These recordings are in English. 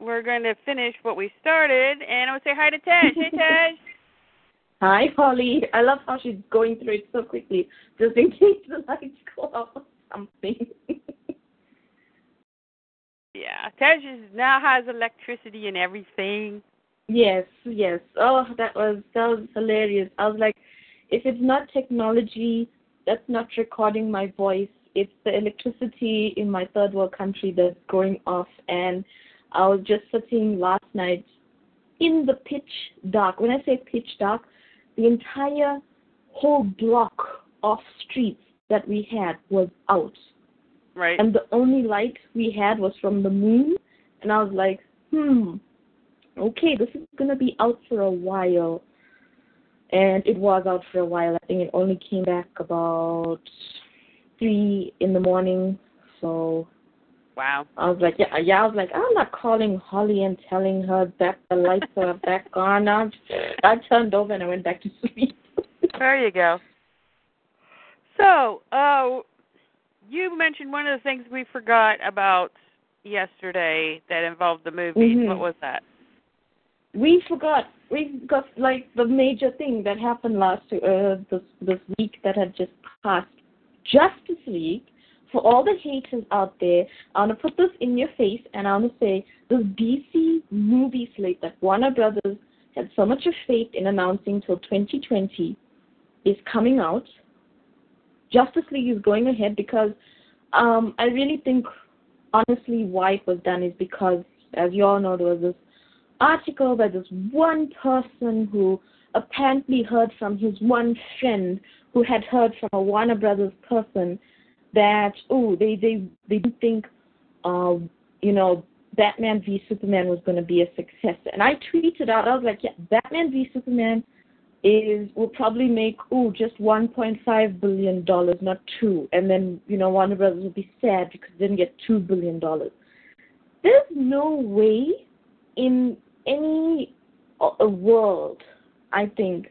we're going to finish what we started, and I'll say hi to Tej. Hey, Tej. Hi, Holly. I love how she's going through it so quickly, just in case the lights go off or something. yeah, Tej is, now has electricity and everything. Yes, yes. Oh, that was that was hilarious. I was like, if it's not technology that's not recording my voice, it's the electricity in my third world country that's going off. And I was just sitting last night in the pitch dark. When I say pitch dark, the entire whole block of streets that we had was out. Right. And the only light we had was from the moon. And I was like, hmm, okay, this is going to be out for a while. And it was out for a while. I think it only came back about 3 in the morning. So Wow. I was like, yeah, yeah. I was like, I'm not calling Holly and telling her that the lights are back on. I, I turned over and I went back to sleep. there you go. So, uh, you mentioned one of the things we forgot about yesterday that involved the movies. Mhm. What was that? We forgot. We got like the major thing that happened last uh, this this week that had just passed. Justice League. For all the haters out there, I want to put this in your face and I want to say this DC movie slate that Warner Brothers had so much of faith in announcing till 2020 is coming out. Justice League is going ahead because um, I really think, honestly, why it was done is because, as you all know, there was this article by this one person who apparently heard from his one friend who had heard from a Warner Brothers person that oh they they they didn't think uh, you know Batman v Superman was going to be a success. And I tweeted out I was like yeah Batman v Superman is will probably make oh just 1.5 billion dollars not 2 and then you know Warner Brothers will be sad because they didn't get 2 billion dollars. There's no way in any a world I think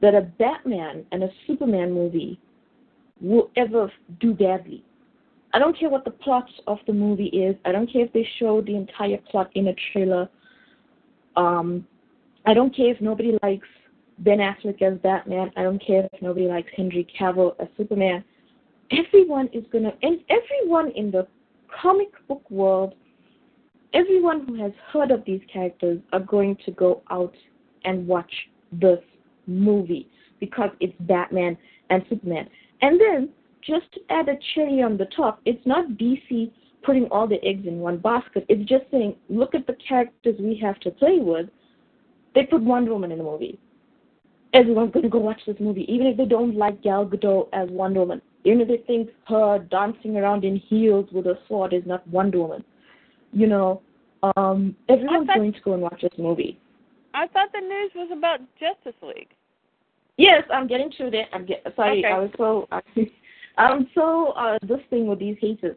that a Batman and a Superman movie will ever do badly. I don't care what the plot of the movie is. I don't care if they show the entire plot in a trailer. Um, I don't care if nobody likes Ben Affleck as Batman. I don't care if nobody likes Henry Cavill as Superman. Everyone is gonna, and everyone in the comic book world, everyone who has heard of these characters are going to go out and watch this movie because it's Batman and Superman. And then, just to add a cherry on the top, it's not DC putting all the eggs in one basket. It's just saying, look at the characters we have to play with. They put Wonder Woman in the movie. Everyone's going to go watch this movie, even if they don't like Gal Gadot as Wonder Woman. Even if they think her dancing around in heels with a sword is not Wonder Woman. You know, um, everyone's thought- going to go and watch this movie. I thought the news was about Justice League. Yes, I'm getting to that. I'm get sorry. Okay. I was so I'm so uh this thing with these haters,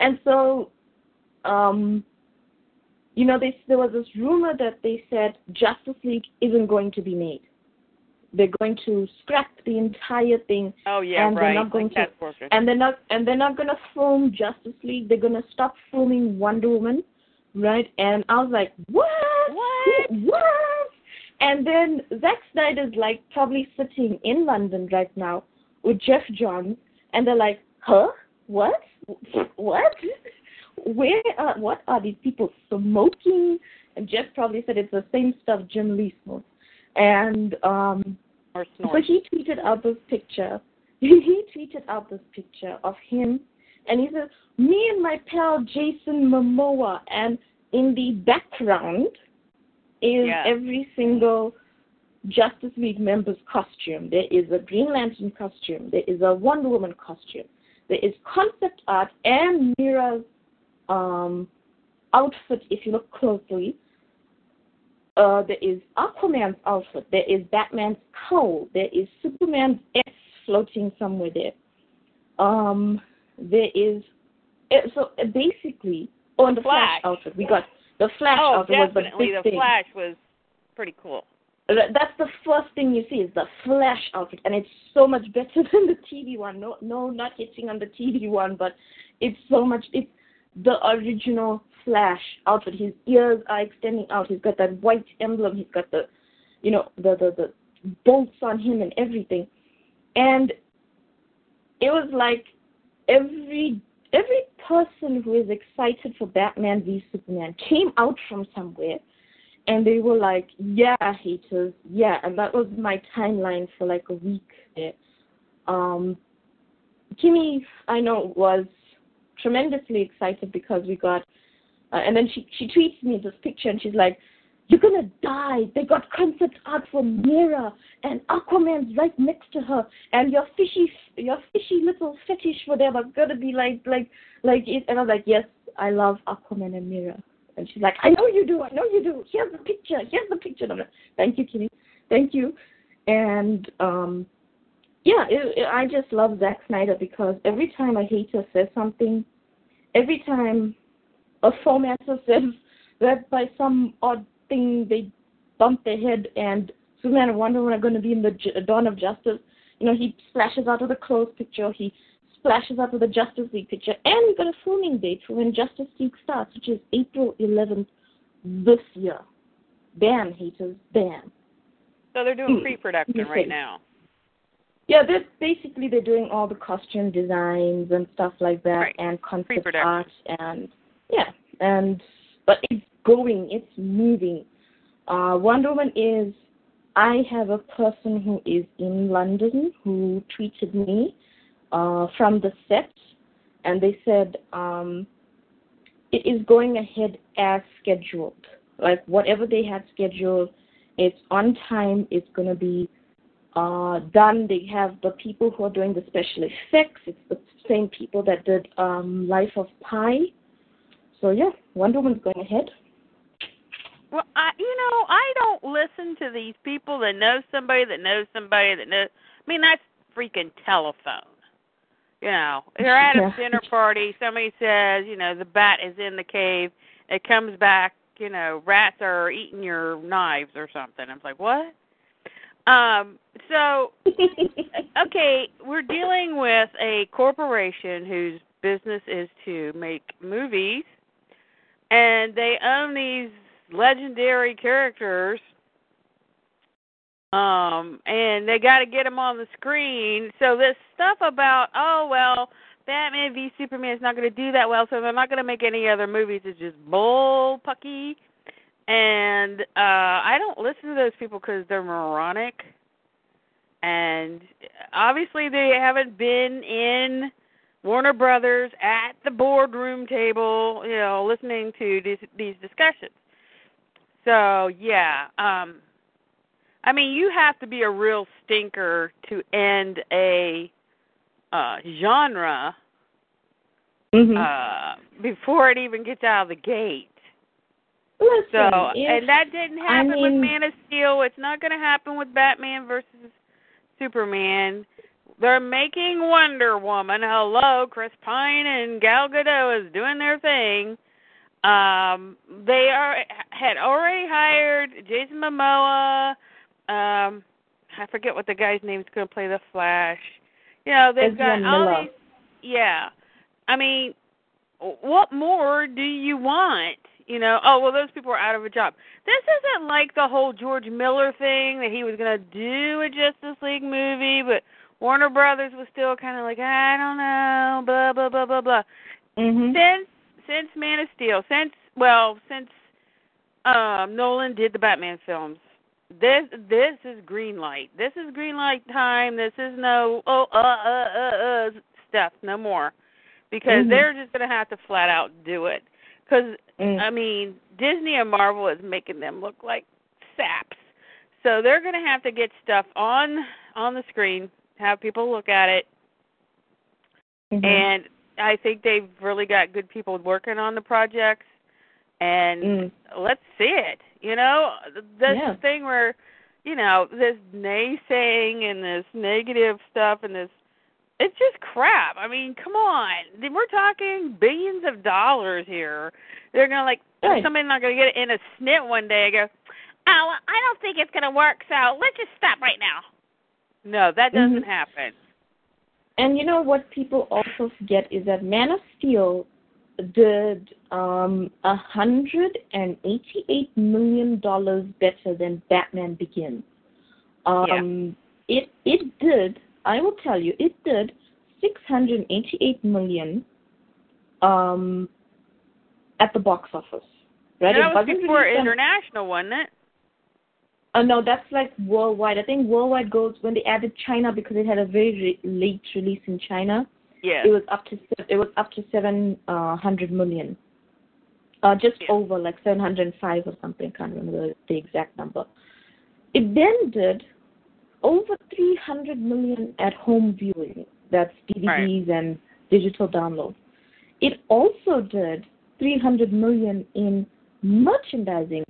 and so um you know they, there was this rumor that they said Justice League isn't going to be made. They're going to scrap the entire thing, Oh yeah, And they're right. not going like to- and they're not and they're not going to film Justice League. They're going to stop filming Wonder Woman, right? And I was like, what? What? What? And then Zack Snyder's like probably sitting in London right now with Geoff Johns, and they're like, huh? What? What? Where? Are, what are these people smoking? And Geoff probably said it's the same stuff Jim Lee smokes. And um, so he tweeted out this picture. He tweeted out this picture of him, and he said, "Me and my pal Jason Momoa," and in the background is Yeah. every single Justice League members' costume. There is a Green Lantern costume. There is a Wonder Woman costume. There is concept art and Mera's um, outfit, if you look closely. Uh, there is Aquaman's outfit. There is Batman's cowl. There is Superman's S floating somewhere there. Um, there is uh, so uh, basically on the. Flash outfit we got the Flash oh, outfit was the definitely. The. Flash was pretty cool. That- That's the first thing you see is the Flash outfit, and it's so much better than the TV one. No, no, not hitting on the TV one, but it's so much. It's the original Flash outfit. His ears are extending out. He's got that white emblem. He's got the, you know, the the the bolts on him and everything, and it was like every every person who is excited for Batman v Superman came out from somewhere and they were like, "Yeah, haters, yeah," and that was my timeline for like a week there. Um, Kimmy, I know, was tremendously excited because we got, uh, and then she she tweets me this picture and she's like, "You're gonna die! They got concept art for Mera and Aquaman's right next to her, and your fishy your fishy little fetish for them are gonna be like like like it." And I'm like, "Yes, I love Aquaman and Mera." And she's like, I know you do, I know you do. Here's the picture, here's the picture. Like, Thank you, Kitty. Thank you. And um yeah, it, it, I just love Zack Snyder because every time a hater says something, every time a formatter says that by some odd thing they bump their head and Superman and Wonder Woman are going to be in the J- Dawn of Justice, you know, he splashes out of the clothes picture, he splashes out of the Justice League picture, and we've got a filming date for when Justice League starts, which is April 11th this year. Bam, haters, bam. So they're doing Hmm. pre-production right now. Yeah, they're basically they're doing all the costume designs and stuff like that, Right. and concept art, and yeah, and but it's going, it's moving. Uh, Wonder Woman is. I have a person who is in London who tweeted me uh, from the set, and they said um, it is going ahead as scheduled. Like whatever they had scheduled, it's on time. It's going to be uh, done. They have the people who are doing the special effects. It's the same people that did um, Life of Pi. So yeah, Wonder Woman's going ahead. Well, I you know I don't listen to these people that know somebody that knows somebody that knows. I mean that's freaking telephone. You know, you're at a Yeah. dinner party. Somebody says, you know, the bat is in the cave. It comes back. You know, rats are eating your knives or something. I'm like, what? Um. So okay, we're dealing with a corporation whose business is to make movies, and they own these legendary characters. Um, and they got to get them on the screen. So this stuff about oh well, Batman v Superman is not going to do that well, so they're not going to make any other movies. It's just bull pucky. And uh I don't listen to those people because they're moronic and obviously they haven't been in Warner Brothers at the boardroom table, you know, listening to these these discussions. So yeah, um, I mean, you have to be a real stinker to end a uh, genre Mhm. uh, before it even gets out of the gate. Listen, So, and that didn't I happen with Man of Steel. It's not going to happen with Batman versus Superman. They're making Wonder Woman. Hello, Chris Pine and Gal Gadot is doing their thing. Um, they are had already hired Jason Momoa. Um, I forget what the guy's name is going to play the Flash. You know, they've Ezra got all these. Yeah, I mean, what more do you want? You know, oh well, those people are out of a job. This isn't like the whole George Miller thing that he was going to do a Justice League movie, but Warner Brothers was still kind of like, I don't know, blah blah blah blah blah. Mhm. Since since Man of Steel, since well, since um Nolan did the Batman films, this this is green light. This is green light time. This is no oh uh uh uh uh stuff no more, because Mhm. they're just gonna have to flat out do it. Because Mm. I mean, Disney and Marvel is making them look like saps. So they're going to have to get stuff on on the screen, have people look at it, Mhm. and I think they've really got good people working on the projects. And Mm. let's see it. You know, this Yeah. thing where, you know, this naysaying and this negative stuff and this it's just crap. I mean, come on. We're talking billions of dollars here. They're gonna like Right. somebody's not gonna get it in a snit one day and go, Oh, well, I don't think it's gonna work, so let's just stop right now. No, that doesn't Mhm. happen. And you know what people also forget is that Man of Steel did um a hundred and eighty eight million dollars better than Batman Begins. Um it it did I will tell you, it did six hundred and eighty eight million um at the box office. Right? that it was before international, wasn't it? Uh, no, that's like worldwide. I think worldwide goes when they added China because it had a very re- late release in China. Yes. It was up to it was up to seven uh, hundred million, uh, just Yeah. over like seven hundred and five or something. I can't remember the, the exact number. It then did over three hundred million at home viewing. That's DVDs and digital download. It also did three hundred million in merchandising.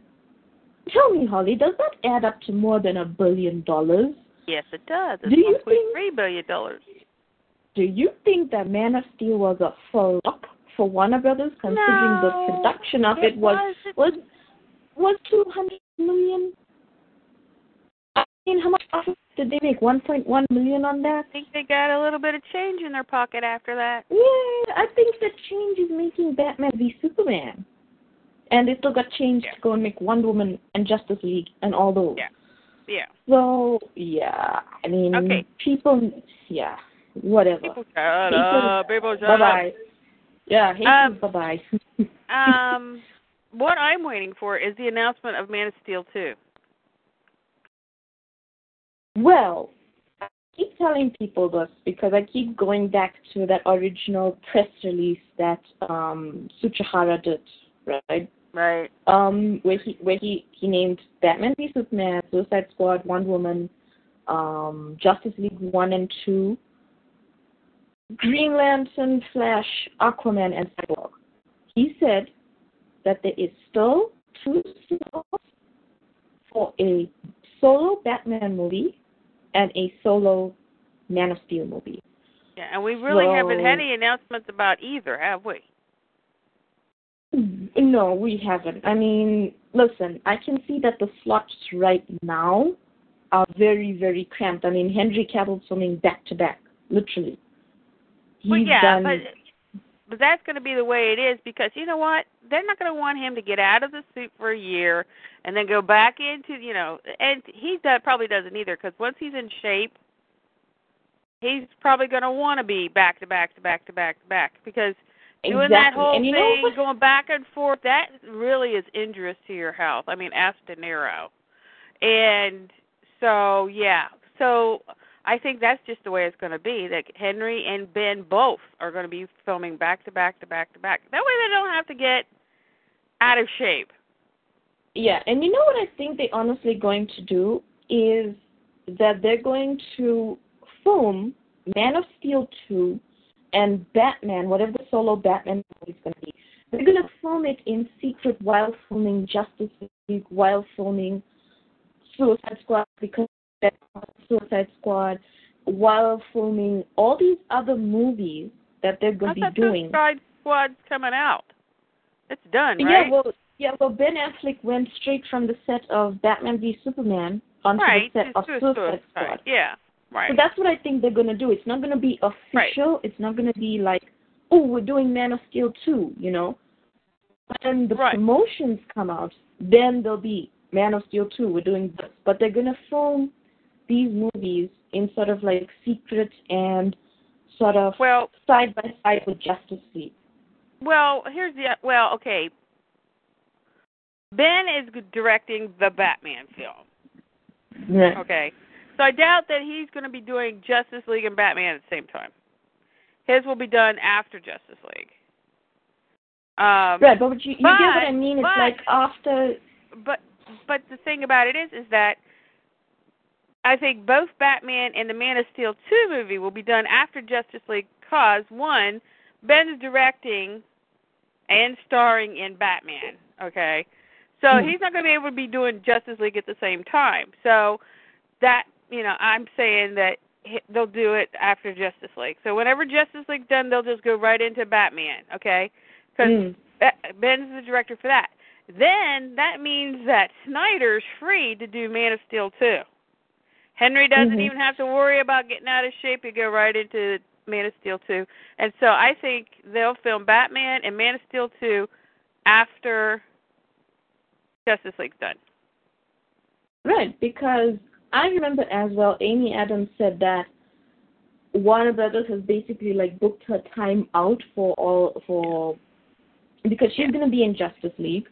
Tell me, Holly, does that add up to more than a billion dollars? Yes, it does. It's Do you point three billion dollars. Do you think that Man of Steel was a flop for Warner Brothers, considering No, the production of it, was wasn't. was was two hundred million? I mean, how much profit did they make? One point one million on that? I think they got a little bit of change in their pocket after that. Yeah, I think the change is making Batman v Superman, and they still got changed Yeah. to go and make Wonder Woman and Justice League and all those. Yeah. Yeah. So yeah, I mean, Okay. people, yeah, whatever. People shut People- up. People shut Bye up. bye. Yeah, hey, Um, bye bye. Um, what I'm waiting for is the announcement of Man of Steel 2. Well, I keep telling people this because I keep going back to that original press release that um Tsujihara did, right? Right. Um, where he where he he named Batman v Superman, Suicide Squad, Wonder Woman, um, Justice League one and two, Green Lantern, Flash, Aquaman, and Cyborg. He said that there is still two slots for a solo Batman movie and a solo Man of Steel movie. Yeah, and we really haven't had any announcements about either, have we? No, we haven't. I mean, listen, I can see that the slots right now are very, very cramped. I mean, Henry Cavill's filming back to back, literally. He's well, yeah, done, but but that's going to be the way it is because you know what? They're not going to want him to get out of the suit for a year and then go back into you know, and he does, probably doesn't either because once he's in shape, he's probably going to want to be back to back to back to back to back because doing exactly. that whole and you know thing, what? going back and forth, that really is injurious to your health. I mean, ask De Niro. And so, yeah. So I think that's just the way it's going to be. That Henry and Ben both are going to be filming back to back to back to back. That way, they don't have to get out of shape. Yeah, and you know what I think they're honestly going to do is that they're going to film Man of Steel 2 and Batman, whatever the solo Batman movie is going to be. They're going to film it in secret while filming Justice League, while filming Suicide Squad, because Suicide Squad, while filming all these other movies that they're going to be doing. Suicide Squad's coming out. It's done, right? Yeah, well, yeah, well, Ben Affleck went straight from the set of Batman v Superman onto right. the set of Suicide Suicide. Squad. Yeah. Right. So that's what I think they're gonna do. It's not gonna be official. It's not gonna be like, oh, we're doing Man of Steel two, you know. When the Right. promotions come out, then there'll be Man of Steel two. We're doing this, but they're gonna film these movies in sort of like secret and sort of well, side by side with Justice League. Well, here's the well, okay. Ben is directing the Batman film. Yeah. Okay. So I doubt that he's going to be doing Justice League and Batman at the same time. His will be done after Justice League. Um, Right, but you, you get what I but- mean? It's but- like after But but the thing about it is is that I think both Batman and the Man of Steel 2 movie will be done after Justice League cause one, Ben's directing and starring in Batman, okay? So Hmm. he's not going to be able to be doing Justice League at the same time. So that, you know, I'm saying that they'll do it after Justice League. So whenever Justice League's done, they'll just go right into Batman, okay? Cuz Mm. Ben's the director for that. Then that means that Snyder's free to do Man of Steel 2. Henry doesn't Mhm. even have to worry about getting out of shape. You go right into Man of Steel 2. And so I think they'll film Batman and Man of Steel 2 after Justice League's done. Right, because I remember as well, Amy Adams said that Warner Brothers has basically like booked her time out for all for because she's Yeah. going to be in Justice League,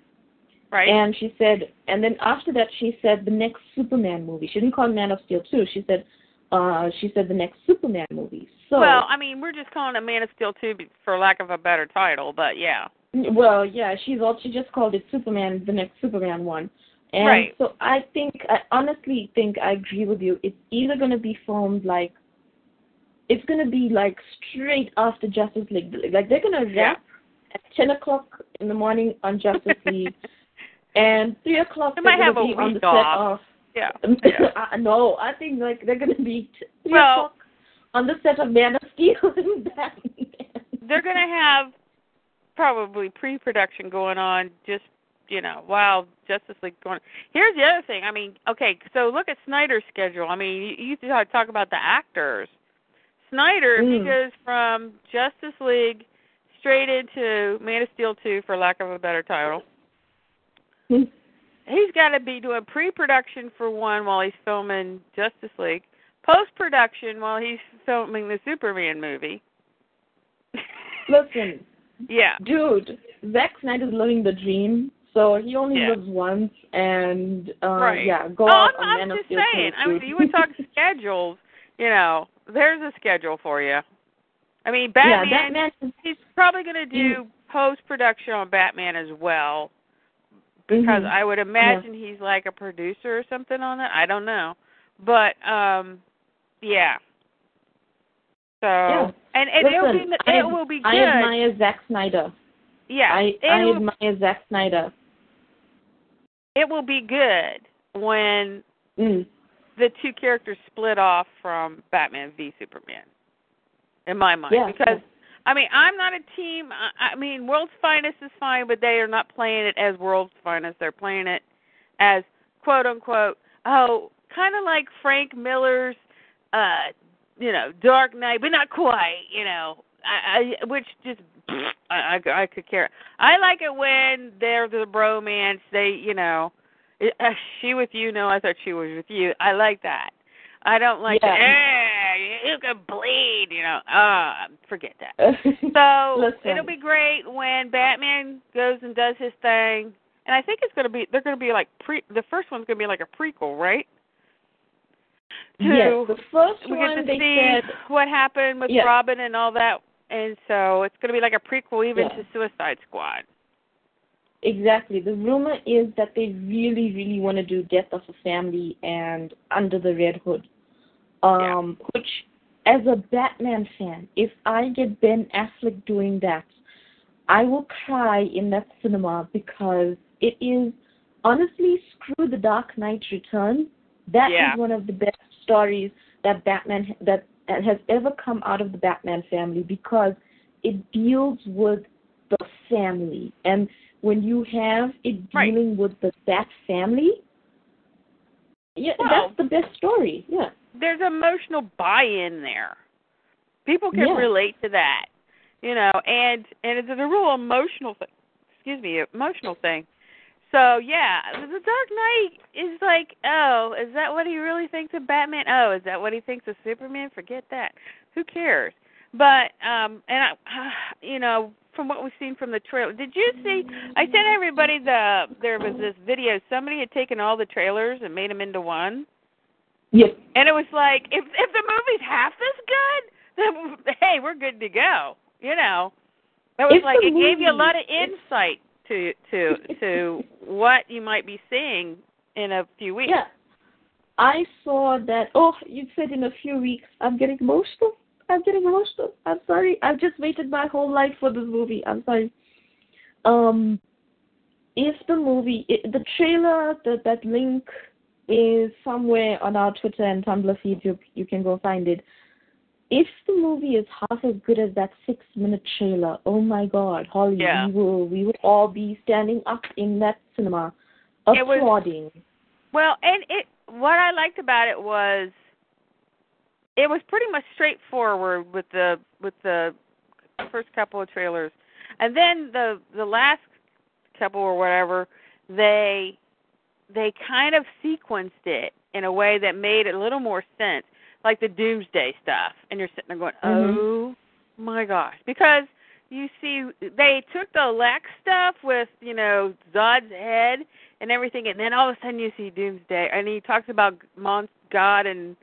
Right? and she said, and then after that she said the next Superman movie. She didn't call it Man of Steel two. She said, uh, she said the next Superman movie. So well, I mean, we're just calling it Man of Steel 2 for lack of a better title, but yeah. Well, yeah, she's all she just called it Superman, the next Superman one. And Right. so I think I honestly think I agree with you. It's either gonna be filmed like it's gonna be like straight after Justice League. Like they're gonna Yeah. wrap at ten o'clock in the morning on Justice League and three o'clock They they're might gonna have a be on the week set of yeah. yeah. I, no, I think like they're gonna be t- three Well- o'clock on the set of Man of Steel and Batman. They're going to have probably pre-production going on just you know while Justice League going. Here's the other thing. I mean, okay, so look at Snyder's schedule. I mean, you, you talk talk about the actors. Snyder, if he Mm. goes from Justice League straight into Man of Steel 2, for lack of a better title, he's got to be doing pre-production for one while he's filming Justice League, post-production while he's filming the Superman movie. Listen, yeah. dude, Zack Snyder's living the dream. So he only Yeah. lives once, and uh, Right. yeah, go oh, out I'm, on I'm Man of just Steel saying. I mean, you would talk schedules. You know, there's a schedule for you. I mean, yeah, Batman. Batman. Is, He's probably going to do post production on Batman as well, because Mhm. I would imagine he's like a producer or something on it. I don't know, but um, yeah. So Yeah. and and it'll Listen, be I, it will be good. I admire Zack Snyder. yeah, I I admire Zack Snyder. It will be good when Mm. the two characters split off from Batman v Superman. In my mind, Yeah. because I mean, I'm not a team. I, I mean, World's Finest is fine, but they are not playing it as World's Finest. They're playing it as quote unquote. Oh, kind of like Frank Miller's, uh, you know, Dark Knight, but not quite. You know, I, I which just I, I I could care. I like it when they're the bromance. They, you know, it, uh, she with you. No, I thought she was with you. I like that. I don't like Yeah. the, eh, you can bleed, you know. Uh, forget that. So it'll be great when Batman goes and does his thing, and I think it's gonna be they're gonna be like pre. The first one's gonna be like a prequel, right? yes, To- the first we get one to they see said what happened with Yeah. Robin and all that, and so it's gonna be like a prequel even Yeah. to Suicide Squad. Exactly. The rumor is that they really, really want to do Death of a Family and Under the Red Hood. Um, which, as a Batman fan, if I get Ben Affleck doing that, I will cry in that cinema because it is honestly screw the Dark Knight Returns. That is Yeah. one of the best stories that Batman that has ever come out of the Batman family because it deals with the family and when you have it Right. dealing with the Bat family, yeah, Well- that's the best story. Yeah. There's emotional buy-in there. People can Yeah. relate to that, you know, and and it's a real emotional thing. Excuse me, emotional thing. So yeah, the Dark Knight is like, oh, is that what he really thinks of Batman? Oh, is that what he thinks of Superman? Forget that. Who cares? But um, and I, you know, from what we've seen from the trailer, did you see? I sent everybody the there was this video. Somebody had taken all the trailers and made them into one. Yep. And it was like, if if the movie's half this good, then hey, we're good to go. You know, it was If like it gave you a lot of insight to to to what you might be seeing in a few weeks. Yeah. I saw that. Oh, you said in a few weeks. I'm getting emotional. I'm getting emotional. I'm sorry. I've just waited my whole life for this movie. I'm sorry. Um, if the movie, the trailer, the, that link is somewhere on our Twitter and Tumblr feed You you can go find it. If the movie is half as good as that six minute trailer, oh my God, Holly, Yeah. we will we would all be standing up in that cinema, It was- applauding. Well, and it what I liked about it was it was pretty much straightforward with the with the first couple of trailers. And then the the last couple or whatever, they they kind of sequenced it in a way that made a little more sense, like the doomsday stuff. And you're sitting there going, Mhm. "Oh my gosh." Because you see they took the Lex stuff with, you know, Zod's head and everything, and then all of a sudden you see Doomsday, and he talks about Mon- God and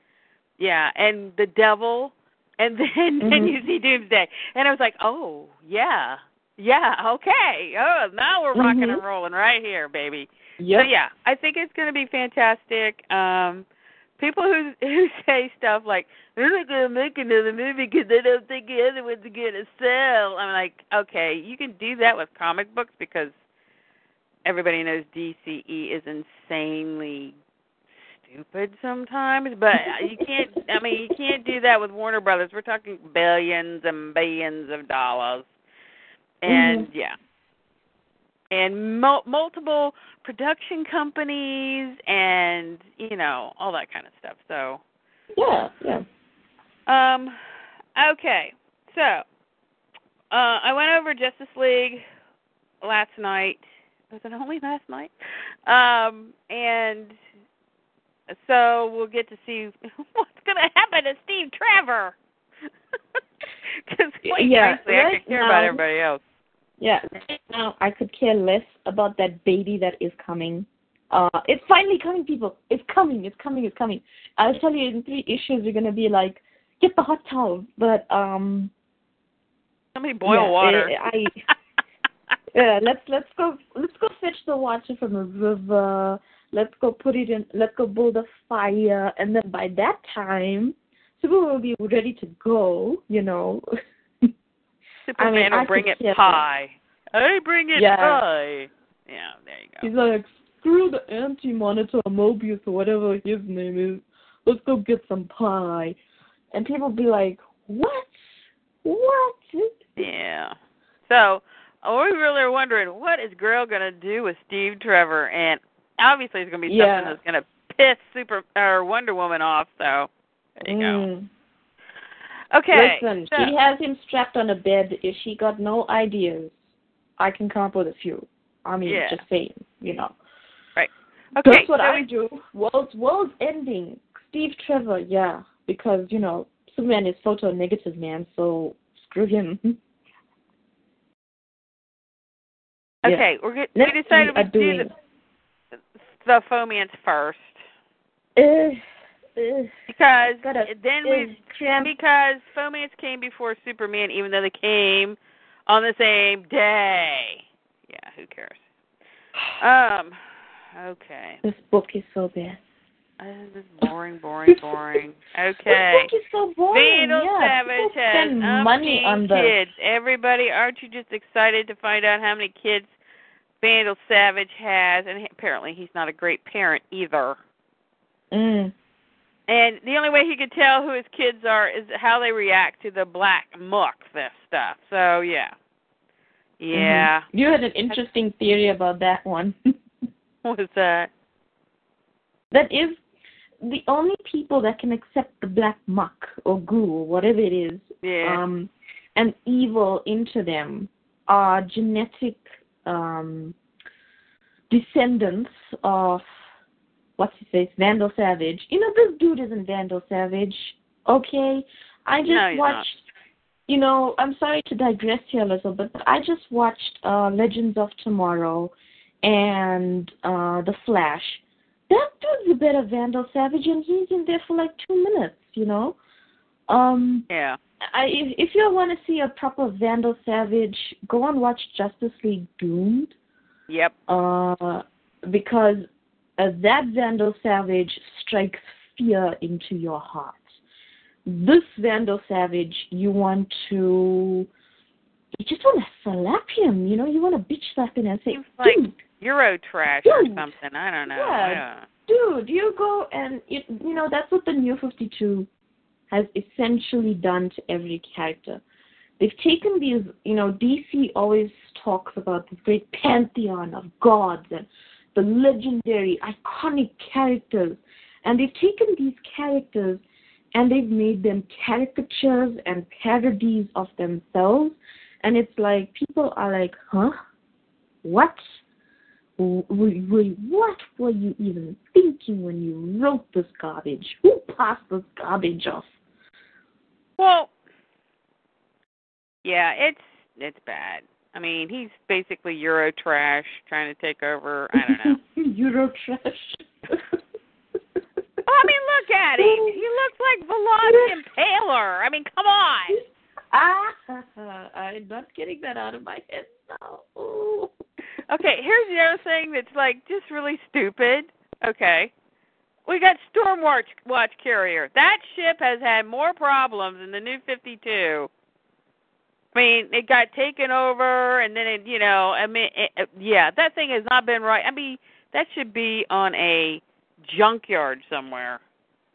yeah, and the devil, and then then Mhm. you see Doomsday, and I was like, oh yeah, yeah, okay, oh now we're rocking Mhm. and rolling right here, baby. Yep. So yeah, I think it's going to be fantastic. Um People who who say stuff like they're not going to make another movie because they don't think the other ones going to sell. I'm like, okay, you can do that with comic books because everybody knows DCE is insanely stupid sometimes, but you can't. I mean, you can't do that with Warner Brothers. We're talking billions and billions of dollars, and Mhm. yeah, and mul- multiple production companies, and you know all that kind of stuff. So, Yeah, yeah. um, okay, so uh, I went over Justice League last night. Was it only last night? Um, and so we'll get to see what's going to happen to Steve Trevor. Because Yeah, frankly, I right could care about everybody else. Yeah. Right now, I could care less about that baby that is coming. Uh, it's finally coming, people. It's coming. It's coming. It's coming. I'll tell you in three issues, you're gonna be like, get the hot towel. But um, Somebody boil yeah, water. I, I yeah, let's let's go let's go fetch the water from the river. Let's go put it in. Let's go build a fire, and then by that time, people will be ready to go. You know. Superman I mean, will I bring it pie. I bring it pie. Yeah, there you go. He's like, screw the anti-monitor Mobius or whatever his name is. Let's go get some pie. And people be like, what? What? Yeah. So we really are wondering what is Grail gonna do with Steve Trevor, and obviously it's gonna be Yeah. something that's gonna piss Super or Wonder Woman off. So there you go. Mm. Okay. Listen, so, she has him strapped on a bed. If she got no ideas, I can come up with a few. I mean, Yeah. just saying, you know. Right. Okay. That's what so I do. World's world's ending. Steve Trevor, yeah, because you know Superman is photo negative, man. So screw him. Yeah. Okay, we're good. We decided we'd do the, the Fomians first uh, because then we because Fomians came before Superman, even though they came on the same day. Yeah, who cares? Um. Okay. This book is so bad. Uh, This is boring, boring, boring. Okay. This book is so boring. Vandal yeah, Savage has spend money on the. kids. Everybody, aren't you just excited to find out how many kids Vandal Savage has? And apparently, he's not a great parent either. Mm. And the only way he could tell who his kids are is how they react to the black muck this stuff. So yeah, yeah. Mhm. You had an interesting theory about that one. What was that? that is the only people that can accept the black muck or goo or whatever it is Yeah. um and evil into them are genetic um descendants of what's his face vandal savage you know this dude isn't vandal savage okay i just No, he's not. watched you know i'm sorry to digress here a little bit but i just watched uh legends of tomorrow and uh the flash that dude's a bit of vandal savage and he's in there for like two minutes you know um yeah. I, if, if you want to see a proper Vandal Savage, go and watch Justice League Doomed. Yep. Uh, because uh, that Vandal Savage strikes fear into your heart. This Vandal Savage, you want to, you just want to slap him. You know, you want to bitch slap him and say, Seems like dude, Euro trash or something. I don't know. Yeah. dude, you go and you, you know that's what the new 52 has essentially done to every character. They've taken these, you know, DC always talks about this great pantheon of gods and the legendary, iconic characters, and they've taken these characters and they've made them caricatures and parodies of themselves, and it's like people are like, huh, what? What were you even thinking when you wrote this garbage? Who passed this garbage off? Well, yeah, it's it's bad. I mean, he's basically Euro trash trying to take over. I don't know. Euro trash. Well, I mean, look at him. He looks like Velocity Impaler. I mean, come on. ah, I'm not getting that out of my head now. Ooh. Okay, here's the other thing that's like just really stupid. Okay. We got Stormwatch Watch Carrier. That ship has had more problems in the new 52. I mean, it got taken over, and then it, you know, I mean, it, yeah, that thing has not been right. I mean, that should be on a junkyard somewhere.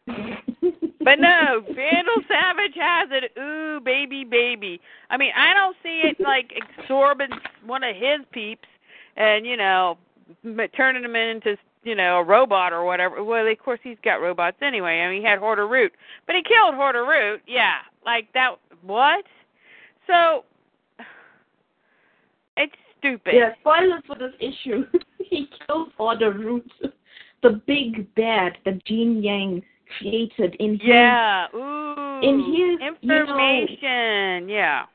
But no, Vandal Savage has it. Ooh, baby, baby. I mean, I don't see it like absorbing one of his peeps and you know turning him into you know a robot or whatever. Well, of course he's got robots anyway. I mean, he had Hordr_Root, but he killed Hordr_Root. Yeah, like that. What? So it's stupid. Yeah, spoilers for this issue. he kills Hordr_Root, the big bad that Gene Yang created in his Yeah. Ooh. In his, you know- information. yeah.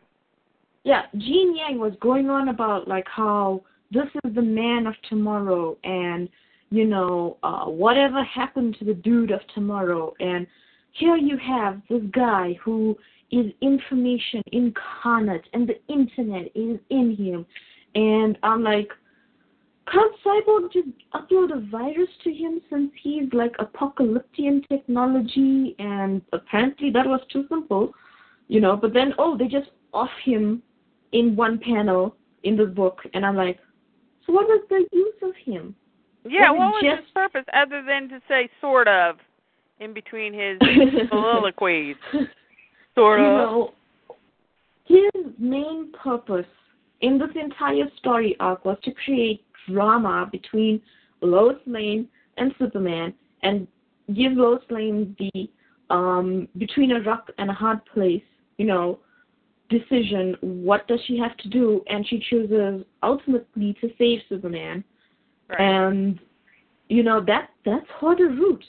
yeah, Gene Yang was going on about like how this is the man of tomorrow and you know, uh whatever happened to the dude of tomorrow and here you have this guy who is information incarnate and the internet is in him and I'm like can't Cyborg just upload a virus to him since he's like apocalyptic technology and apparently that was too simple, you know, but then oh they just off him in one panel in the book and I'm like, so what was the use of him? Yeah, Was what was just- his purpose other than to say sort of in between his soliloquies? Sort you know, his main purpose in this entire story arc was to create drama between Lois Lane and Superman and give Lois Lane the um between a rock and a hard place, you know, decision. What does she have to do? And she chooses ultimately to save Superman. Right. And you know that that's harder Roots.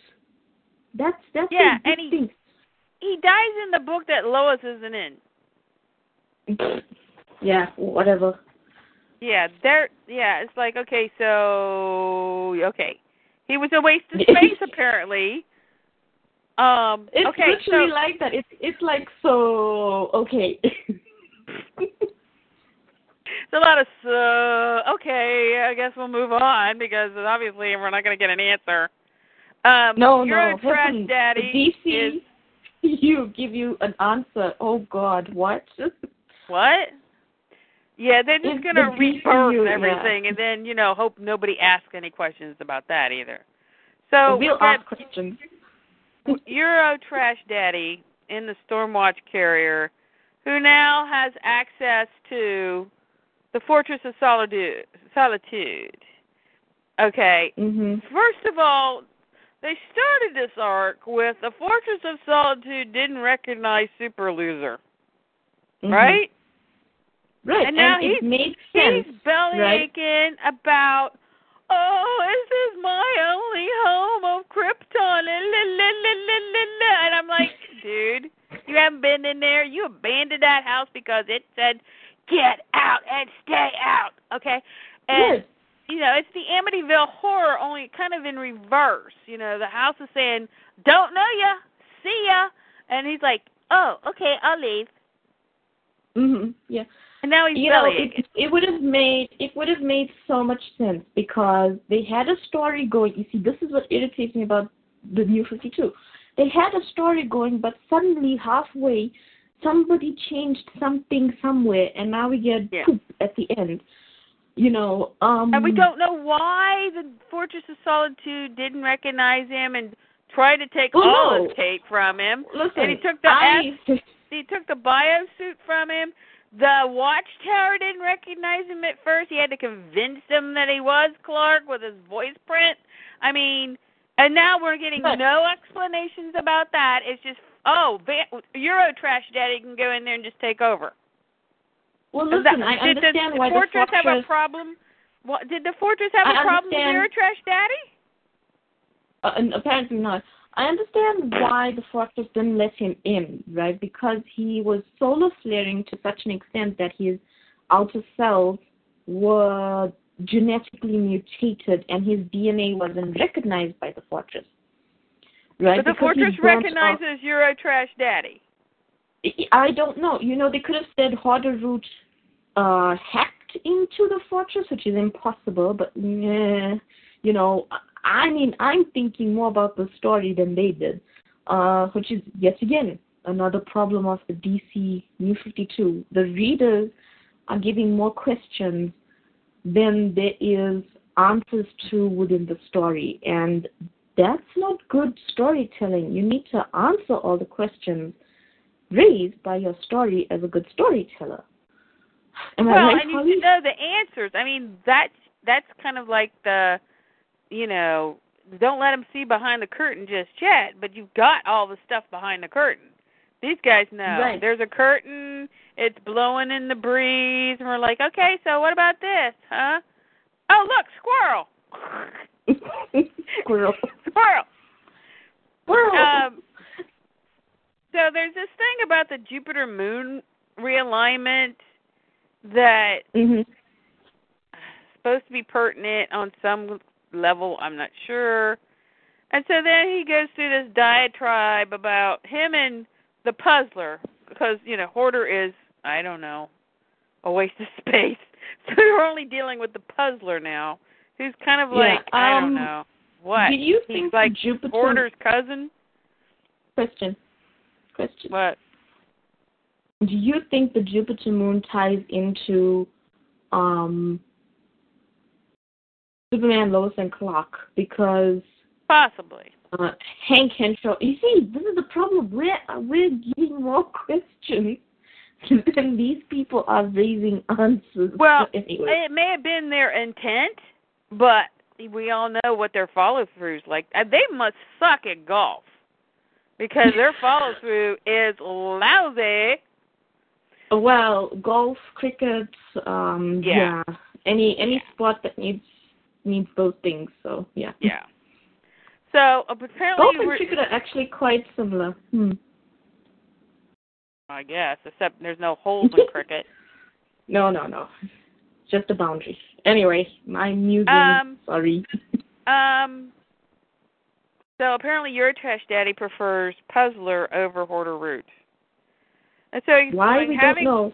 That's that's Yeah, a and he- thing. He dies in the book that Lois isn't in. Yeah, whatever. Yeah, there. Yeah, it's like okay, so okay, he was a waste of space apparently. Um. It's okay, literally so like that. It's it's like so okay. it's a lot of so. Okay, I guess we'll move on because obviously we're not going to get an answer. Um, no, Euro no. Trash listen, Daddy the DC, is you give you an answer. Oh God, what? what? Yeah, they're just going to rebirth yeah. everything, and then you know hope nobody asks any questions about that either. So we'll ask questions. Euro Trash Daddy in the Stormwatch carrier, who now has access to the Fortress of Solitude. Solitude. Okay. Mhm. First of all, they started this arc with the Fortress of Solitude didn't recognize Super Loser, Mhm. right? Right. And now it he's- makes sense. He's belly right? aching about, oh, this is my only home of Krypton. La, la, la, la, la, la, la." And I'm like, dude, you haven't been in there. You abandoned that house because it said, get out and stay out. Okay? And, Yes. You know, it's the Amityville horror, only kind of in reverse. You know, the house is saying, don't know ya, see ya. And he's like, oh, okay, I'll leave. Mm Mhm. Yeah. And now he's you know, it, it would have made it would have made so much sense because they had a story going. You see, this is what irritates me about the New Fifty Two. They had a story going, but suddenly halfway, somebody changed something somewhere, and now we get Yeah. poop at the end. You know, um, And we don't know why the Fortress of Solitude didn't recognize him and tried to take Well, all no. his tape from him. Listen, and he took the I, He took the bio suit from him. The Watchtower didn't recognize him at first. He had to convince them that he was Clark with his voice print. I mean, and now we're getting But- no explanations about that. It's just, oh, Va- Euro Trash Daddy can go in there and just take over. Well, listen, that- I did understand the why Fortress the fortress have a problem? What, did the Fortress have I a problem with. Euro Trash Daddy? Uh, and apparently not. I understand why the Fortress didn't let him in, right? Because he was solar flaring to such an extent that his outer cells were genetically mutated and his DNA wasn't recognized by the Fortress. Right? But the Because Fortress burnt off- recognizes Euro Trash Daddy. I don't know. You know, they could have said Hordr_Root uh, hacked into the fortress, which is impossible. But eh, you know, I mean, I'm thinking more about the story than they did, uh, which is yet again another problem of the DC New 52. The readers are giving more questions than there is answers to within the story, and that's not good storytelling. You need to answer all the questions raised by your story as a good storyteller. Am I well, right, and you Holly? should know the answers. I mean, that's that's kind of like the, you know, don't let them see behind the curtain just yet. But you've got all the stuff behind the curtain. These guys know Right. there's a curtain. It's blowing in the breeze, and we're like, okay, so what about this, huh? Oh, look, squirrel, Squirrel. squirrel. Squirrel. Um, so there's this thing about the Jupiter Moon realignment that mhm. supposed to be pertinent on some level, I'm not sure. And so then he goes through this diatribe about him and the puzzler because, you know, Hoarder is, I don't know, a waste of space. So you're only dealing with the puzzler now, who's kind of Yeah, like, I don't um, know. What? Do you He's think like Jupiter Hoarder's cousin? question? Question. What? Do you think the Jupiter moon ties into um Superman, Lois, and Clark? Because Possibly. uh, Hank Henshaw. You see, this is the problem. We're we're getting more questions than these people are raising answers. Well, anyway. It may have been their intent, but we all know what their follow throughs like. Uh, They must suck at golf because their follow through is lousy. Well, golf, cricket, um, Yeah. yeah, any any sport that needs needs those things. So yeah, Yeah. So uh, apparently, golf and cricket are actually quite similar. Hmm. I guess, except there's no holes in cricket. No, no, no, just a boundary. Anyway, my musing. Um, sorry. Um. So apparently, your trash daddy prefers puzzler over Hordr_Root. And so he's Why we having, don't know.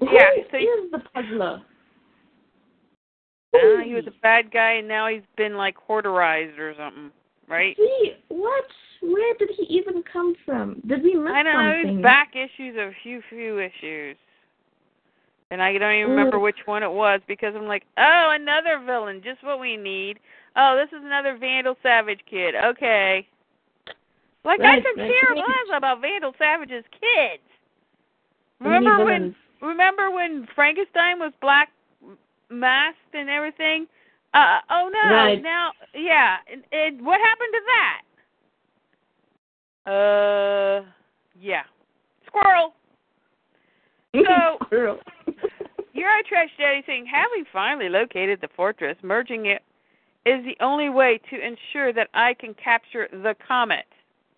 Yeah, Who so he- is the puzzler? Uh, he was a bad guy, and now he's been like hoarderized or something, right? See what? Where did he even come from? Did we miss I don't know. something? It's back issues of few few issues, and I don't even remember Ooh. which one it was because I'm like, oh, another villain, just what we need. Oh, this is another Vandal Savage kid. Okay. Like I Right, could right. care less about Vandal Savage's kids. Remember when? Remember when Frankenstein was black masked and everything? Uh oh no! Right. Now, yeah. And, and what happened to that? Uh, yeah. Squirrel. So- Squirrel. Euro Trash Daddy saying, having finally located the fortress, merging it is the only way to ensure that I can capture the comet.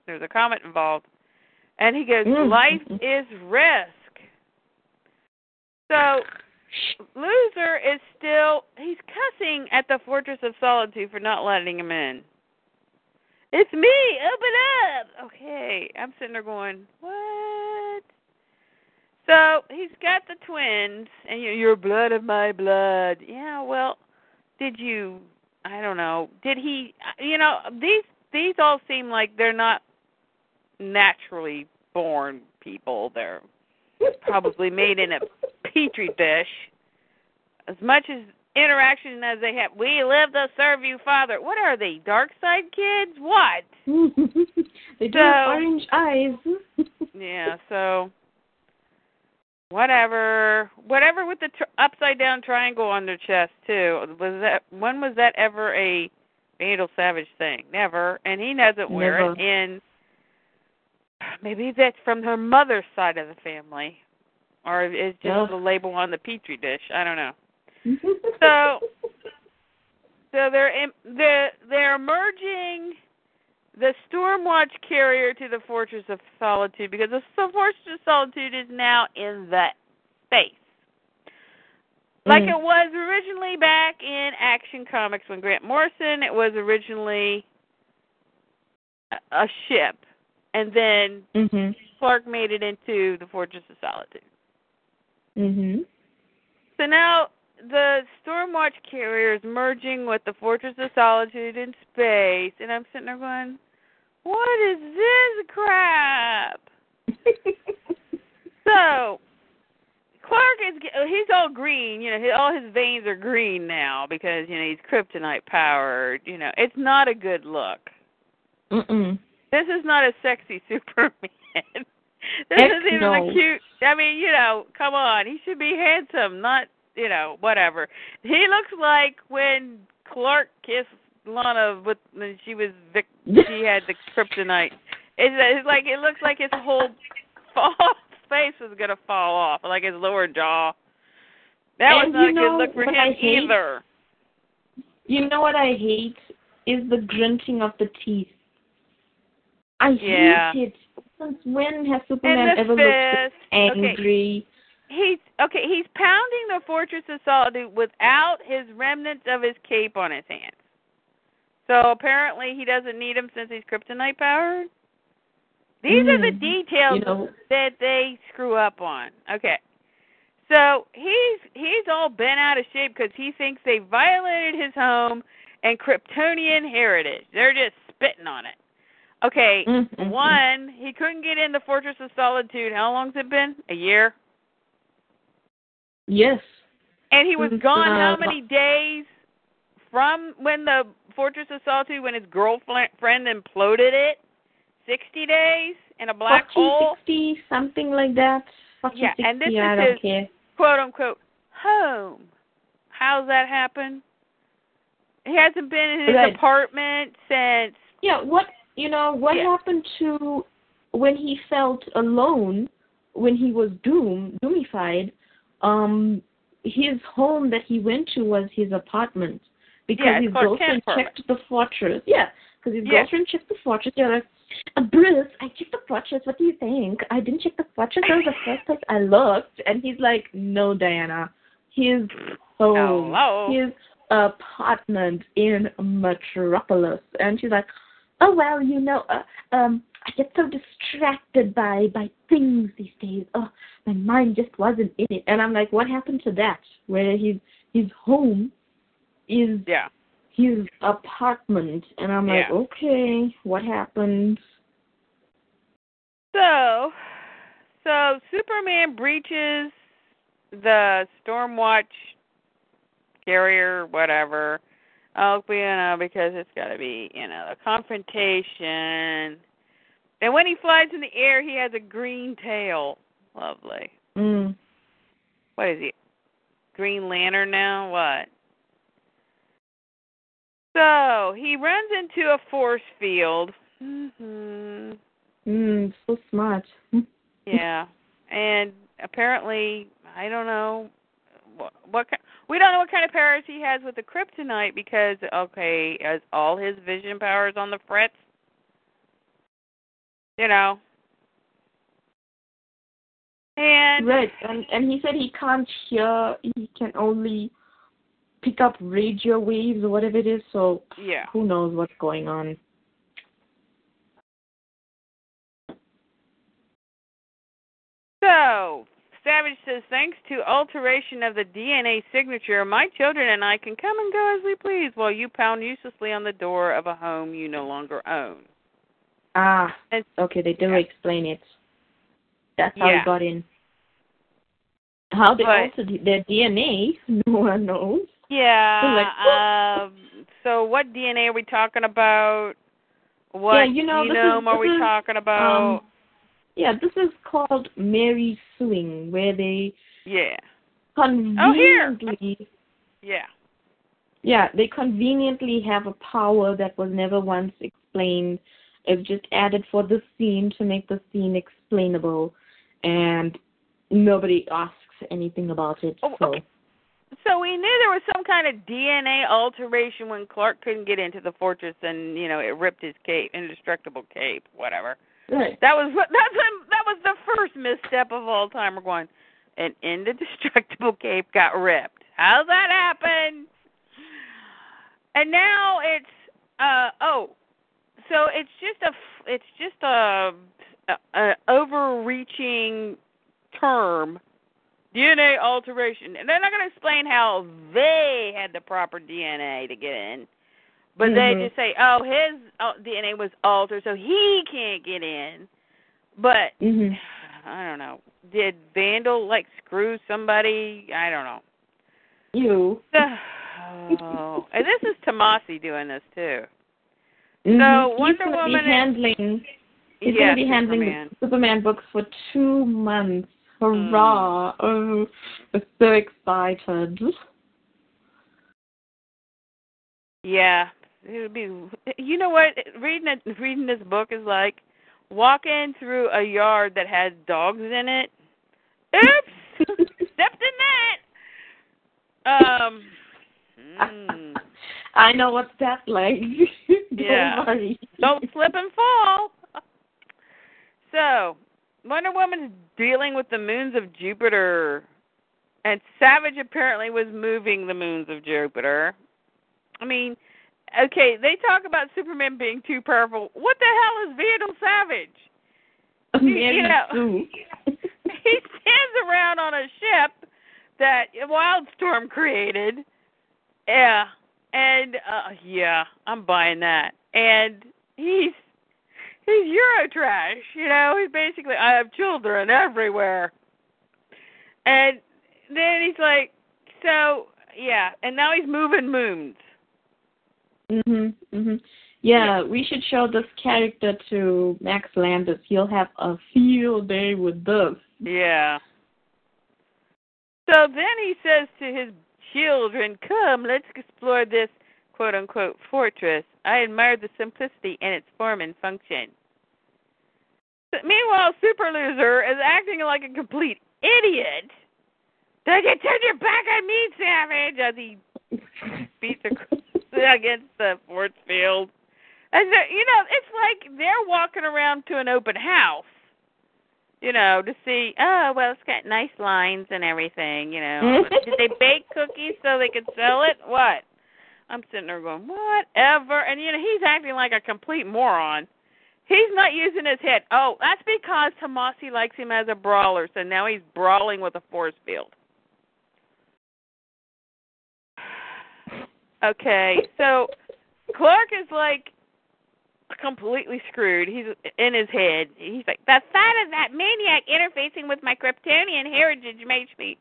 There's a comet involved. And he goes, Mm. life is risk. So, loser is still, he's cussing at the Fortress of Solitude for not letting him in. It's me, open up! Okay, I'm sitting there going, what? So he's got the twins, and you're, you're blood of my blood. Yeah, well, did you? I don't know. Did he? You know, these these all seem like they're not naturally born people. They're probably made in a petri dish. As much as interaction as they have, we live to serve you, Father. What are they? Dark side kids? What? they do So- have orange eyes. Yeah. So whatever, whatever with the tr- upside down triangle on their chest too. Was that when was that ever a Vandal Savage thing? Never. And he doesn't wear Never. it. And maybe that's from her mother's side of the family, or it's just the label on the petri dish. I don't know. So- So they're im- they're they're merging the Stormwatch carrier to the Fortress of Solitude because the Fortress of Solitude is now in the space. Like Mm. it was originally back in Action Comics when Grant Morrison, it was originally a, a ship, and then mhm. Clark made it into the Fortress of Solitude. Mhm. So now the Stormwatch carrier is merging with the Fortress of Solitude in space, and I'm sitting there going, "What is this crap?" So Clark is uh, he's all green, you know, his, all his veins are green now because you know he's kryptonite powered. You know, it's not a good look. Mm-mm. This is not a sexy Superman. this Heck is even no. a cute. I mean, you know, come on, he should be handsome, not you know whatever. He looks like when Clark kissed Lana with when she was Vic, she had the kryptonite. It's, it's like it looks like his whole fall, face was gonna fall off, like his lower jaw. That was And not a know good look for him hate? either. You know what I hate is the grunting of the teeth. I Yeah. hate it. Since when has Superman ever looked fist. Okay. angry? He's okay. He's pounding the Fortress of Solitude without his remnants of his cape on his hands. So apparently he doesn't need them since he's kryptonite powered. These are the Mm. details You know, that they screw up on. Okay. So he's he's all bent out of shape because he thinks they violated his home and Kryptonian heritage. They're just spitting on it. Okay, Mm, mm, mm. one, he couldn't get in the Fortress of Solitude. How long's it been? A year? Yes. And he was gone how uh, many days from when the Fortress of Solitude, when his girlfriend imploded it? 60 days in a black 40, hole? 60, something like that. 40, Yeah, 60, and this I is his- care. quote unquote home. How's that happen? He hasn't been in his Right. apartment since Yeah, what you know, what Yeah. happened to when he felt alone when he was doom doomified, um his home that he went to was his apartment. Because Yeah, his girlfriend checked the fortress. Yeah. Because his Yeah. girlfriend checked the fortress. You're like, uh, Bruce, I checked the fortress. What do you think? I didn't check the fortress. That was the first place I looked. And he's like, No, Diana. His home. Hello. His apartment in Metropolis. And she's like, Oh well, you know, uh, um, I get so distracted by by things these days. Oh, my mind just wasn't in it. And I'm like, what happened to that? Where his his home is yeah. his apartment, and I'm like, Yeah. okay, what happened? So, so Superman breaches the Stormwatch carrier, whatever. Oh, you know, because it's got to be, you know, a confrontation. And when he flies in the air, he has a green tail. Lovely. Mm. What is he? Green Lantern now? What? So he runs into a force field. Mhm. Mm, so smart. Yeah, and apparently, I don't know what, what ki- we don't know what kind of powers he has with the kryptonite because okay, as all his vision powers on the frets, you know. And Right, and and he said he can't hear. He can only pick up radio waves or whatever it is. So yeah, who knows what's going on? so Savage says, thanks to alteration of the DNA signature, my children and I can come and go as we please while you pound uselessly on the door of a home you no longer own. Ah, And- okay, they do yeah. explain it. That's how Yeah. got in. How they But- altered their DNA, no one knows. Yeah. um, so, what DNA are we talking about? What Yeah, you know, this is- genome are we is, talking about? Um, yeah, this is called Mary suing, where they yeah. Oh, conveniently, Yeah. yeah, they conveniently have a power that was never once explained. It's just added for the scene to make the scene explainable, and nobody asks anything about it. Oh, so. okay. So we knew there was some kind of DNA alteration when Clark couldn't get into the fortress, and you know it ripped his cape, indestructible cape, whatever. That was that's a, that was the first misstep of all time. We're going, an indestructible cape got ripped. How's that happen? And now it's uh oh, so it's just a it's just a, a, a overreaching term, DNA alteration, and they're not going to explain how they had the proper DNA to get in. But Mhm. they just say, "Oh, his uh, DNA was altered, so he can't get in." But Mhm. I don't know. Did Vandal like screw somebody? I don't know. You. Oh, and this is Tomasi doing this too. Mhm. Wonder He's Woman handling. He's yeah, gonna be handling Superman. Superman books for two months. Hurrah! Oh, I'm so excited. Yeah, it would be. You know what? Reading it, reading this book is like walking through a yard that has dogs in it. Oops, stepped in that. Um. mm, I know what that's like. Don't Yeah. worry. don't slip and fall. So, Wonder Woman's dealing with the moons of Jupiter, and Savage apparently was moving the moons of Jupiter. I mean, okay, they talk about Superman being too powerful. What the hell is Vandal Savage? Mary you know. He stands around on a ship that Wildstorm created. Yeah. And uh yeah, I'm buying that. And he's he's Eurotrash, you know, he's basically I have children everywhere. And then he's like so yeah, and now he's moving moons. Mhm. Mhm. Yeah, we should show this character to Max Landis. He'll have a field day with this. Yeah. So then he says to his children, Come, let's explore this quote unquote fortress. I admire the simplicity in its form and function. But meanwhile, Super Loser is acting like a complete idiot. Don't you turn your back on me, Savage, as he beats her against the force field. And you know, it's like they're walking around to an open house you know, to see, oh, well, it's got nice lines and everything, you know. Did they bake cookies so they could sell it? What? I'm sitting there going, whatever. And, you know, he's acting like a complete moron. He's not using his head. Oh, that's because Tomasi likes him as a brawler, so now he's brawling with a force field. Okay, so Clark is like completely screwed. He's in his head. He's like, the thought of that maniac interfacing with my Kryptonian heritage makes me.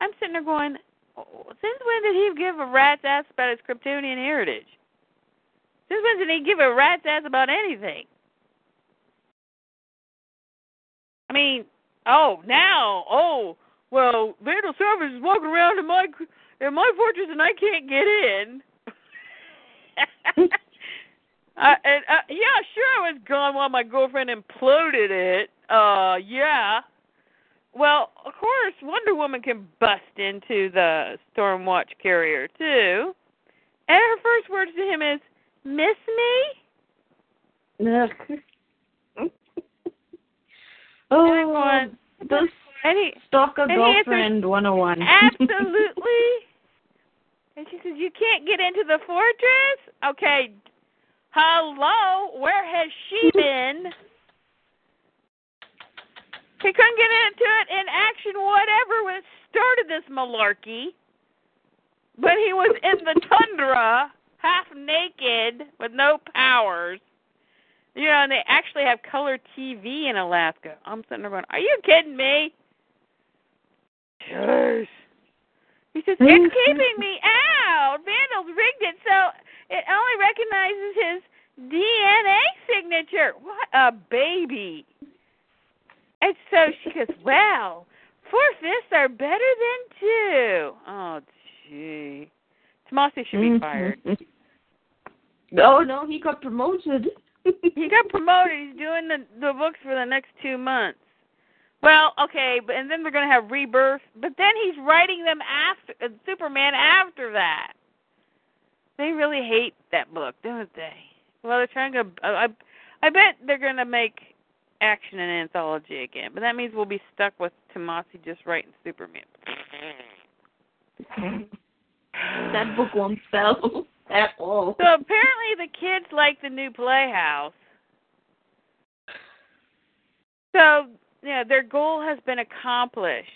I'm sitting there going, since when did he give a rat's ass about his Kryptonian heritage? Since when did he give a rat's ass about anything? I mean, oh, now, oh, well, Vandal Savage is walking around in my in my fortress and I can't get in. Uh, and, uh, yeah, sure, I was gone while my girlfriend imploded it. Uh, yeah. Well, of course, Wonder Woman can bust into the Stormwatch carrier too, and her first words to him is, "Miss me?" oh, And going, this And he, stalker and he answers, girlfriend 101. absolutely. And she says, "You can't get into the fortress." Okay. Hello, where has she been? He couldn't get into it in action, whatever, when it started this malarkey. But he was in the tundra, half naked, with no powers. You know, and they actually have color TV in Alaska. I'm sitting there going, "Are you kidding me?" Jeez. He says, "It's keeping me out. Vandals rigged it so it only recognizes his DNA signature. What a baby!" And so she goes, "Well, four fifths are better than two. Oh, gee. Tomasi should be Mm-hmm. fired. No, no, he got promoted. he got promoted. He's doing the the books for the next two months. Well, okay, but and then they're going to have rebirth. But then he's writing them after uh, Superman after that. They really hate that book, don't they? Well, they're trying to. I I bet they're going to make action an anthology again. But that means we'll be stuck with Tomasi just writing Superman. that book won't sell at all. So apparently the kids like the new Playhouse. So yeah, their goal has been accomplished.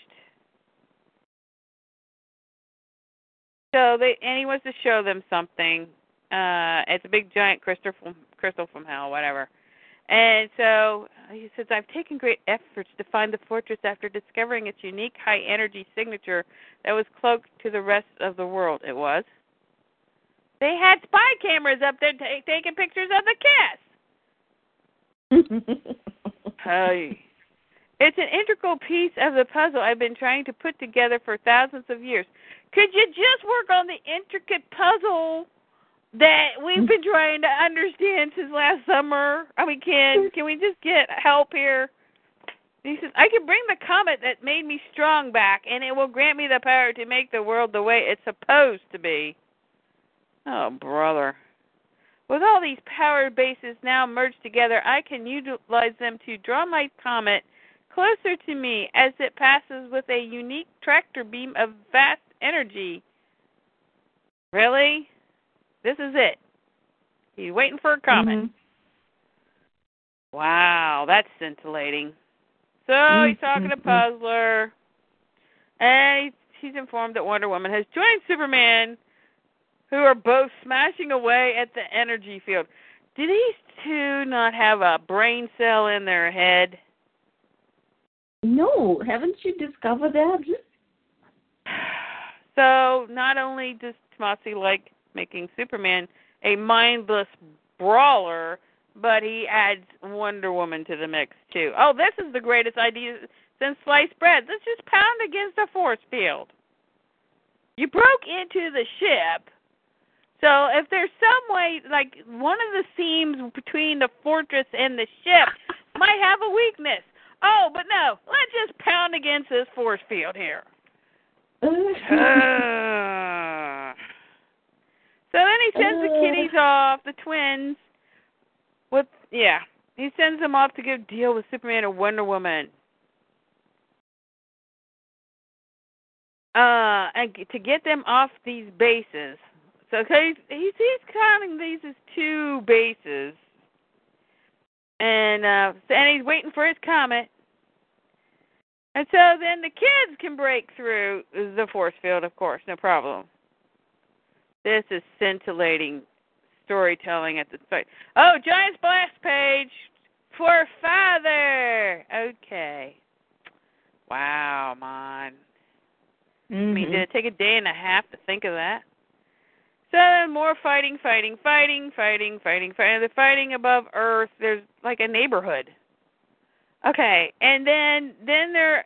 So they and he wants to show them something. Uh it's a big giant crystal from crystal from hell, whatever. And so he says, I've taken great efforts to find the fortress after discovering its unique high energy signature that was cloaked to the rest of the world. It was. They had spy cameras up there ta taking pictures of the kiss. Hey. It's an integral piece of the puzzle I've been trying to put together for thousands of years. Could you just work on the intricate puzzle that we've been trying to understand since last summer? I mean, can can we just get help here? He says, I can bring the comet that made me strong back, and it will grant me the power to make the world the way it's supposed to be. Oh, brother. With all these power bases now merged together, I can utilize them to draw my comet closer to me as it passes with a unique tractor beam of vast energy. Really? This is it. He's waiting for a comet. Mhm. Wow, that's scintillating. So he's talking to Mhm. Puzzler, and he's informed that Wonder Woman has joined Superman, who are both smashing away at the energy field. Do these two not have a brain cell in their head? No, haven't you discovered that? So not only does Tomasi like making Superman a mindless brawler, but he adds Wonder Woman to the mix too. Oh, this is the greatest idea since sliced bread. Let's just pound against a force field. You broke into the ship. So if there's some way like one of the seams between the fortress and the ship might have a weakness. Oh, but no, let's just pound against this force field here. Uh, so then he sends the kiddies off, the twins, with yeah. He sends them off to go deal with Superman and Wonder Woman. Uh, and to get them off these bases. So he's he's he's counting these as two bases, and uh, and he's waiting for his comet. And so then the kids can break through the force field, of course, no problem. This is scintillating storytelling at the start. Oh, giant splash page for father. Okay. Wow, man. I mean, did it take a day and a half to think of that? So then more fighting, fighting, fighting, fighting, fighting, fighting. They're fighting above Earth. There's like a neighborhood. Okay, and then then they're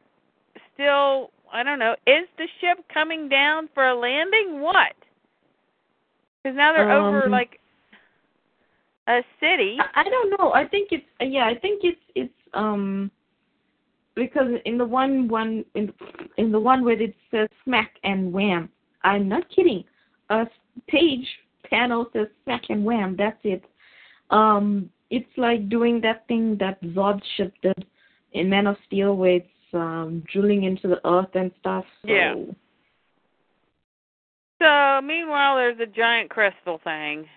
still I don't know. Is the ship coming down for a landing? What? Because now they're over Um, like a city. I, I don't know. I think it's yeah. I think it's it's um because in the one one in in the one where it says smack and wham. I'm not kidding. A page panel says smack and wham. That's it. Um, it's like doing that thing that Zod ship did in Man of Steel, where it's um drilling into the earth and stuff. So, Yeah. So meanwhile, there's a giant crystal thing.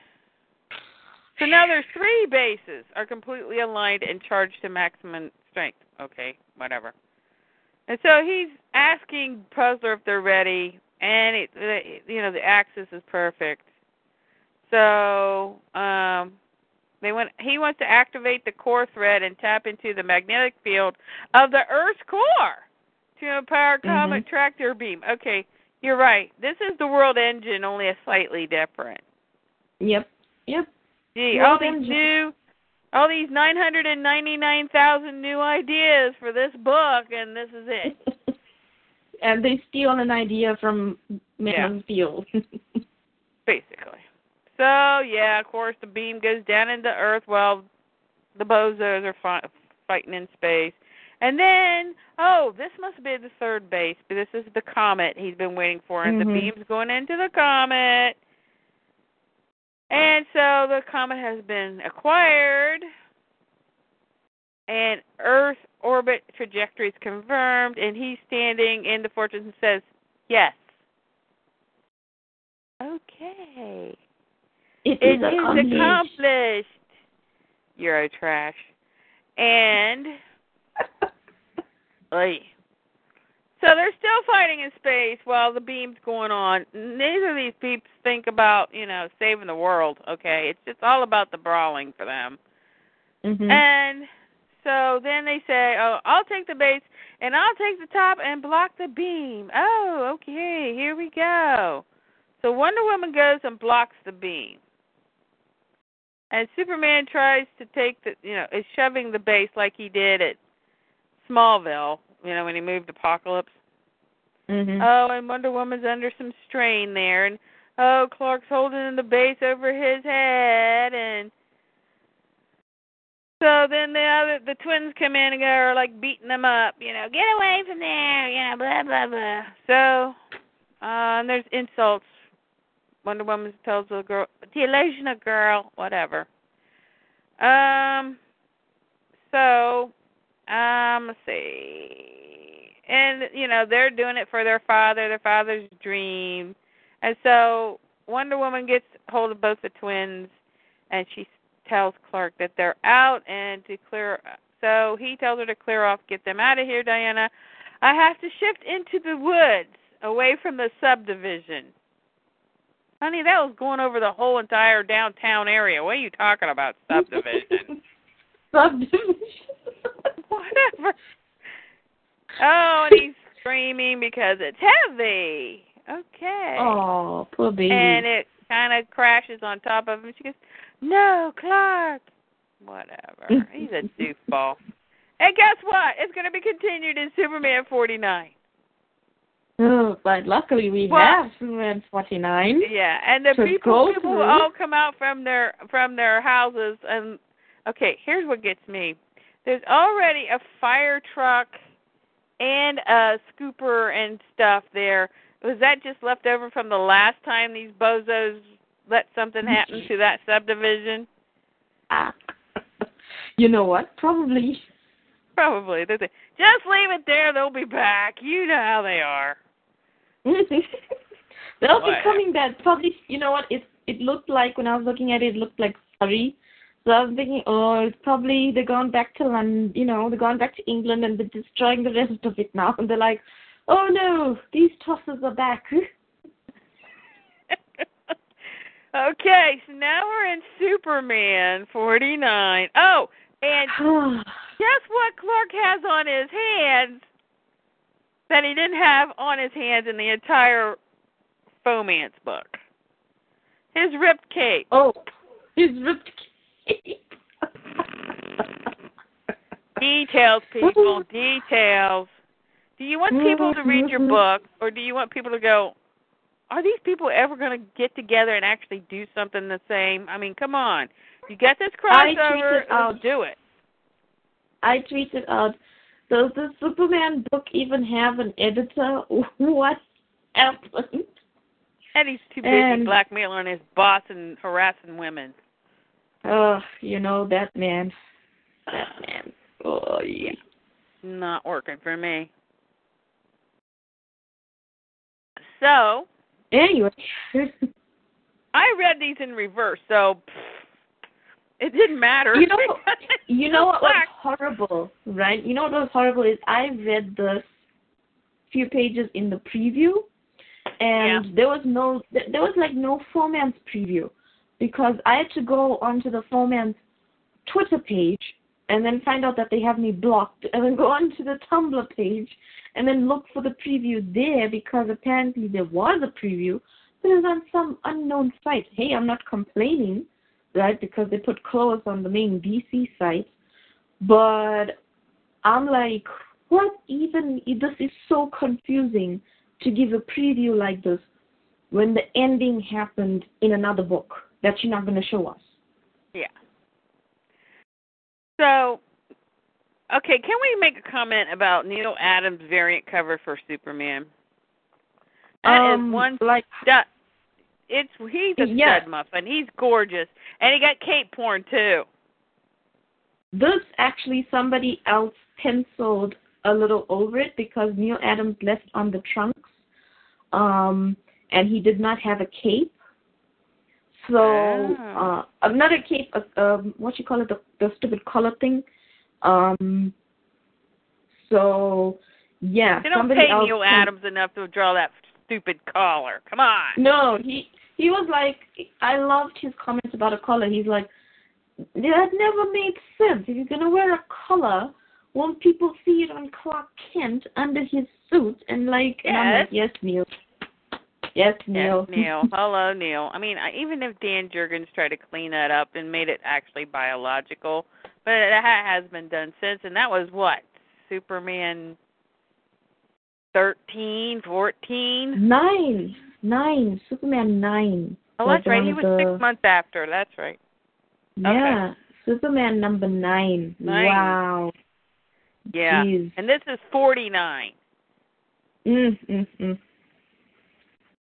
So now there's three bases are completely aligned and charged to maximum strength. Okay, whatever. And so he's asking Puzzler if they're ready, and it, it you know the axis is perfect. So um, they want he wants to activate the core thread and tap into the magnetic field of the Earth's core to empower comet Mhm. tractor beam. Okay, you're right. This is the world engine, only a slightly different. Yep. Yep. Gee, World all these engine. new, all these nine hundred and ninety-nine thousand new ideas for this book, and this is it. and they steal an idea from Mansfield. basically. So yeah, of course the beam goes down into Earth while the bozos are fi- fighting in space. And then, oh, this must be the third base, but this is the comet he's been waiting for, and the Mhm. beam's going into the comet. And so the comet has been acquired, and Earth orbit trajectory is confirmed, and he's standing in the fortress and says, "Yes." Okay. it It is accomplished. accomplished. You're a trash. And oy. so they're still fighting in space while the beam's going on. Neither of these peeps think about, you know, saving the world, okay? It's just all about the brawling for them. Mhm. And so then they say, "Oh, I'll take the base and I'll take the top and block the beam." Oh, okay, here we go. So Wonder Woman goes and blocks the beam. And Superman tries to take the, you know, is shoving the base like he did at Smallville, you know, when he moved Apocalypse. Mhm. Oh, and Wonder Woman's under some strain there, and oh, Clark's holding the base over his head, and so then the other the twins come in and are like beating them up, you know, get away from there, you know, blah blah blah. So, uh, and there's insults. Wonder Woman tells the girl, the illusion girl, whatever. Um. So, um, let's see. And you know they're doing it for their father, their father's dream, and so Wonder Woman gets hold of both the twins, and she tells Clark that they're out and to clear. So he tells her to clear off, get them out of here, Diana. I have to shift into the woods, away from the subdivision. Honey, that was going over the whole entire downtown area. What are you talking about, subdivision? Subdivision. Whatever. Oh, and he's screaming because it's heavy. Okay. Oh, poor baby. And it kind of crashes on top of him. She goes, "No, Clark." Whatever. He's a doofball. And guess what? It's going to be continued in Superman 49. Oh, but luckily we Well- have Superman 49. Yeah, and the people people through. all come out from their from their houses and okay, here's what gets me. There's already a fire truck and a scooper and stuff there. Was that just left over from the last time these bozos let something happen to that subdivision? Ah. you know what? Probably. Probably. They just leave it there, they'll be back. You know how they are. They'll be coming back. Probably, you know what? It it looked like when I was looking at it, it looked like sorry. So I was thinking, oh, it's probably they're gone back to London. You know, they're gone back to England and they're destroying the rest of it now. And they're like, oh no, these tosses are back. okay, so now we're in Superman 49. Oh, and guess what Clark has on his hands that he didn't have on his hands in the entire Fomance book? His ripped cape. oh, his ripped cape. Details, people, details. Do you want people to read your book, or do you want people to go, are these people ever going to get together and actually do something the same? I mean, come on. You got this crossover, let's do it. I tweeted out, does the Superman book even have an editor? What happened? And he's too busy And- blackmailing his boss and harassing women. Oh, you know that man. That man. Oh yeah. Not working for me. So, Anyway. I read these in reverse. So, pff, It didn't matter. You know, you know what was horrible, right? You know what was horrible is I read the few pages in the preview, and there was no, there was like no Foreman's preview because I had to go onto the Foreman's Twitter page and then find out that they have me blocked, and then go onto the Tumblr page and then look for the preview there because apparently there was a preview, but it was on some unknown site. Hey, I'm not complaining, right? Because they put clothes on the main DC site, but I'm like, what even? This is so confusing to give a preview like this when the ending happened in another book that you're not going to show us. Yeah. So, okay, can we make a comment about Neal Adams' variant cover for Superman? That is um, one like stud. It's he's a Yeah. stud muffin. He's gorgeous, and he got cape porn too. this actually somebody else penciled a little over it because Neal Adams left on the trunks, um, and he did not have a cape. So Ah. uh, another cape, uh, um, what you call it, the, the stupid collar thing. Um, so yeah, They don't pay Neal pen- Adams enough to draw that stupid collar. Come on. No, he he was like, I loved his comments about a collar. He's like, that never made sense. If you're gonna wear a collar, won't people see it on Clark Kent under his suit? And like, and I'm like, yes, Neal. Yes, Neal. Yes, Neal. Hello, Neal. I mean, I, even if Dan Jurgens tried to clean that up and made it actually biological, but that has been done since, and that was what Superman thirteen, fourteen. nine, nine, Superman nine. Oh, that's right. He was the- six months after. That's right. Yeah, Superman number nine. Nine. Wow. Yeah. Jeez. And this is forty nine. Mm, mm, mm.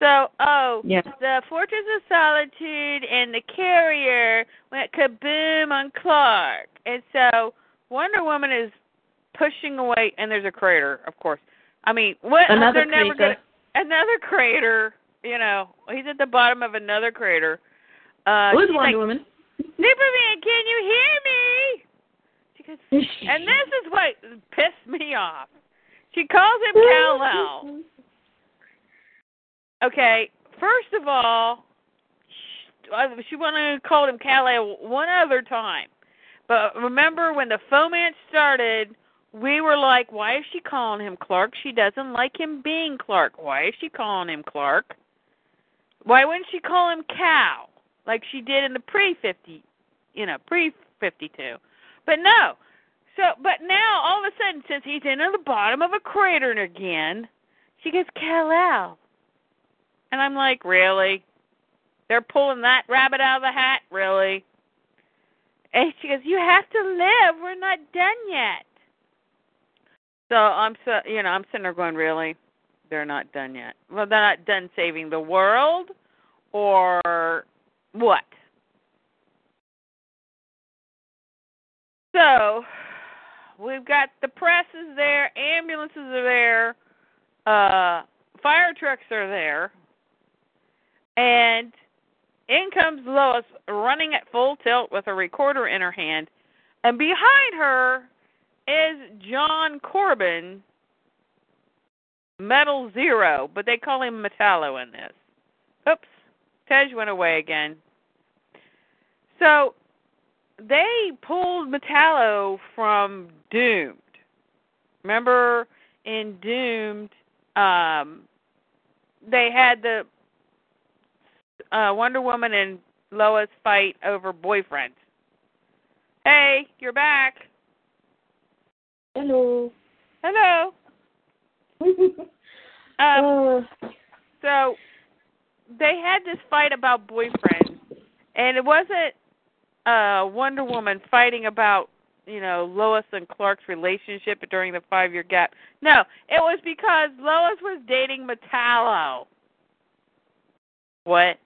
So, oh, Yeah. the Fortress of Solitude and the Carrier went kaboom on Clark. And so Wonder Woman is pushing away, and there's a crater, of course. I mean, what? Another crater. gonna another crater. You know, he's at the bottom of another crater. Uh, Who's Wonder like, Woman? Superman, can you hear me? She goes, and this is what pissed me off. She calls him Kal-El. Okay, first of all, she wanted to call him Kal-El one other time. But remember when the foment started, we were like, why is she calling him Clark? She doesn't like him being Clark. Why is she calling him Clark? Why wouldn't she call him Kal like she did in the pre-50, you know, pre-52? But no. So, but now all of a sudden, since he's in the bottom of a crater again, she goes Kal-El. And I'm like, really? They're pulling that rabbit out of the hat, really? And she goes, you have to live. We're not done yet. So I'm so you know I'm sitting there going, really? They're not done yet. Well, they're not done saving the world, or what? So we've got the press is there, ambulances are there, uh, fire trucks are there, and in comes Lois running at full tilt with a recorder in her hand, and behind her is John Corben, Metal Zero, but they call him Metallo in this. Oops, Tej went away again. So they pulled Metallo from Doomed. Remember in Doomed, um, they had the uh, Wonder Woman and Lois fight over boyfriend. Hey, you're back. Hello. Hello. Um, uh, so they had this fight about boyfriends, and it wasn't uh Wonder Woman fighting about you know Lois and Clark's relationship during the five year gap. No, it was because Lois was dating Metallo. What?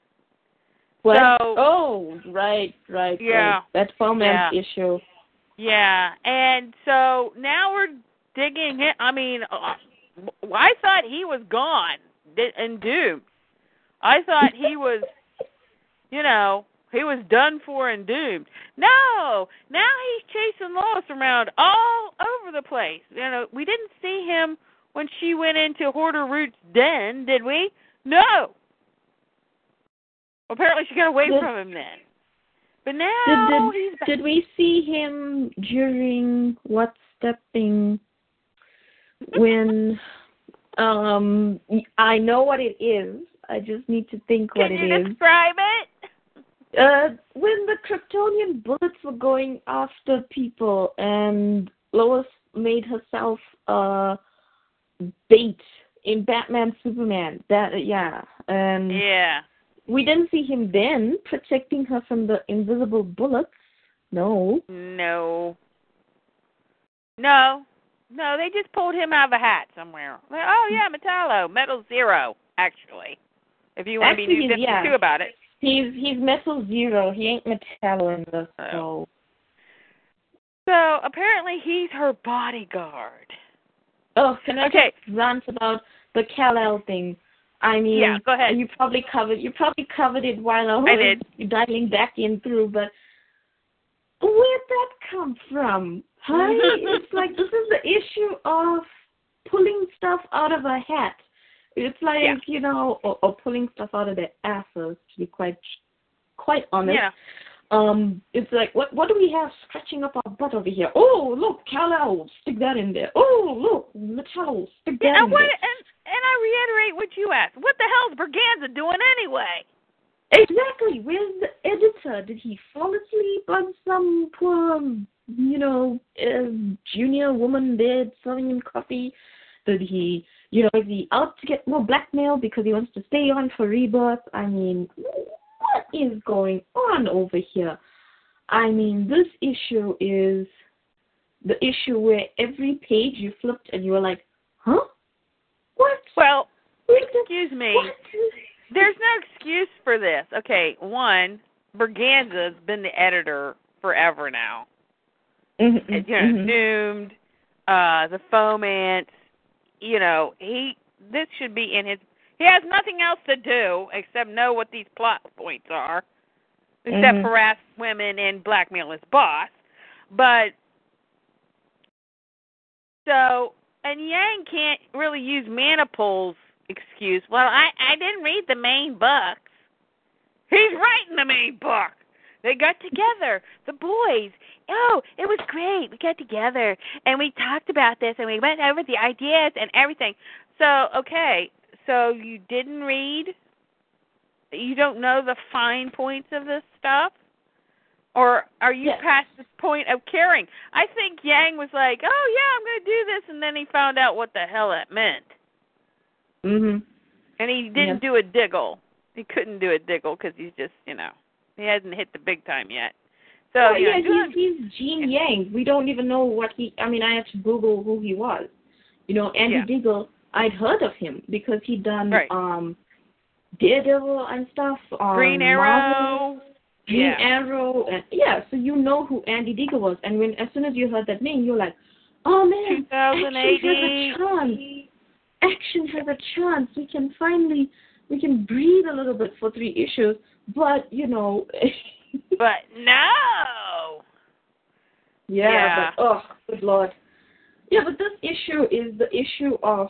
What? So- oh, right, right, Yeah. right. That Foreman's Yeah. issue. Yeah, and so now we're digging in. I mean, uh, I thought he was gone and doomed. I thought he was, you know, he was done for and doomed. No, now he's chasing Lois around all over the place. You know, we didn't see him when she went into Hordr_Root's den, did we? No. Apparently, she got away Did- from him then. But now Did, did, did we see him during what stepping when um I know what it is. I just need to think what it is. Can you describe it? Uh when the Kryptonian bullets were going after people and Lois made herself uh bait in Batman Superman. That yeah. And Yeah. We didn't see him then protecting her from the invisible bullets. No. No. No. No, they just pulled him out of a hat somewhere. Like, oh yeah, Metallo, Metal Zero, actually. If you want to be Actually, new 52 yeah. about it. He's he's Metal Zero. He ain't Metallo in this. Oh. So So apparently he's her bodyguard. oh, can I Okay. just rant about the Kal El thing? I mean, Yeah, go ahead. You probably covered you probably covered it while I was dialing back in through, but where'd that come from? Huh? it's like this is the issue of pulling stuff out of a hat. It's like Yeah. you know, or, or pulling stuff out of their asses. To be quite quite honest. Yeah. Um, it's like what what do we have scratching up our butt over here? Oh, look, Kal-El, stick that in there. Oh, look, Metallo, stick that Yeah, in what there. and and I reiterate what you asked. What the hell is Berganza doing anyway? Exactly. Where's the editor? Did he fall asleep on some poor, you know, uh, junior woman there serving him coffee? Did he, you know, is he out to get more blackmail because he wants to stay on for rebirth? I mean, what is going on over here? I mean, this issue is the issue where every page you flipped and you were like, huh? What? Well, excuse me. What? There's no excuse for this. Okay, one, Berganza's been the editor forever now. Mhm, And, you know, mhm. doomed, uh, the Fomance. You know, he this should be in his. He has nothing else to do except know what these plot points are, except Mhm. harass women and blackmail his boss. But so, and Yang can't really use Manipul's excuse. Well, I I didn't read the main books. He's writing the main book. They got together, the boys. Oh, it was great. We got together and we talked about this and we went over the ideas and everything. So, okay, so you didn't read? You don't know the fine points of this stuff? Or are you Yes. past the point of caring? I think Yang was like, "Oh yeah, I'm going to do this," and then he found out what the hell that meant, Mhm. and he didn't Yes. do a diggle. He couldn't do a diggle because he's just, you know, he hasn't hit the big time yet. So oh, yeah, he's he's Gene Yang. We don't even know what he. I mean, I had to Google who he was. You know, Andy Yeah. Diggle. I'd heard of him because he'd done Right. um Daredevil and stuff. On Green Marvel, Arrow. Green yeah. Arrow, and yeah. So you know who Andy Diggle was, and when as soon as you heard that name, you're like, oh man, action has a chance. Action has a chance. We can finally we can breathe a little bit for three issues. But you know. But no. Yeah, Yeah. but oh, good lord. Yeah, but this issue is the issue of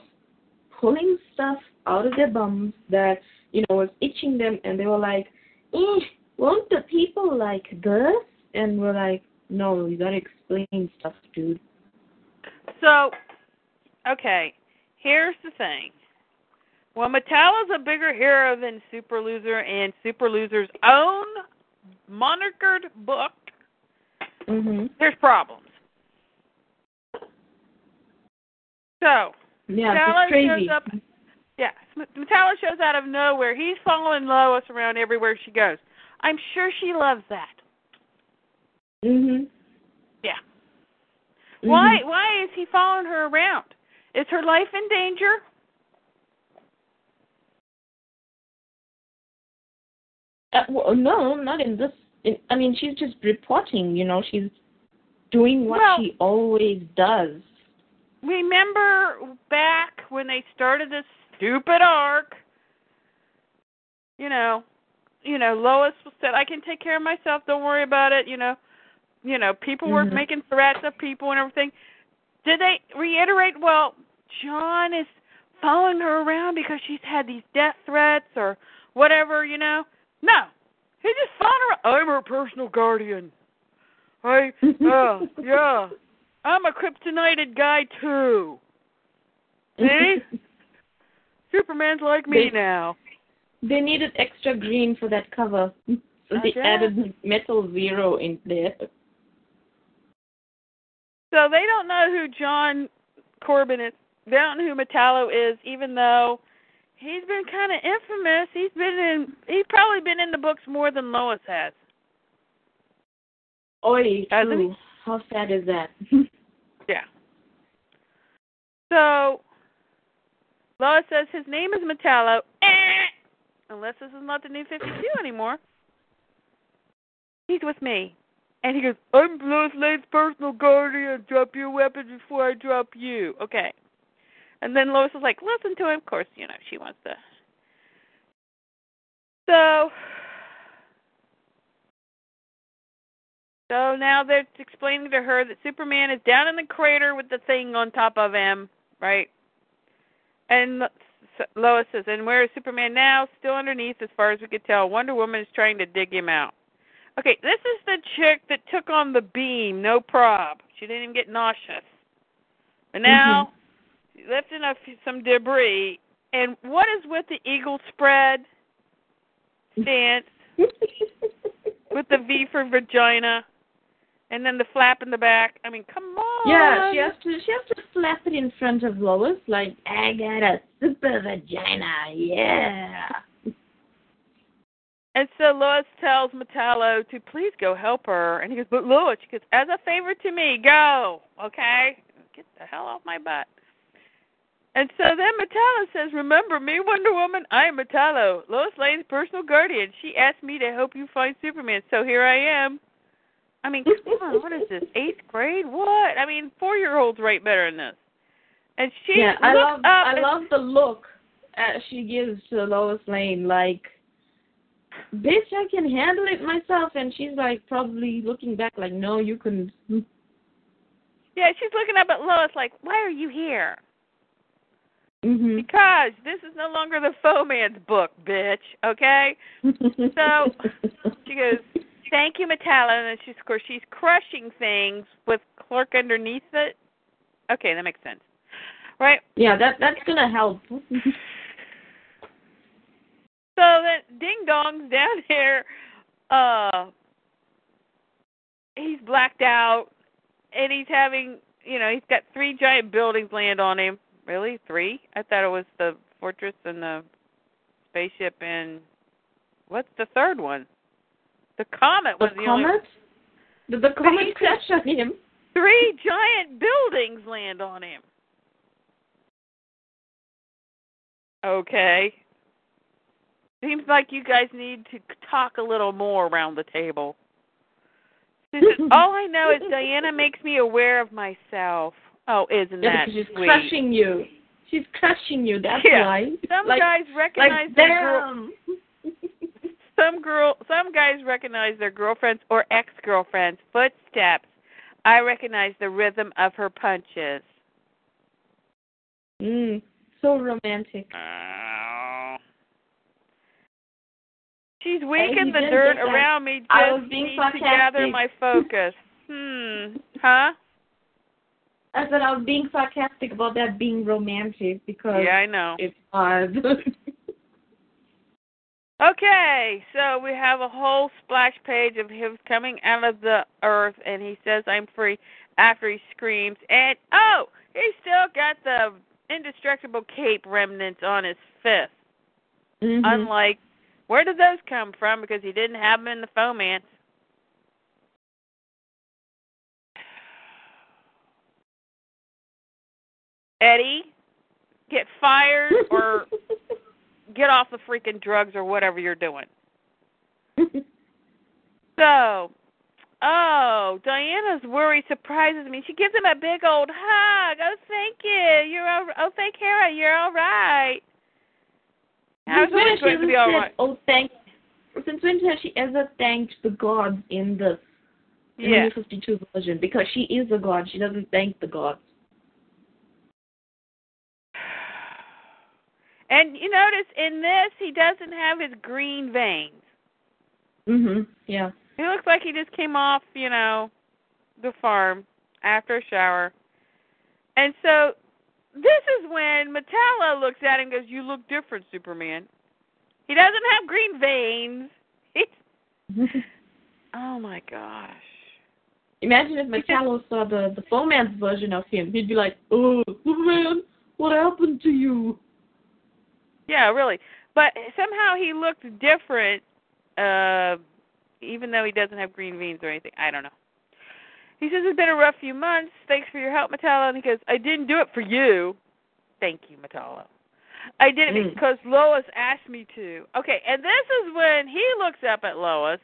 pulling stuff out of their bums that you know was itching them, and they were like, eh, "Won't the people like this?" And we're like, "No, you gotta explain stuff, dude." So, okay, here's the thing. Well, Metallo's a bigger hero than Super Loser and Super Loser's own monikered book. Mhm. There's problems. So, Yeah, Metallo it's crazy. shows up. Yeah, Metallo shows out of nowhere. He's following Lois around everywhere she goes. I'm sure she loves that. Mhm. Yeah. Mhm. Why? Why is he following her around? Is her life in danger? Uh, well, no, not in this. In, I mean, she's just reporting. You know, she's doing what Well- she always does. Remember back when they started this stupid arc, you know, you know, Lois said, "I can take care of myself. Don't worry about it." You know, you know, people were Mhm. making threats of people and everything. Did they reiterate? Well, John is following her around because she's had these death threats or whatever. You know, no, he just followed her. I'm her personal guardian. I, uh, yeah, I'm a kryptonited guy too. See? Superman's like me They- now. They needed extra green for that cover, so I they guess. added metal zero in there. So they don't know who John Corben is. They don't know who Metallo is, even though he's been kind of infamous. He's been in. He's probably been in the books more than Lois has. Oi, Hasn't true. he? How sad is that? Yeah. So Lois says his name is Metallo. Eh, unless this is not the new 52 anymore. He's with me. And he goes, I'm Lois Lane's personal guardian. Drop your weapon before I drop you. Okay. And then Lois is like, listen to him. Of course, you know, she wants to. So. So now they're explaining to her that Superman is down in the crater with the thing on top of him, right? And Lois says, and where is Superman now? Still underneath, as far as we could tell. Wonder Woman is trying to dig him out. Okay, this is the chick that took on the beam, no prob. She didn't even get nauseous. And mm-hmm. now, lifting up some debris. And what is with the eagle spread stance with the V for vagina? And then the flap in the back. I mean, come on. Yeah, she has to she has to slap it in front of Lois like I got a super vagina, yeah. And so Lois tells Metallo to please go help her. And he goes, But Lois, she goes, as a favor to me, go, okay? Get the hell off my butt. And so then Metallo says, Remember me, Wonder Woman? I am Metallo, Lois Lane's personal guardian. She asked me to help you find Superman, so here I am. I mean, come on, what is this? Eighth grade? What? I mean, four year olds write better than this. And she yeah, I love up I and love the look uh, she gives to Lois Lane, like bitch, I can handle it myself and she's like probably looking back like, No, you couldn't Yeah, she's looking up at Lois like, Why are you here? Mhm. Because this is no longer the Foeman's book, bitch. Okay? So, She goes, "Thank you, Metallo," and she's of course she's crushing things with Clark underneath it. Okay, that makes sense, right? Yeah, that that's gonna help. So that Ding Dong's down here. Uh, he's blacked out, and he's having, you know, he's got three giant buildings land on him. Really, three? I thought it was the fortress and the spaceship and what's the third one? The comet was the only comet? Did the comet crash on him? Three giant buildings land on him. Okay. Seems like you guys need to talk a little more around the table. All I know is Diana makes me aware of myself. Oh, isn't Yeah, that because she's sweet? crushing you. She's crushing you. That's Yeah. why. Some like, guys recognize like their girl. Um, Some girl. Some guys recognize their girlfriends or ex-girlfriends' footsteps. I recognize the rhythm of her punches. mm, so romantic. Oh. She's weak in the dirt around me. Just I was being need to gather my focus. hmm. Huh? I said I was being sarcastic about that being romantic because Yeah, I know. it's hard. Okay, so we have a whole splash page of him coming out of the earth, and he says, "I'm free." After he screams, and oh, he's still got the indestructible cape remnants on his fist. Mhm. Unlike, where did those come from? Because he didn't have them in the Fomance. Eddie, get fired or get off the freaking drugs or whatever you're doing. So, oh, Diana's worry surprises me. She gives him a big old hug. Oh, thank you. You're all. Oh, thank Hera. You're all right. I was going to be all said, right. Oh, thank. since when has she ever thanked the gods in this in Yeah. the 52 version? Because she is a god. She doesn't thank the gods. And you notice in this, he doesn't have his green veins. Mhm. Yeah. He looks like he just came off, you know, the farm after a shower. And so this is when Metallo looks at him and goes, You look different, Superman. He doesn't have green veins. He's, oh my gosh. Imagine if Metallo saw the the Foman's version of him. He'd be like, "Oh, Superman, what happened to you?" Yeah, really. But somehow he looked different, uh, even though he doesn't have green veins or anything. I don't know. He says it's been a rough few months. Thanks for your help, Metallo. And he goes, I didn't do it for you. Thank you, Metallo. I did it Mm. because Lois asked me to. Okay, and this is when he looks up at Lois,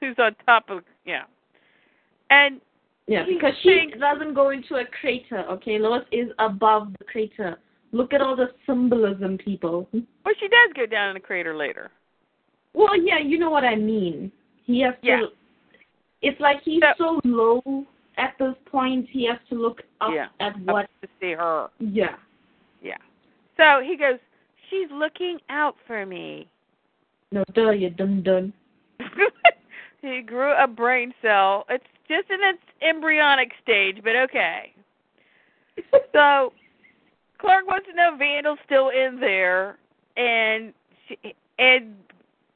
who's on top of yeah, and Yeah, because she doesn't go into a crater. Okay, Lois is above the crater. Look at all the symbolism, people. well, she does go down in the crater later. Well, yeah, you know what I mean. He has to. Yeah. It's like he's So- so low at this point. He has to look up Yeah, at Up what. to see her. Yeah. Yeah. So he goes, She's looking out for me. No, duh, you dum dum. he grew a brain cell. It's just in its embryonic stage, but okay. So Clark wants to know Vandal's still in there, and she, and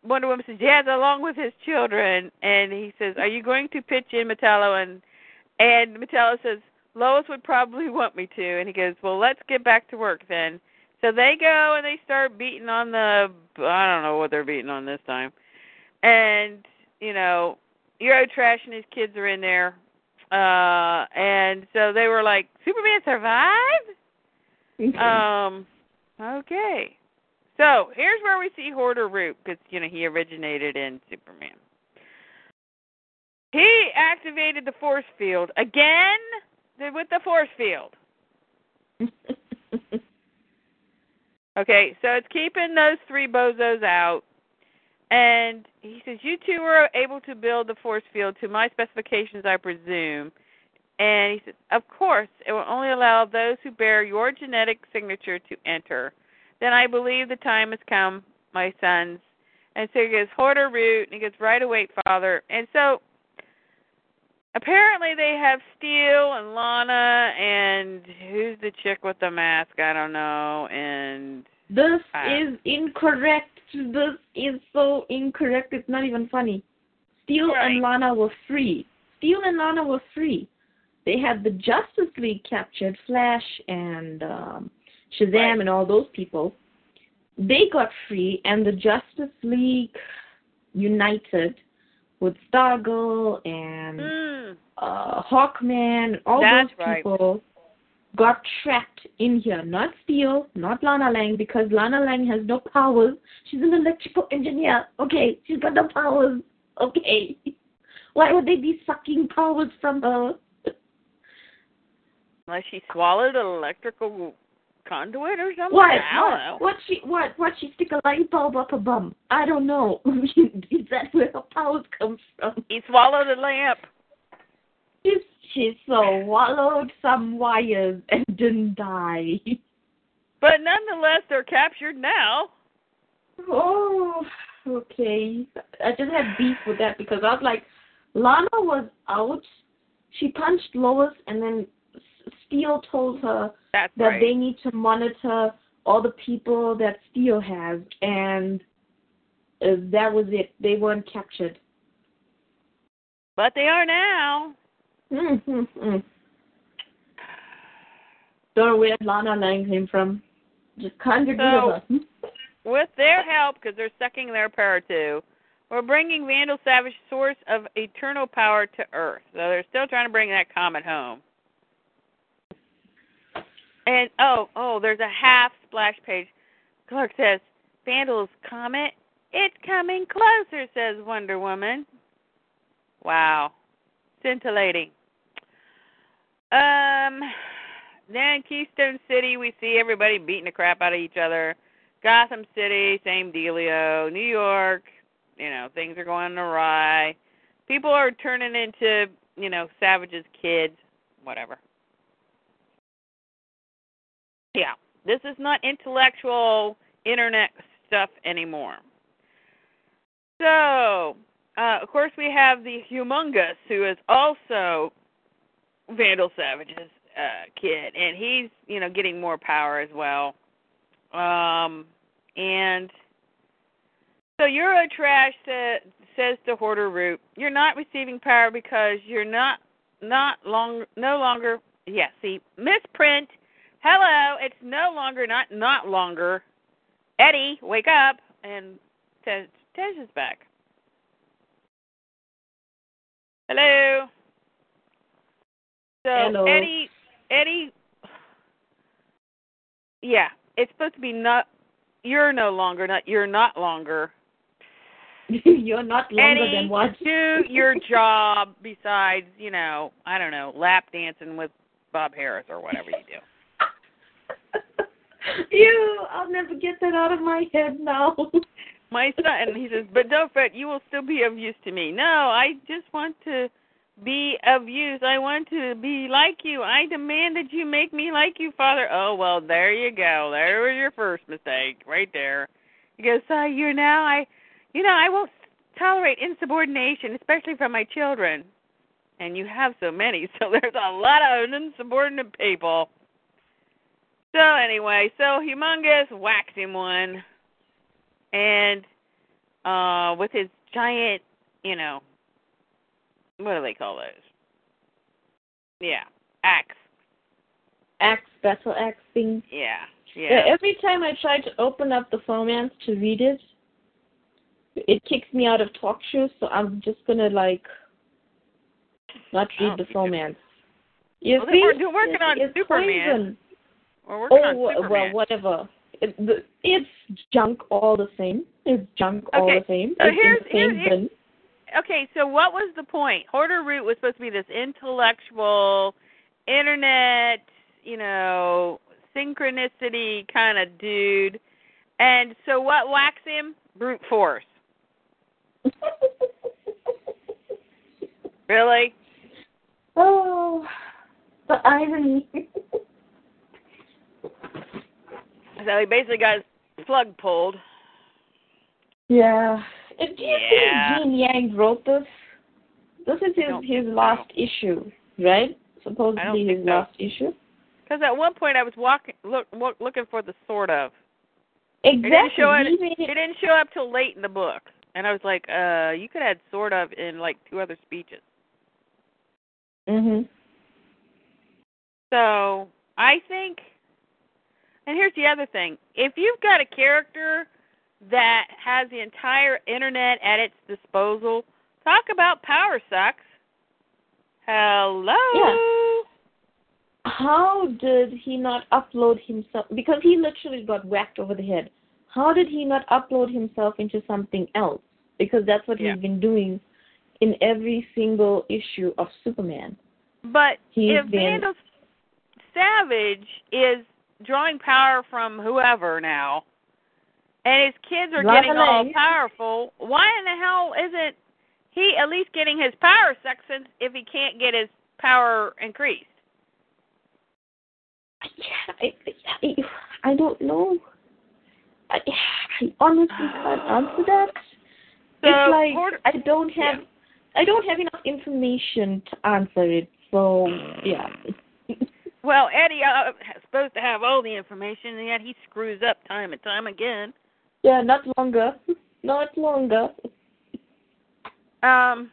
Wonder Woman says yes, along with his children. And he says, "Are you going to pitch in Metallo?" And and Metallo says, "Lois would probably want me to." And he goes, "Well, let's get back to work then." So they go and they start beating on the I don't know what they're beating on this time, and you know, Euro Trash and his kids are in there, uh, and so they were like, "Superman survived." Um, okay. So here's where we see Hordr_Root because you know he originated in Superman. He activated the force field again with the force field. Okay, so it's keeping those three bozos out. And he says, You two were able to build the force field to my specifications, I presume. And he says, Of course, it will only allow those who bear your genetic signature to enter. Then I believe the time has come, my sons. And so he goes, Hordr_Root, and he goes, Right away, Father. And so apparently they have Steel and Lana and who's the chick with the mask? I don't know. And This Ah. is incorrect. This is so incorrect. It's not even funny. Steel Right. and Lana were free. Steel and Lana were free. They had the Justice League captured, Flash and um, Shazam Right. and all those people. They got free, and the Justice League united with Stargirl and mm, uh, Hawkman, all That's those right. people got trapped in here. Not Steel, not Lana Lang, because Lana Lang has no powers. She's an electrical engineer. Okay, she's got no powers. Okay. Why would they be sucking powers from her? Unless she swallowed an electrical conduit or something. What? I don't know. What? What she? What? What? She stick a light bulb up her bum? I don't know. Is that where her powers come from? He swallowed a lamp. She, she swallowed some wires and didn't die. But nonetheless, they're captured now. Oh, okay. I just had beef with that because I was like, Lana was out. She punched Lois, and then S- Steel told her That's that right. they need to monitor all the people that Steel has, and uh, that was it. They weren't captured. But they are now. Mm-hmm. Don't know where Lana Lang came from. Just rid So- With their help, because they're sucking their power too, we're bringing Vandal Savage source of eternal power to Earth. So they're still trying to bring that comet home. And oh, oh, there's a half splash page. Clark says, Vandal's comet, it's coming closer, says Wonder Woman. Wow. Scintillating. Um then Keystone City we see everybody beating the crap out of each other. Gotham City, same dealio. New York, You know, things are going awry. People are turning into, you know, savages, kids, whatever. Yeah, this is not intellectual internet stuff anymore. So, uh, of course, we have the Humongous, who is also Vandal Savage's uh, kid, and he's you know getting more power as well. Um, and so Eurotrash sa- says to Hordr_Root, "You're not receiving power because you're not not long no longer yeah see misprint. Hello, it's no longer not not longer. Eddie, wake up!" And Tej Tej is back. Hello. So Hello. Eddie Eddie Yeah, it's supposed to be not you're no longer not you're not longer. You're not longer Eddie, than what? do your job besides, you know, I don't know, lap dancing with Bob Harras or whatever you do. you, I'll never get that out of my head now. My son he says, But don't fret, you will still be of use to me. No, I just want to be of use. I want to be like you. I demand that you make me like you, Father. Oh well, there you go. There was your first mistake, right there. He goes, uh, you now I, you know, I won't tolerate insubordination, especially from my children. And you have so many, so there's a lot of insubordinate people. So anyway, so humongous whacks him one, and uh with his giant, you know, what do they call those? Yeah, axe. Axe, battle axe thing. Yeah, Yeah, yeah. every time I try to open up the Fomance to read it, it kicks me out of talk shoes, so I'm just gonna like not Oh, read the you Fomance. You Well, see, we're working on it's Superman. poison. We're working Oh on well, whatever. It, it's junk all the same. It's junk all the same. so it's here's- in the same here's- okay, so what was the point? Hordr_Root was supposed to be this intellectual, internet, you know, synchronicity kind of dude. And so what whacks him? Brute force. Really? oh, the irony. So he basically got his plug pulled. yeah. And do you Yeah. think Gene Yang wrote this? This is his his last issue, right? Supposedly his so. last issue. Because at one point I was walking, look, look, looking for the sort of. Exactly. It didn't show it. It didn't show up till late in the book, and I was like, uh, you could add sort of in like two other speeches. Mhm. So I think, and here's the other thing: if you've got a character that has the entire internet at its disposal, talk about power sucks. Hello. Yeah. How did he not upload himself? Because he literally got whacked over the head. How did he not upload himself into something else? Because that's what Yeah. he's been doing in every single issue of Superman. But He's if been- Vandal Savage is drawing power from whoever now, and his kids are getting all powerful, why in the hell isn't he at least getting his power section if he can't get his power increased? Yeah, I, I, I don't know. I, I honestly can't answer that. So it's like Hoarder- I don't have I don't have enough information to answer it. So yeah. Well, Eddie uh, is supposed to have all the information, and yet he screws up time and time again. yeah, not longer. Not longer. Um,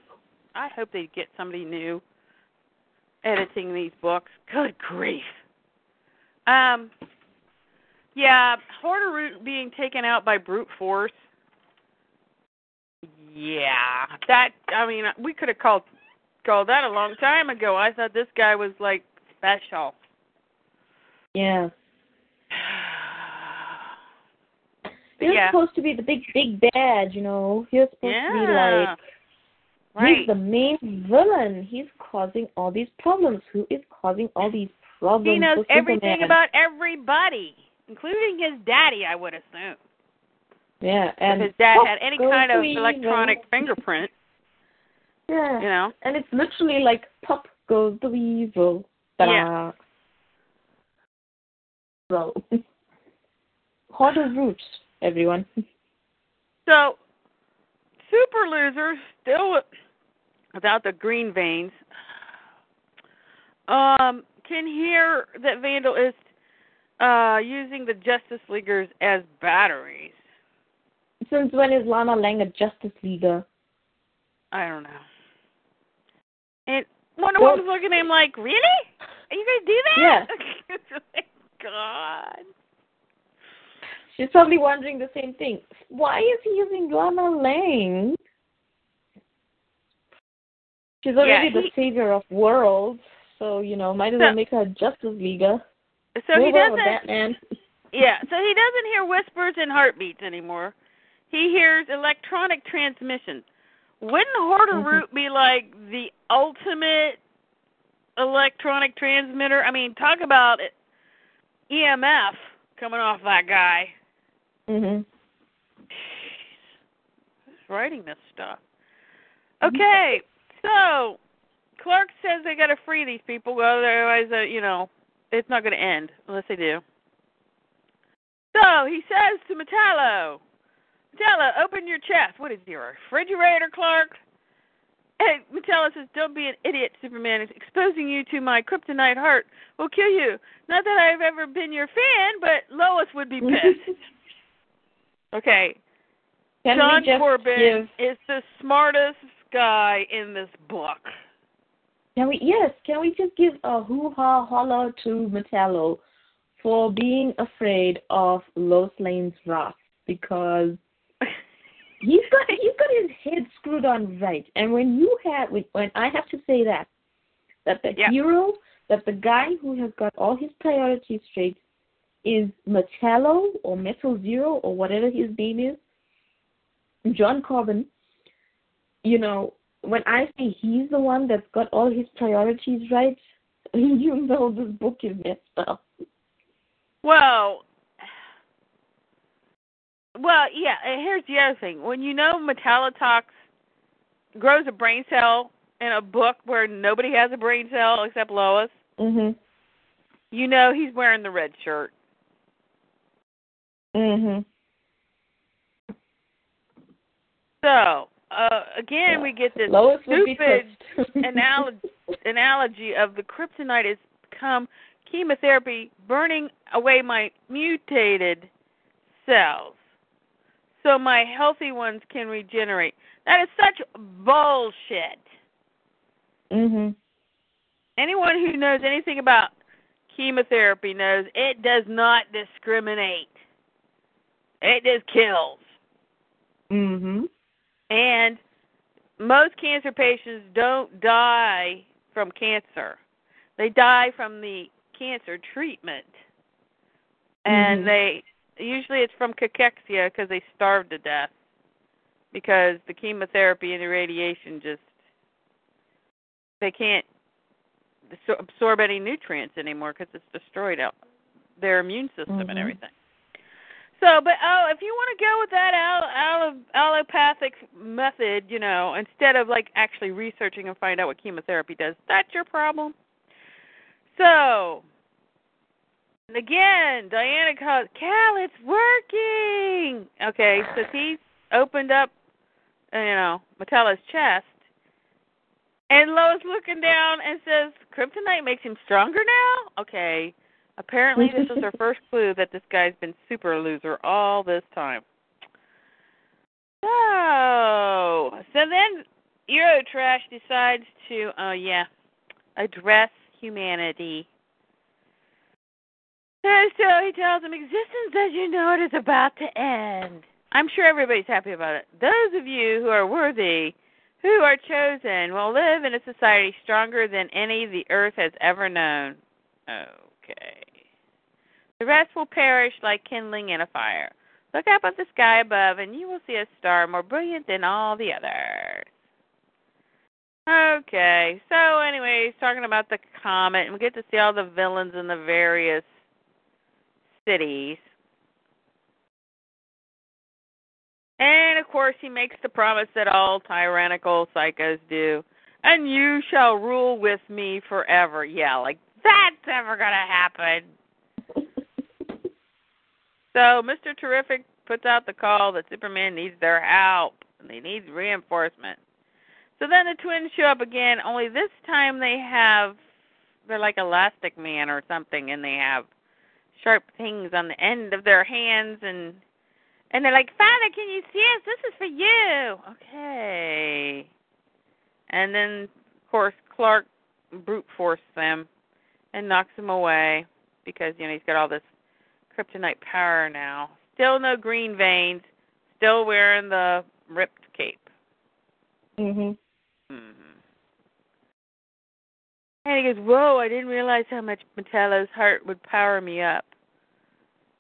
I hope they get somebody new editing these books. Good grief. Um, yeah, Hordr_Root being taken out by brute force. Yeah, that. I mean, we could have called called that a long time ago. I thought this guy was like special. Yeah. You're yeah, supposed to be the big big bad, you know. You're supposed to be like right. he's the main villain. He's causing all these problems. Who is causing all these problems? He knows everything Superman? about everybody, including his daddy. I would assume. Yeah, and if his dad had any kind of evil. electronic fingerprint, Yeah, you know. and it's literally like pop goes the weasel. Ta-da. So, harder roots, everyone. So, super loser, still without the green veins, um, can hear that Vandal is uh, using the Justice Leaguers as batteries. Since when is Lana Lang a Justice Leaguer? I don't know. And Wonder Woman's looking at him like, really? Are you gonna do that? Yeah. God. She's probably wondering the same thing. Why is he using Lana Lang? She's already Yeah, the he- savior of worlds, so you know, might as So- well make her a Justice Leaguer. So he Move over, doesn't. Batman. Yeah, so he doesn't hear whispers and heartbeats anymore. He hears electronic transmissions. Wouldn't Horder Mhm. Root be like the ultimate electronic transmitter? I mean, talk about it. EMF coming off that guy. Mhm. Who's writing this stuff? Okay, so Clark says they got to free these people, otherwise, uh, you know, it's not going to end unless they do. So he says to Metallo, Metallo, open your chest. What is your refrigerator, Clark? And Metallo says, Don't be an idiot, Superman. Exposing you to my kryptonite heart will kill you. Not that I've ever been your fan, but Lois would be pissed. okay, Can John Corben give? is the smartest guy in this book. Can we? Yes. Can we just give a hoo ha holla to Metallo for being afraid of Lois Lane's wrath because he's got he's got his head screwed on right. And when you have when, I have to say that that the Yeah. hero that the guy who has got all his priorities straight is Metallo or Metal Zero or whatever his name is, John Corben. You know, when I say he's the one that's got all his priorities right, you know this book is messed up. Well, well, yeah. Here's the other thing: when you know Metallotox grows a brain cell in a book where nobody has a brain cell except Lois, Mhm. you know he's wearing the red shirt. Mhm. So uh, again, Yeah. we get this Lois stupid analogy analogy of the kryptonite has become chemotherapy burning away my mutated cells so my healthy ones can regenerate. That is such bullshit. mhm. Anyone who knows anything about chemotherapy knows it does not discriminate. It just kills. Mhm. And most cancer patients don't die from cancer. They die from the cancer treatment. And Mhm. they usually it's from cachexia because they starve to death because the chemotherapy and the radiation just they can't absorb any nutrients anymore because it's destroyed out their immune system Mhm. and everything. So, but oh, if you want to go with that allo- allo- allopathic method, you know, instead of like actually researching and find out what chemotherapy does, that's your problem. So, and again, Diana calls, Kal, it's working. Okay, so he's opened up, you know, Metallo's chest, and Lois looking down and says, "Kryptonite makes him stronger now." Okay, apparently this was her first clue that this guy's been super loser all this time. So, so then Eurotrash decides to, oh yeah, address humanity. And so he tells them, existence as you know it is about to end. I'm sure everybody's happy about it. Those of you who are worthy, who are chosen, will live in a society stronger than any the earth has ever known. Okay. The rest will perish like kindling in a fire. Look up at the sky above, and you will see a star more brilliant than all the others. Okay, so anyway, he's talking about the comet, and we get to see all the villains in the various cities. And of course, he makes the promise that all tyrannical psychos do. And you shall rule with me forever. Yeah, like that's never going to happen. so, Mr. Terrific puts out the call that Superman needs their help and they need reinforcement. So then the twins show up again, only this time they have they're like elastic man or something and they have sharp things on the end of their hands and and they're like, Father, can you see us? This is for you. Okay. And then of course Clark brute force them and knocks them away because, you know, he's got all this kryptonite power now. Still no green veins, still wearing the ripped cape. Mhm. Mhm. And he goes, "Whoa! I didn't realize how much Metallo's heart would power me up."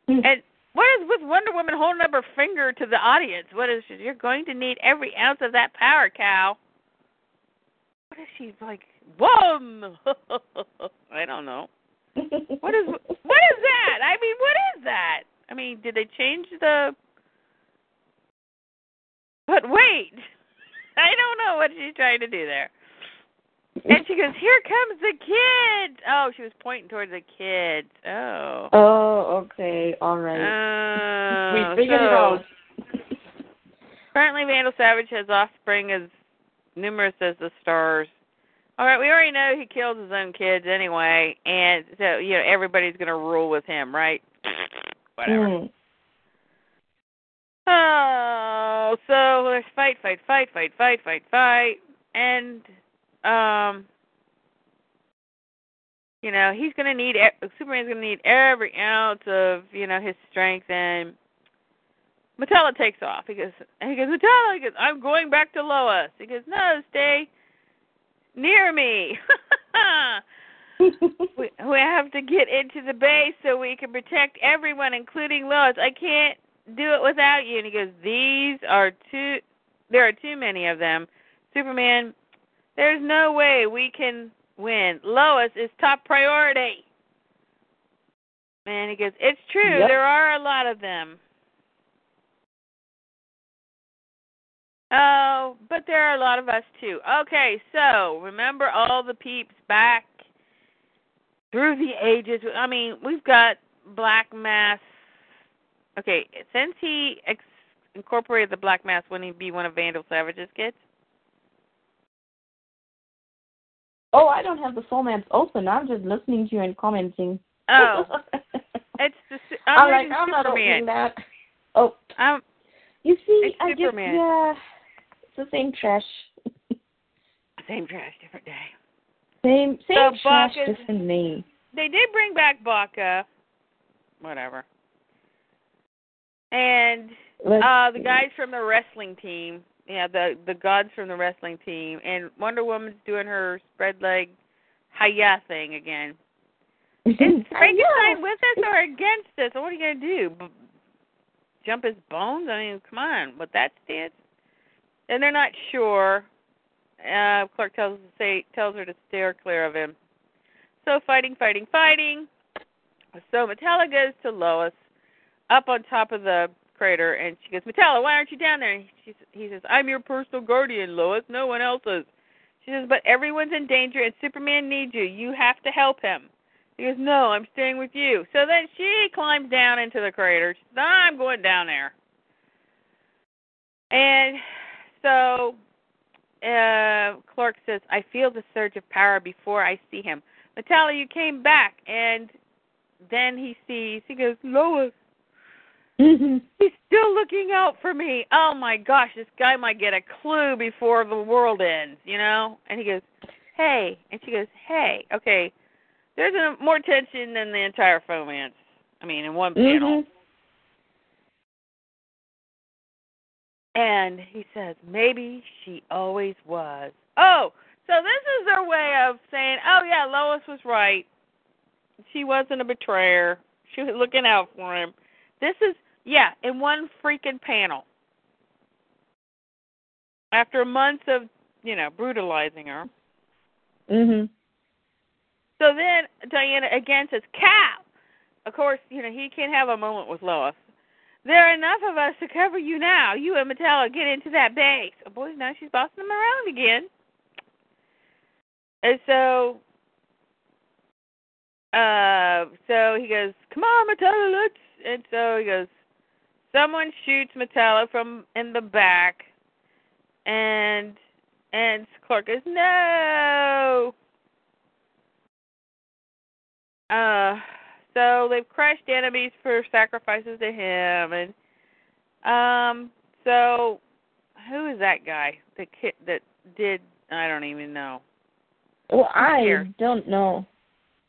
Hmm. And what is with Wonder Woman holding up her finger to the audience? What is she? You're going to need every ounce of that power, cow. What is she like? Whoa! I don't know. What is what is that? I mean, what is that? I mean, did they change the? But wait, I don't know what she's trying to do there. And she goes, "Here comes the kids." Oh, she was pointing towards the kids. Oh. Oh, okay, all right. Oh, we figured so, it out. Apparently, Vandal Savage has offspring as numerous as the stars. All right, we already know he kills his own kids anyway, and so you know everybody's going to rule with him, right? Whatever. Mm. Oh, so there's fight, fight, fight, fight, fight, fight, fight, and um, you know he's going to need Superman's going to need every ounce of you know his strength, and Metallo takes off. He goes, he goes, Metallo, he goes, I'm going back to Lois. He goes, no, stay near me. we, we have to get into the base so we can protect everyone, including Lois. I can't do it without you. And he goes, these are too. There are too many of them. Superman, there's no way we can win. Lois is top priority. And he goes, it's true. Yep. There are a lot of them. Oh, but there are a lot of us too. Okay, so remember all the peeps back through the ages. I mean, we've got Black Mass. Okay, since he ex- incorporated the Black Mass, wouldn't he be one of Vandal Savage's kids? Oh, I don't have the soul maps open. I'm just listening to you and commenting. Oh, it's the. I'm, I'm like, I'm not Superman. opening that. Oh, I'm, you see, I just Superman. yeah, it's the same trash. same trash, different day. Same same So trash, Buck is- different name. They did bring back Baka. Whatever. And Let's uh the see. guys from the wrestling team. Yeah, the the gods from the wrestling team. And Wonder Woman's doing her spread leg hiya thing again. Is Frankenstein with us or against us? What are you gonna do? B- jump his bones? I mean, come on, with that stance. And they're not sure. Uh Clark tells to say tells her to steer clear of him. So fighting, fighting, fighting. So Metallo goes to Lois up on top of the crater and she goes, Metallo, why aren't you down there? And he says, I'm your personal guardian, Lois. No one else is. She says, but everyone's in danger and Superman needs you. You have to help him. He goes, no, I'm staying with you. So then she climbs down into the crater. She says, I'm going down there. And so uh Clark says, I feel the surge of power before I see him. Metallo, you came back. And then he sees, he goes, Lois. He's still looking out for me. Oh my gosh, this guy might get a clue before the world ends, you know? And he goes, "Hey," and she goes, "Hey." Okay, there's a, more tension than the entire romance. I mean, in one panel. Mhm. And he says, "Maybe she always was." Oh, so this is their way of saying, "Oh yeah, Lois was right. She wasn't a betrayer. She was looking out for him." This is yeah, in one freaking panel. After months of, you know, brutalizing her. Mhm. So then Diana again says, Kal. Of course, you know, he can't have a moment with Lois. There are enough of us to cover you now. You and Metallo get into that base. Oh boy, now she's bossing them around again. And so uh so he goes, Come on, Metallo, let's and so he goes, Someone shoots Metallo from in the back and and Clark goes, No Uh so they've crushed enemies for sacrifices to him and um so who is that guy? The kid that did I don't even know. Well, I don't know.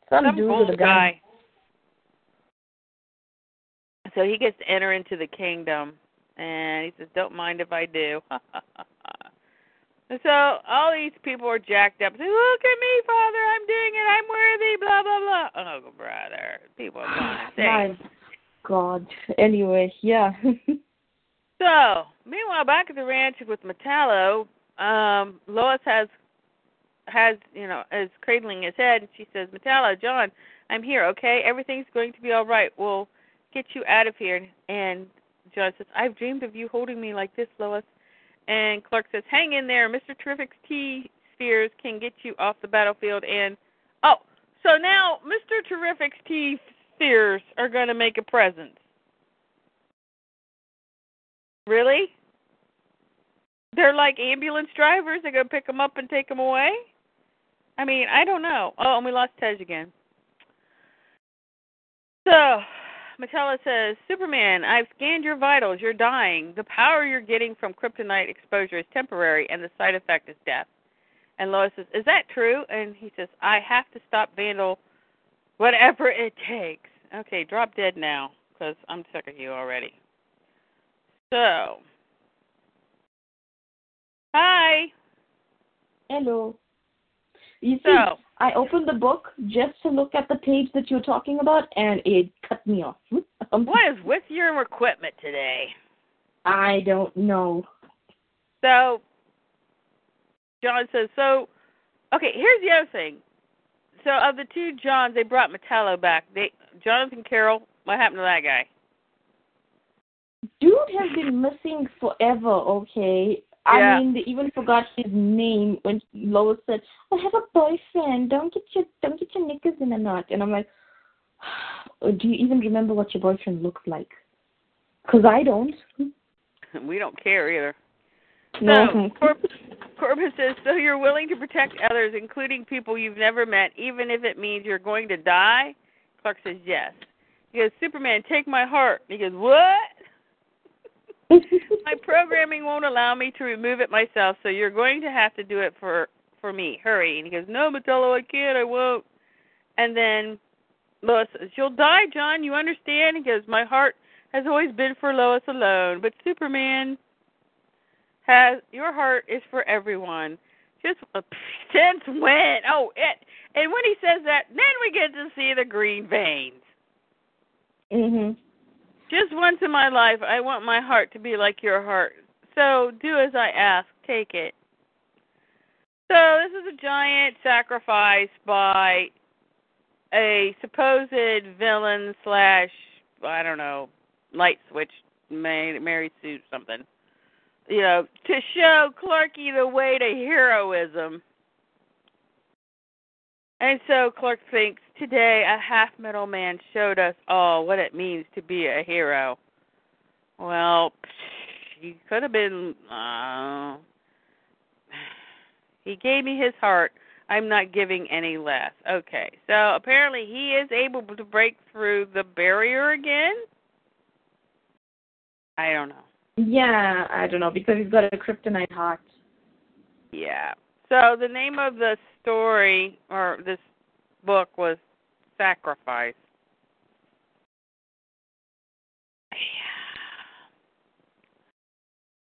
Some, Some dude old with a gun. guy. So he gets to enter into the kingdom and he says, Don't mind if I do. and so all these people are jacked up. Say, Look at me, Father, I'm doing it, I'm worthy, blah blah blah. Oh brother. People are going insane. My God. Anyway, yeah. So, meanwhile, back at the ranch with Metallo, um, Lois has has you know is cradling his head, and she says, "Metallo, John, I'm here. Okay, everything's going to be all right. We'll get you out of here." And John says, "I've dreamed of you holding me like this, Lois." And Clark says, "Hang in there. Mr. Terrific's T spheres can get you off the battlefield." And oh, so now Mr. Terrific's T spheres are going to make a presence. Really? They're like ambulance drivers. They're gonna pick them up and take them away. I mean, I don't know. Oh, and we lost Tej again. So, Metallo says, Superman, I've scanned your vitals. You're dying. The power you're getting from kryptonite exposure is temporary, and the side effect is death. And Lois says, Is that true? And he says, I have to stop Vandal, whatever it takes. Okay, drop dead now, because I'm sick of you already. So, hi. Hello. You see, So, I opened the book just to look at the page that you're talking about, and it cut me off. Um, what is with your equipment today? I don't know. So, John says, so, okay, here's the other thing. So, of the two Johns, they brought Metallo back. They Jonathan Carroll, what happened to that guy? Dude has been missing forever, okay? I Yeah. mean, they even forgot his name when Lois said, "I have a boyfriend. Don't get your don't get your knickers in a knot." And I'm like, "Do you even remember what your boyfriend looks like?" Because I don't. We don't care either. No. So, says, so you're willing to protect others, including people you've never met, even if it means you're going to die? Clark says, yes. He goes, Superman, take my heart. He goes, what? My programming won't allow me to remove it myself, so you're going to have to do it for for me. Hurry. And he goes, No, Metallo, I can't, I won't. And then Lois says, You'll die, John, you understand? He goes, My heart has always been for Lois alone, but Superman has your heart is for everyone. Just uh, since when? Oh, it and when he says that, then we get to see the green veins. mhm. Just once in my life, I want my heart to be like your heart. So do as I ask, take it. So this is a giant sacrifice by a supposed villain slash I don't know light switch Mary, Sue something. You know, to show Clarky the way to heroism. And so Clark thinks today a half metal man showed us all what it means to be a hero. Well, he could have been. Uh, he gave me his heart. I'm not giving any less. Okay, so apparently he is able to break through the barrier again. I don't know. Yeah, I don't know because he's got a kryptonite heart. Yeah. So the name of the story or this book was Sacrifice.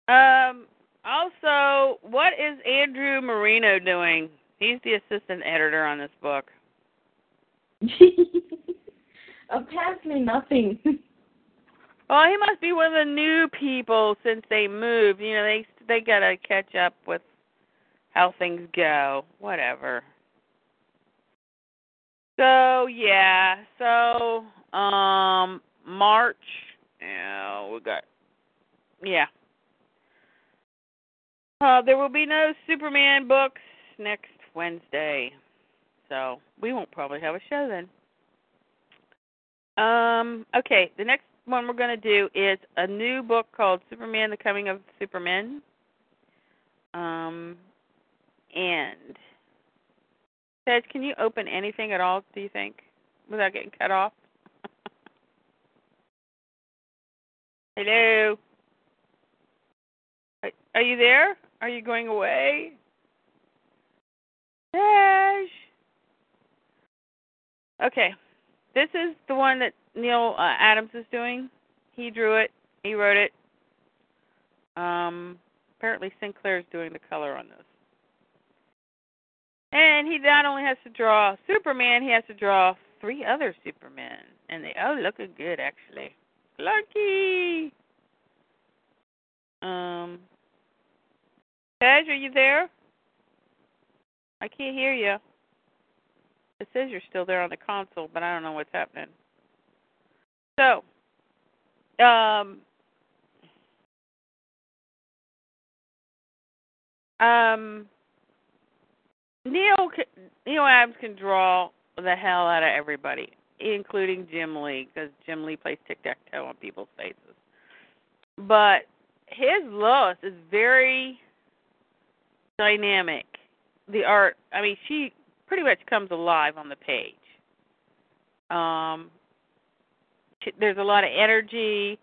Yeah. Um also, what is Andrew Marino doing? He's the assistant editor on this book. Apparently nothing. Well, he must be one of the new people since they moved. You know, they they got to catch up with how things go. Whatever. So yeah, so um March. Yeah, we got yeah. Uh, there will be no Superman books next Wednesday, so we won't probably have a show then. Um, okay, the next one we're going to do is a new book called Superman: The Coming of Supermen. Um, and Ted, can you open anything at all? Do you think without getting cut off? Hello. Are you there? Are you going away? Dash. Okay. This is the one that Neal uh, Adams is doing. He drew it. He wrote it. Um, apparently Sinclair's doing the color on this. And he not only has to draw Superman, he has to draw three other Supermen. And they oh looking good actually. Lucky. Um Tej, are you there? I can't hear you. It says you're still there on the console, but I don't know what's happening. So, um, um, Neal Neal Adams can draw the hell out of everybody, including Jim Lee, because Jim Lee plays tic tac toe on people's faces. But his Lois is very dynamic. The art, I mean, she pretty much comes alive on the page. Um, there's a lot of energy,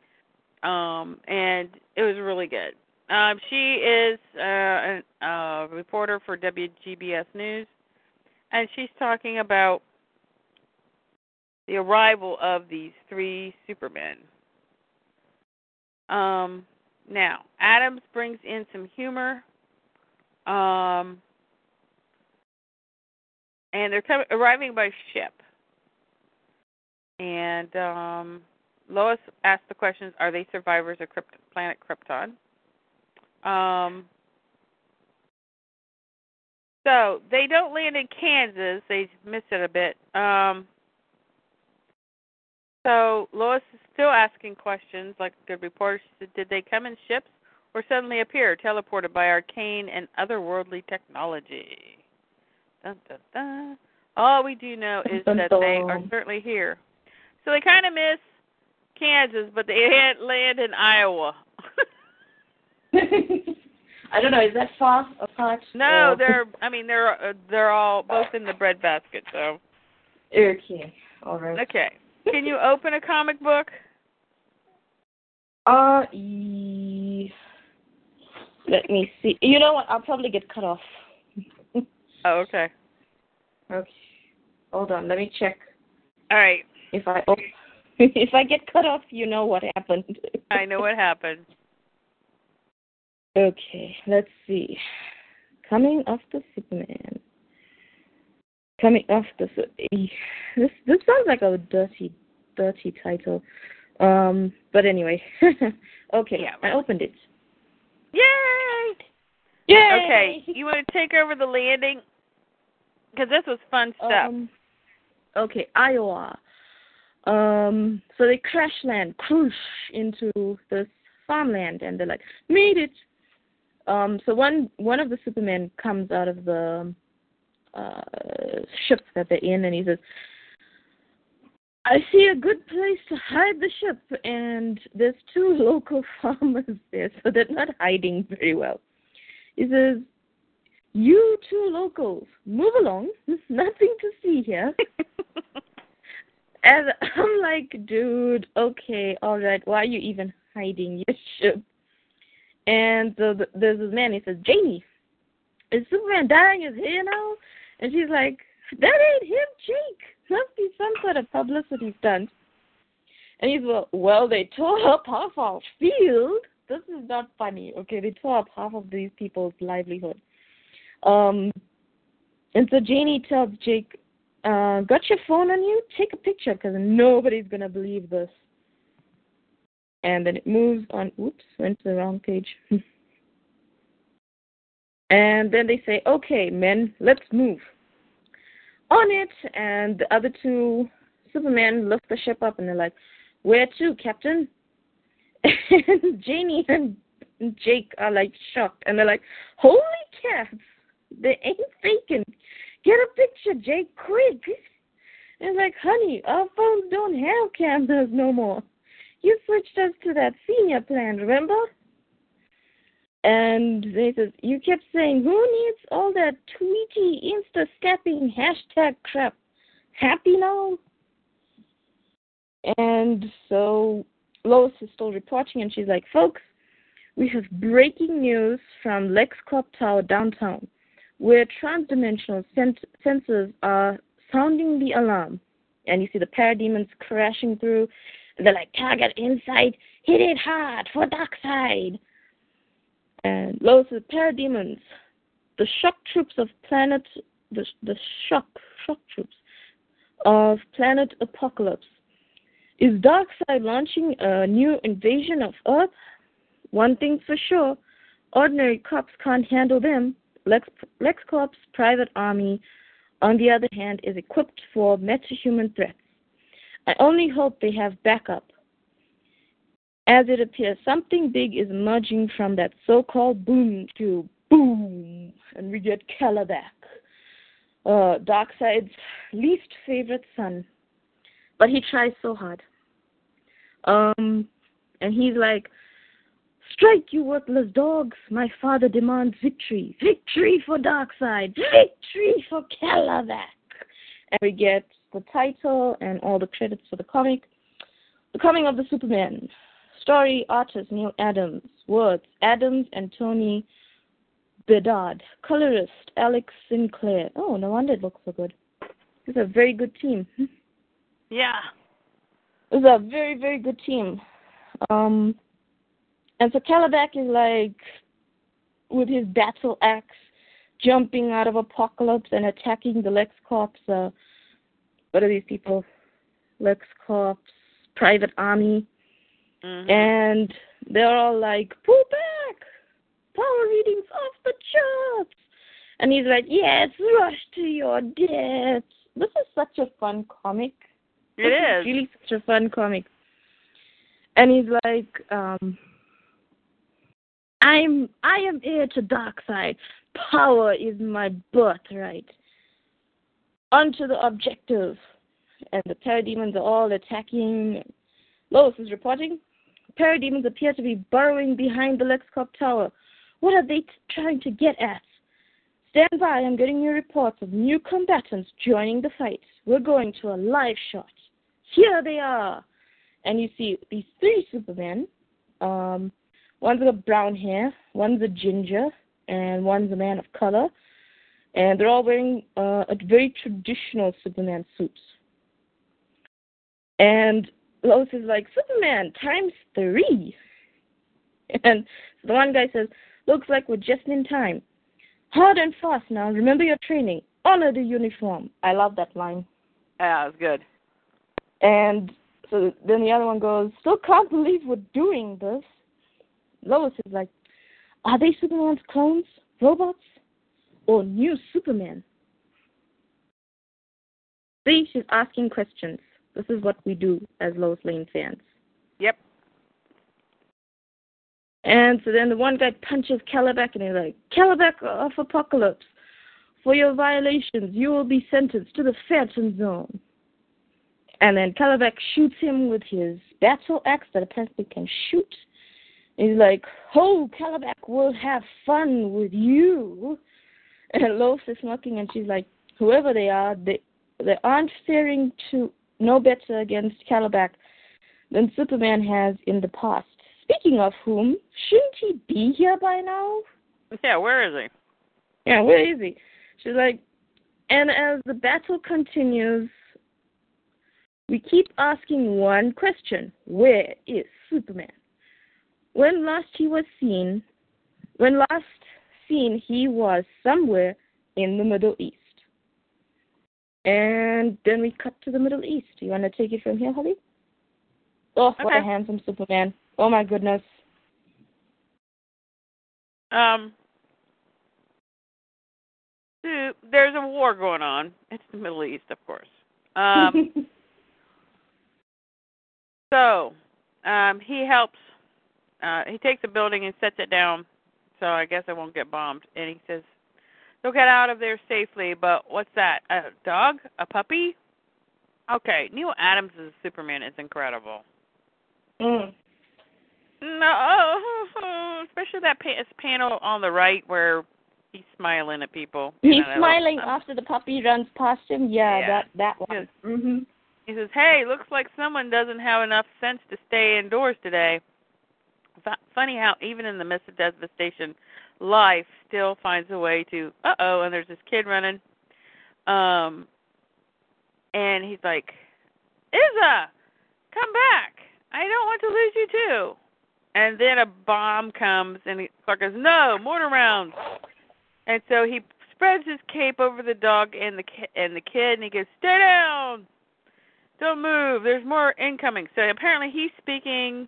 um, and it was really good. Um, she is uh, a, reporter for WGBS News, and she's talking about the arrival of these three Supermen. Um, now, Adams brings in some humor um, and they're coming, arriving by ship. And um, Lois asks the questions: Are they survivors of Krypt- planet Krypton? Um, so they don't land in Kansas; they miss it a bit. Um, so Lois is still asking questions, like the reporter. She said, "Did they come in ships? or suddenly appear, teleported by arcane and otherworldly technology. Dun, dun, dun. All we do know is that they are certainly here. So they kind of miss Kansas, but they had land in Iowa. I don't know. Is that far apart? No, or? they're. I mean, they're uh, they're all both in the breadbasket. So. Okay. All right. Okay. Can you open a comic book? Uh. Let me see. You know what? I'll probably get cut off. oh, okay. Okay. Hold on. Let me check. All right. If I if I get cut off, you know what happened. I know what happened. Okay. Let's see. Coming after Superman. Coming after this this sounds like a dirty dirty title. Um, but anyway. okay. Yeah, I opened it. Yay! Yay! Okay, you want to take over the landing? Because this was fun stuff. Um, okay, Iowa. Um, so they crash land, cruise into this farmland, and they're like, made it. Um, so one one of the Supermen comes out of the uh, ship that they're in, and he says, I see a good place to hide the ship, and there's two local farmers there, so they're not hiding very well. He says, You two locals, move along. There's nothing to see here. and I'm like, Dude, okay, all right, why are you even hiding your ship? And so the, there's this man, he says, Janie, is Superman dying his hair now? And she's like, That ain't him, Jake must be some sort of publicity stunt. And he's well, well, they tore up half our field. This is not funny, okay? They tore up half of these people's livelihood. Um, and so Janie tells Jake, uh, got your phone on you? Take a picture because nobody's going to believe this. And then it moves on. Oops, went to the wrong page. and then they say, okay, men, let's move on it, and the other two Supermen lift the ship up, and they're like, "Where to, Captain?" And Janie and Jake are like shocked and they're like, Holy cats, they ain't faking. Get a picture, Jake, quick. And like, honey, our phones don't have cameras no more. You switched us to that senior plan, remember? And they said, You kept saying, Who needs all that tweety, insta stepping hashtag crap? Happy now? And so Lois is still reporting, and she's like, Folks, we have breaking news from LexCorp Tower downtown, where transdimensional sent- sensors are sounding the alarm. And you see the parademons crashing through. They're like, Target inside, hit it hard for dark side. And Lois says, Parademons, the shock troops of planet, the, the shock, shock troops of planet Apokolips is Darkseid launching a new invasion of Earth? One thing's for sure ordinary cops can't handle them. Lex, LexCorp's private army, on the other hand, is equipped for metahuman threats. I only hope they have backup. As it appears, something big is emerging from that so called boom tube. Boom! And we get Kalibak, uh, Darkseid's least favorite son. But he tries so hard. Um, and he's like, Strike, you worthless dogs! My father demands victory. Victory for Darkseid! Victory for Kalibak! And we get the title and all the credits for the comic. The Coming of the Superman. Story, artist Neal Adams. Words, Adams and Tony Bedard. Colorist, Alex Sinclair. Oh, no wonder it looks so good. It's a very good team. Yeah. It's a very, very good team. Um, and so Kalibak is like, with his battle axe, jumping out of Apokolips and attacking the LexCorp's, uh, what are these people? LexCorp's private army. Mhm. And they're all like, pull back! Power readings off the charts! And he's like, yes, rush to your death. This is such a fun comic. It This is. really such a fun comic. And he's like, um, I'm I am heir to Darkseid. Power is my birthright. Onto the objective. And the parademons are all attacking. Lois is reporting. Parademons appear to be burrowing behind the LexCorp tower. What are they t- trying to get at? Stand by, I'm getting new reports of new combatants joining the fight. We're going to a live shot. Here they are. And you see these three Supermen. Um, one's got brown hair, one's a ginger, and one's a man of color. And they're all wearing uh, a very traditional Superman suits. And Lois is like, Superman times three. And the one guy says, Looks like we're just in time. Hard and fast now. Remember your training. Honor the uniform. I love that line. Yeah, it's good. And so then the other one goes, Still can't believe we're doing this. Lois is like, Are they Superman's clones, robots, or new Superman? See, she's asking questions. This is what we do as Lois Lane fans. Yep. And so then the one guy punches Kalibak and he's like, Kalibak of Apokolips, for your violations, you will be sentenced to the Phantom Zone. And then Kalibak shoots him with his battle axe that apparently can shoot. And he's like, Oh, Kalibak will have fun with you. And Lois is smirking and she's like, Whoever they are, they they aren't faring to no better against Kalibak than Superman has in the past. Speaking of whom, shouldn't he be here by now? Yeah, where is he? Yeah, where is he? She's like, and as the battle continues, we keep asking one question Where is Superman? When last he was seen, when last seen, he was somewhere in the Middle East. And then we cut to the Middle East. You want to take it from here, Holly? Oh, what a handsome Superman. Oh my goodness. Um, there's a war going on. It's the Middle East, of course. Um, so um, he helps uh, he takes a building and sets it down, so I guess I won't get bombed. And he says, "They'll get out of there safely." But what's that? A dog? A puppy? Okay, Neal Adams as Superman is incredible. Mm. No, especially that pa- panel on the right where he's smiling at people. He's smiling after the puppy runs past him. Yeah, Yeah. that that one. Yes. Mhm. He says, "Hey, looks like someone doesn't have enough sense to stay indoors today." Fu- Funny how even in the midst of devastation, life still finds a way to. Uh oh, and there's this kid running, um, and he's like, "Isa, come back! I don't want to lose you too." And then a bomb comes, and Clark goes, "No, mortar rounds." And so he spreads his cape over the dog and the ki- and the kid, and he goes, "Stay down." Don't move. There's more incoming. So apparently he's speaking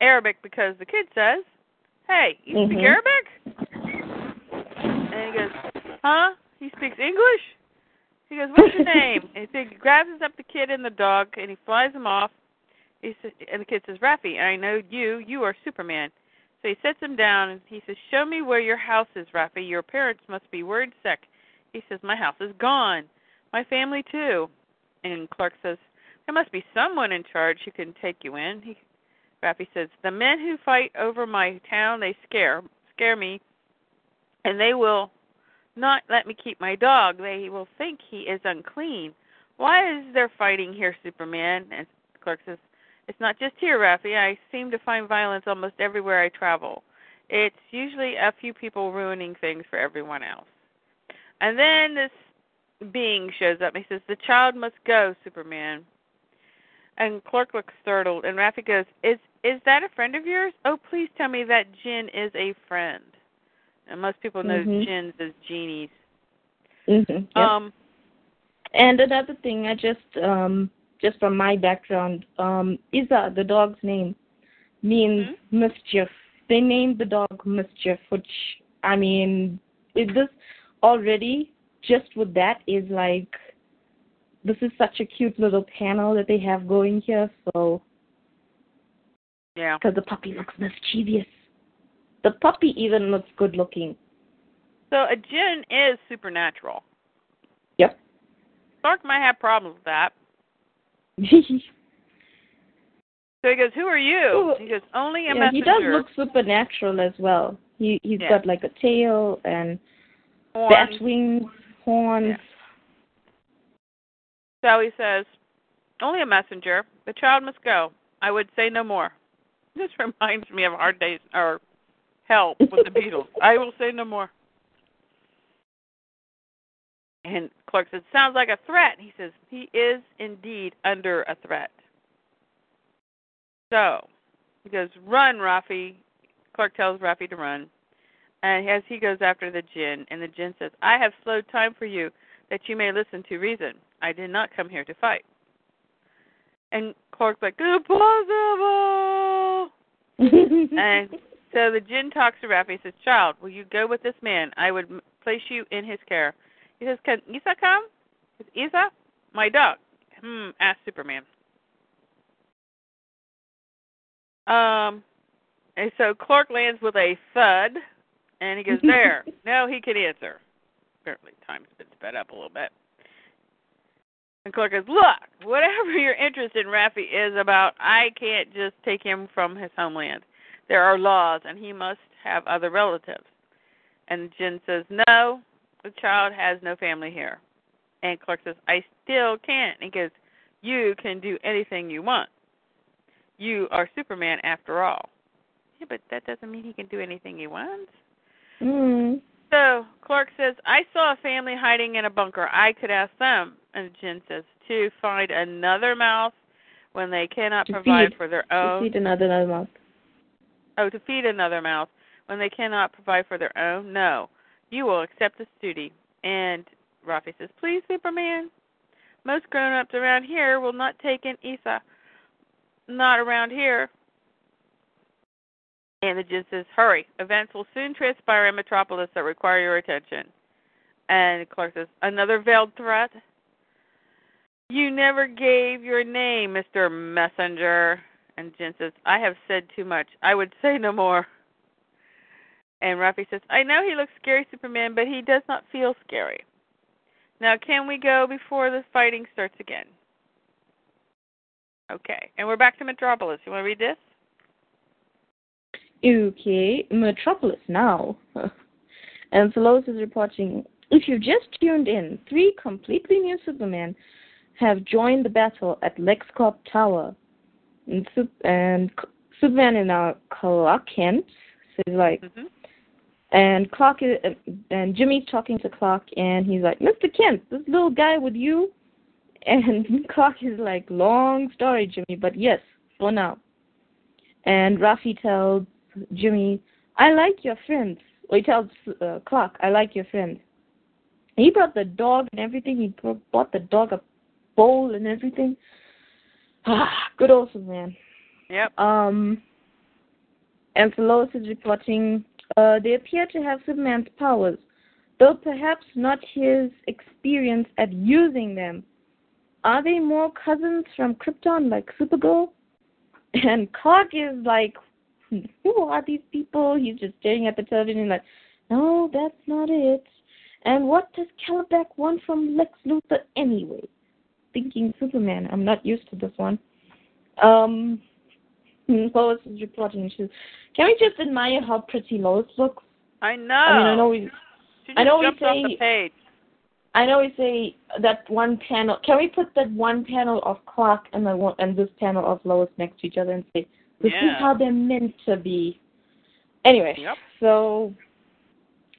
Arabic because the kid says, "Hey, you speak Mhm. Arabic?" And he goes, "Huh?" He speaks English. He goes, "What's your name?" And he grabs up the kid and the dog and he flies them off. He says, and the kid says, "Rafi, I know you. You are Superman." So he sets him down and he says, "Show me where your house is, Rafi. Your parents must be worried sick." He says, "My house is gone. My family too." And Clark says, There must be someone in charge who can take you in. He Rafi says, The men who fight over my town, they scare scare me and they will not let me keep my dog. They will think he is unclean. Why is there fighting here, Superman? And Clark says, It's not just here, Rafi. I seem to find violence almost everywhere I travel. It's usually a few people ruining things for everyone else. And then this being shows up. He says, "The child must go, Superman." And Clark looks startled, and Rafi goes, "Is is that a friend of yours? Oh, please tell me that Jin is a friend." And most people know Mhm. Jins as genies. Mhm. Yep. Um, And another thing, I just um just from my background, um Isa, the dog's name, means Mhm. mischief. They named the dog mischief, which I mean, is this already just with that is like this is such a cute little panel that they have going here. So yeah. because the puppy looks mischievous, the puppy even looks good looking. So a Jin is supernatural. Yep. Clark might have problems with that. So he goes, "Who are you?" He goes, "Only a yeah, he does look supernatural as well. He he's Yeah. got like a tail and Horns. bat wings, horns. Yeah. So he says, Only a messenger. The child must go. I would say no more. This reminds me of Hard Days or Help with the Beatles. I will say no more. And Clark says, Sounds like a threat. He says, He is indeed under a threat. So he goes, Run, Rafi. Clark tells Rafi to run. And as he goes after the Jin, and the Jin says, I have slowed time for you that you may listen to reason. I did not come here to fight. And Clark's like, impossible! and so the Jin talks to Rafi. He says, Child, will you go with this man? I would place you in his care. He says, Can Isa come? Is Isa? My dog. Hmm, ask Superman. Um, and so Clark lands with a thud, and he goes, There. no, he can answer. Apparently, time's been sped up a little bit. And Clark goes, Look, whatever your interest in Rafi is about, I can't just take him from his homeland. There are laws, and he must have other relatives. And Jin says, No, the child has no family here. And Clark says, I still can't. And he goes, You can do anything you want. You are Superman after all. Yeah, but that doesn't mean he can do anything he wants. mm. So Clark says, I saw a family hiding in a bunker. I could ask them. And Jin says, to find another mouth when they cannot To provide feed. for their own. To feed another another mouth. Oh, to feed another mouth when they cannot provide for their own? No. You will accept this duty. And Rafi says, Please, Superman. Most grown ups around here will not take in Isa. Not around here. And the Jin says, Hurry. Events will soon transpire in Metropolis that require your attention. And Clark says, Another veiled threat? You never gave your name, Mr. Messenger. And Jen says, I have said too much. I would say no more. And Rafi says, I know he looks scary, Superman, but he does not feel scary. Now, can we go before the fighting starts again? Okay. And we're back to Metropolis. You want to read this? Okay, Metropolis now. and Lois is reporting if you've just tuned in, three completely new Supermen have joined the battle at LexCorp Tower. And, and Superman is now Clark Kent. So he's like, Mm-hmm. and Clark is, and Jimmy's talking to Clark, and he's like, Mr. Kent, this little guy with you. And Clark is like, long story, Jimmy, but yes, for now. And Rafi tells Jimmy, I like your friends. Or he tells uh, Clark, I like your friends. He brought the dog and everything. He bought the dog a bowl and everything. Ah, good old man. Yep. Um, and so Lois is reporting uh, they appear to have Superman's powers, though perhaps not his experience at using them. Are they more cousins from Krypton like Supergirl? And Clark is like, who are these people? He's just staring at the television like, no, that's not it. And what does Kalibak want from Lex Luthor anyway? Thinking Superman. I'm not used to this one. Um, Lois is reporting. She says, Can we just admire how pretty Lois looks? I know. I mean, I know we, I know we say- the page. I know we say that one panel. Can we put that one panel of Clark and the one and this panel of Lois next to each other and say, "This is how they're meant to be." Anyway, Yep. so,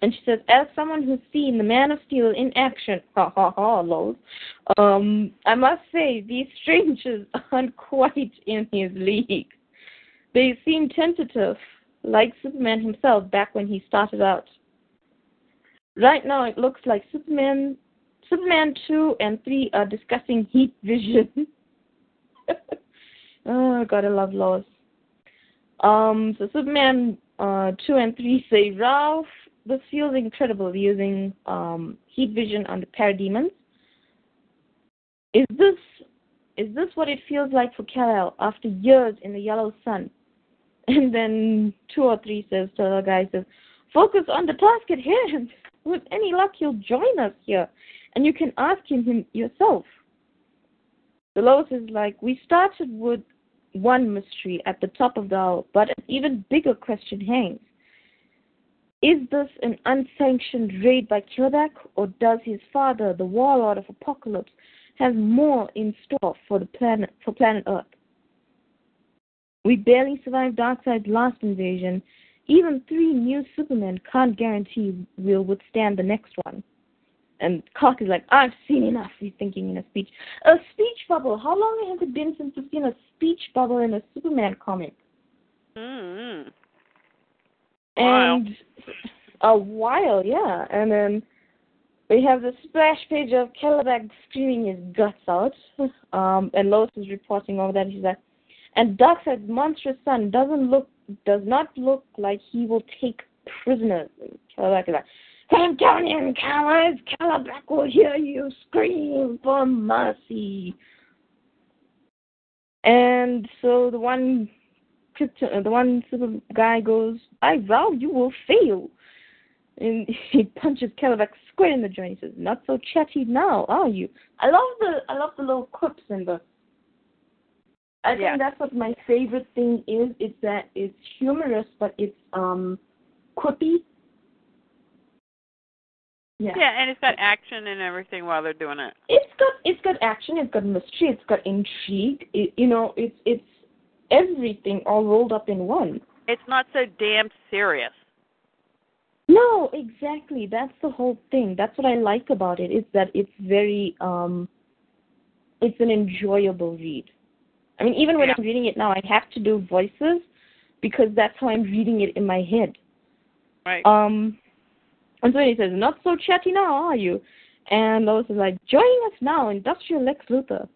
and she says, as someone who's seen the Man of Steel in action, ha ha ha, Lois, um, I must say these strangers aren't quite in his league. They seem tentative, like Superman himself back when he started out. Right now, it looks like Superman, Superman two and three are discussing heat vision. oh, gotta love Lois. Um, so Superman uh, two and three say Ralph. This feels incredible using um, heat vision on the parademons. Is this is this what it feels like for Kal-El after years in the yellow sun? And then two or three says to the guy says, Focus on the task at hand. With any luck he'll join us here. And you can ask him, him yourself. The Lois is like, We started with one mystery at the top of the hour, but an even bigger question hangs. Is this an unsanctioned raid by Kalibak, or does his father, the warlord of Apokolips, have more in store for the planet for planet Earth? We barely survived Darkseid's last invasion. Even three new Supermen can't guarantee we'll withstand the next one. And Clark is like, I've seen enough, he's thinking in a speech. A speech bubble. How long has it been since we've seen a speech bubble in a Superman comic? Mm-hmm. And a while, yeah. And then we have the splash page of Kalibak screaming his guts out. Um, and Lois is reporting over that. He's like, and Darkseid's monstrous son doesn't look, does not look like he will take prisoners. And is like, Antonian cowards, Kalibak will hear you scream for mercy. And so the one Krypton, the one super guy goes, I vow you will fail. And he punches Kalibak square in the joint. He says, "Not so chatty now, are you?" I love the I love the little quips in the. I Yeah. think that's what my favorite thing is. It's that it's humorous, but it's um quippy. Yeah. Yeah, and it's got action and everything while they're doing it. It's got it's got action. It's got mystery. It's got intrigue. It, you know, it's it's everything all rolled up in one. It's not so damn serious. No, exactly. That's the whole thing. That's what I like about it. Is that it's very um it's an enjoyable read. I mean, even when Yeah. I'm reading it now, I have to do voices because that's how I'm reading it in my head. Right. Um, and so he says, "Not so chatty now, are you?" And Lois is like, "Joining us now, Industrial Lex Luthor,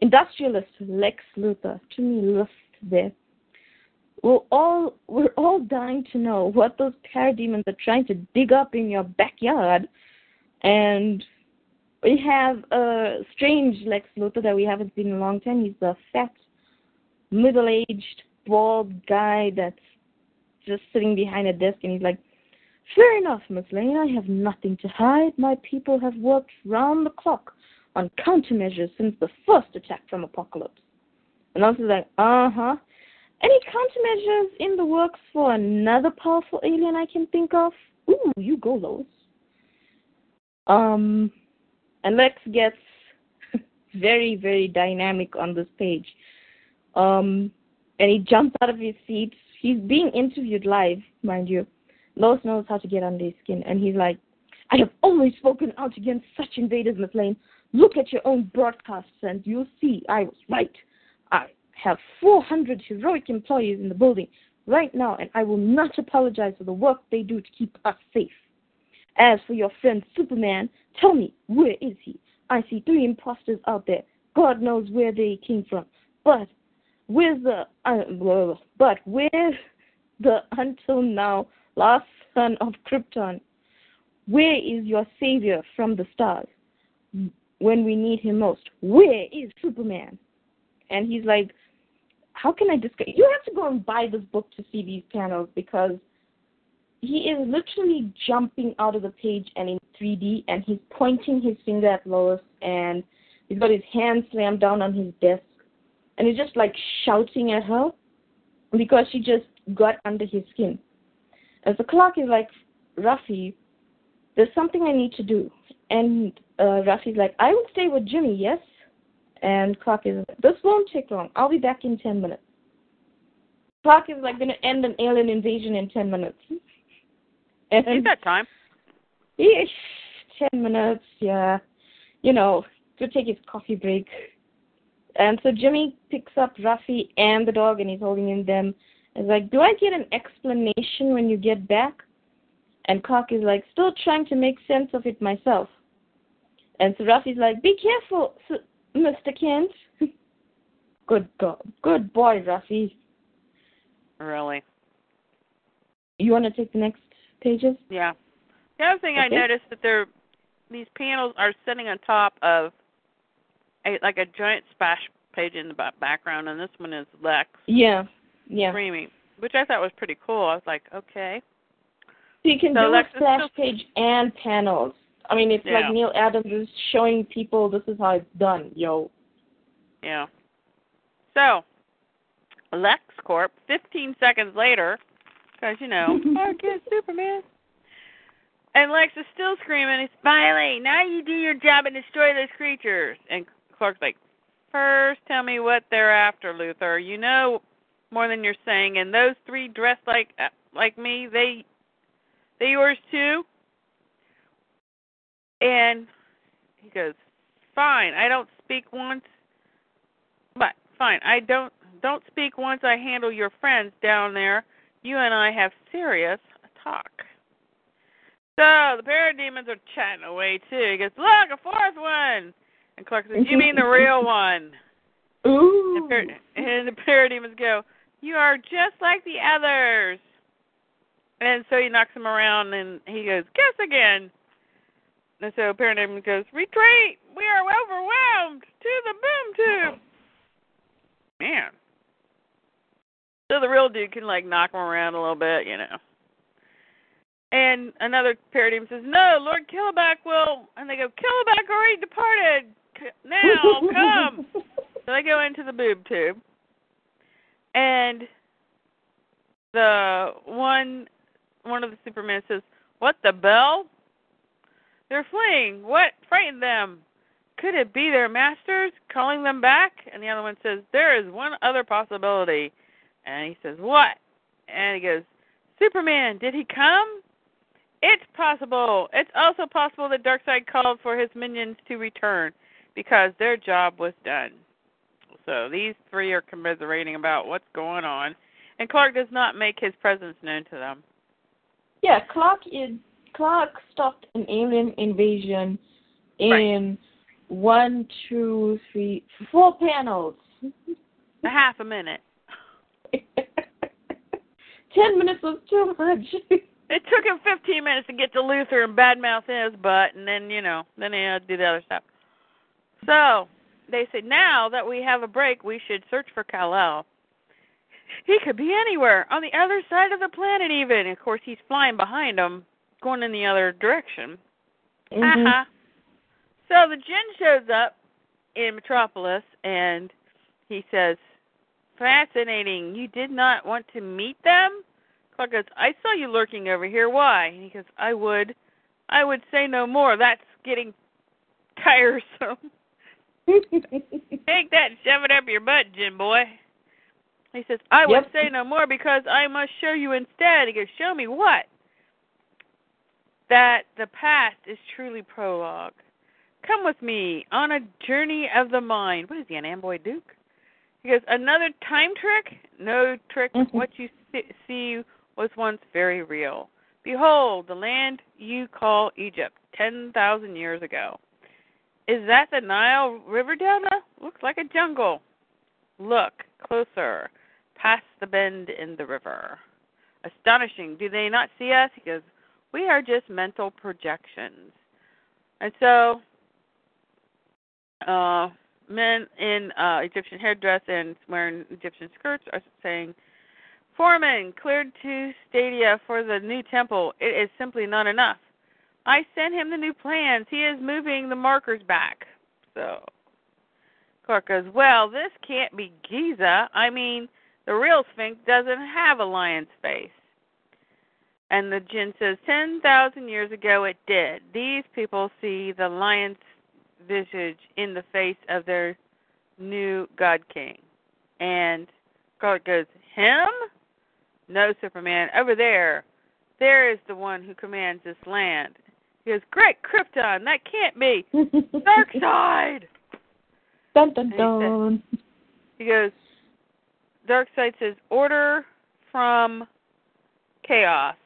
Industrialist Lex Luthor." To me, list there. We're all we're all dying to know what those parademons are trying to dig up in your backyard, and we have a strange Lex Luthor that we haven't seen in a long time. He's the fat, middle aged, bald guy that's just sitting behind a desk and he's like, Fair enough, Miss Lane, I have nothing to hide. My people have worked round the clock on countermeasures since the first attack from Apokolips. And I was like, uh huh. Any countermeasures in the works for another powerful alien I can think of? Ooh, you go, Lois. Um, and Lex gets very, very dynamic on this page. Um, and he jumps out of his seat. He's being interviewed live, mind you. Lois knows how to get under his skin, and he's like, I have always spoken out against such invaders, Miss Lane. Look at your own broadcasts, and you'll see I was right. Have 400 heroic employees in the building right now, and I will not apologize for the work they do to keep us safe. As for your friend Superman, tell me, where is he? I see three imposters out there. God knows where they came from. But where's the uh, but where's the until now last son of Krypton? Where is your savior from the stars when we need him most? Where is Superman? And he's like, how can I describe? You have to go and buy this book to see these panels because he is literally jumping out of the page and in 3D, and he's pointing his finger at Lois, and he's got his hand slammed down on his desk, and he's just like shouting at her because she just got under his skin. As the clock is like, Ruffy, there's something I need to do. And uh, Ruffy's like, I will stay with Jimmy, yes? And Clark is, this won't take long. I'll be back in 10 minutes. Clark is like going to end an alien invasion in 10 minutes. And He's time. Ish, 10 minutes, yeah. You know, to take his coffee break. And so Jimmy picks up Ruffy and the dog and he's holding in them. It's like, do I get an explanation when you get back? And Cock is like, still trying to make sense of it myself. And so Ruffy's like, be careful, Mr. Kent. good go- good boy, Ruffy. Really? You want to take the next pages? Yeah. The other thing Okay. I noticed that there these panels are sitting on top of a like a giant splash page in the ba- background, and this one is Lex Yeah, yeah. screaming, which I thought was pretty cool. I was like, okay, So you can So do Lex a splash still- page and panels. I mean, it's Yeah. like Neal Adams is showing people this is how it's done, yo. yeah. So Lex Corp, 15 seconds later, because you know, I get Superman. And Lex is still screaming, "It's Smiley! Now you do your job and destroy those creatures." And Clark's like, first tell me what they're after, Luthor. You know more than you're saying. And those three dressed like uh, like me, they they yours too?" And he goes, "Fine. I don't speak once, but fine. I don't don't speak once. I handle your friends down there. You and I have serious talk." So the parademons are chatting away too. He goes, "Look, a fourth one." And Clark says, "You mean the real one?" Ooh. And, par- and the parademons go, "You are just like the others." And so he knocks him around, and he goes, "Guess again." And so parademon goes, "Retreat! We are overwhelmed to the boom tube." Man. So the real dude can like knock him around a little bit, you know. And another parademon says, "No, Lord Kalibak will." And they go, "Kalibak already departed. Now come." So they go into the boob tube, and the one one of the Supermen says, "What the bell? They're fleeing. What frightened them? Could it be their masters calling them back?" And the other one says, "There is one other possibility." And he says, "What?" And he goes, "Superman, did he come?" It's possible. It's also possible that Darkseid called for his minions to return because their job was done. So these three are commiserating about what's going on, and Clark does not make his presence known to them. Yeah, Clark is Clark stopped an alien invasion in one, two, three, four panels. A half a minute. Ten minutes was too much. It took him 15 minutes to get to Luthor and badmouth his butt, and then you know, then he had to do the other stuff. So they said, now that we have a break, we should search for Kal-El. he could be anywhere on the other side of the planet, even. Of course, he's flying behind him, going in the other direction. Mhm. Uh-huh. So the Jinn shows up in Metropolis and he says, Fascinating. You did not want to meet them? Clark goes, I saw you lurking over here. Why? And he goes, I would. I would say no more. That's getting tiresome. Take that and shove it up your butt, Jim boy. He says, I would say no more because I must show you instead. He goes, Show me what? That the past is truly prologue. Come with me on a journey of the mind. What is he, an Amboy Duke? He goes, Another time trick? No trick. Mhm. What you see- see was once very real. Behold, the land you call Egypt, 10,000 years ago. Is that the Nile River Delta? Looks like a jungle. Look closer, past the bend in the river. Astonishing. Do they not see us? He goes, We are just mental projections. And so, uh, men in uh, Egyptian headdress and wearing Egyptian skirts are saying, Foreman cleared two stadia for the new temple. It is simply not enough. I sent him the new plans. He is moving the markers back. So Clark goes, Well, this can't be Giza. I mean, the real Sphinx doesn't have a lion's face. And the Jinn says, 10,000 years ago it did. These people see the lion's visage in the face of their new God King. And Clark goes, Him? No, Superman. Over there. There is the one who commands this land. He goes, Great Krypton, that can't be. Dark side. dun dun And he dun. He goes, Darkseid says, Order from chaos.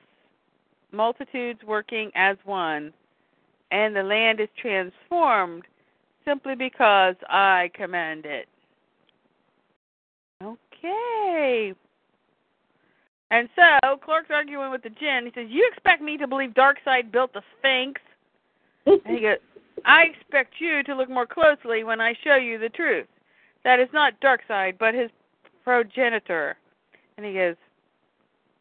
Multitudes working as one. And the land is transformed simply because I command it. Okay. And so Clark's arguing with the Jinn. He says, "You expect me to believe Darkseid built the Sphinx?" And he goes, "I expect you to look more closely when I show you the truth. That is not Darkseid, but his progenitor." And he goes,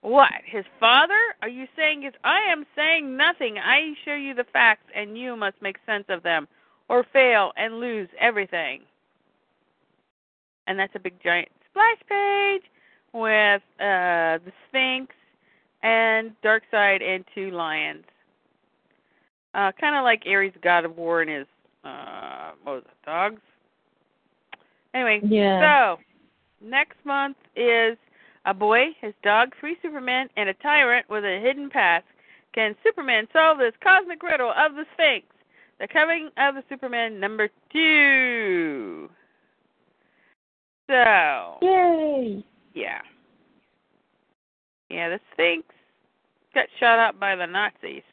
"What? His father? Are you saying his? I am saying nothing. I show you the facts, and you must make sense of them, or fail and lose everything." And that's a big giant splash page with uh the Sphinx and Darkseid and two lions. Uh kind of like Ares God of War and his uh what was it, dogs? Anyway, Yeah. so next month is a boy, his dog, three Supermen, and a tyrant with a hidden past. Can Superman solve this cosmic riddle of the Sphinx? The coming of the Superman number two. So Yay. yeah. Yeah, the Sphinx got shot up by the Nazis.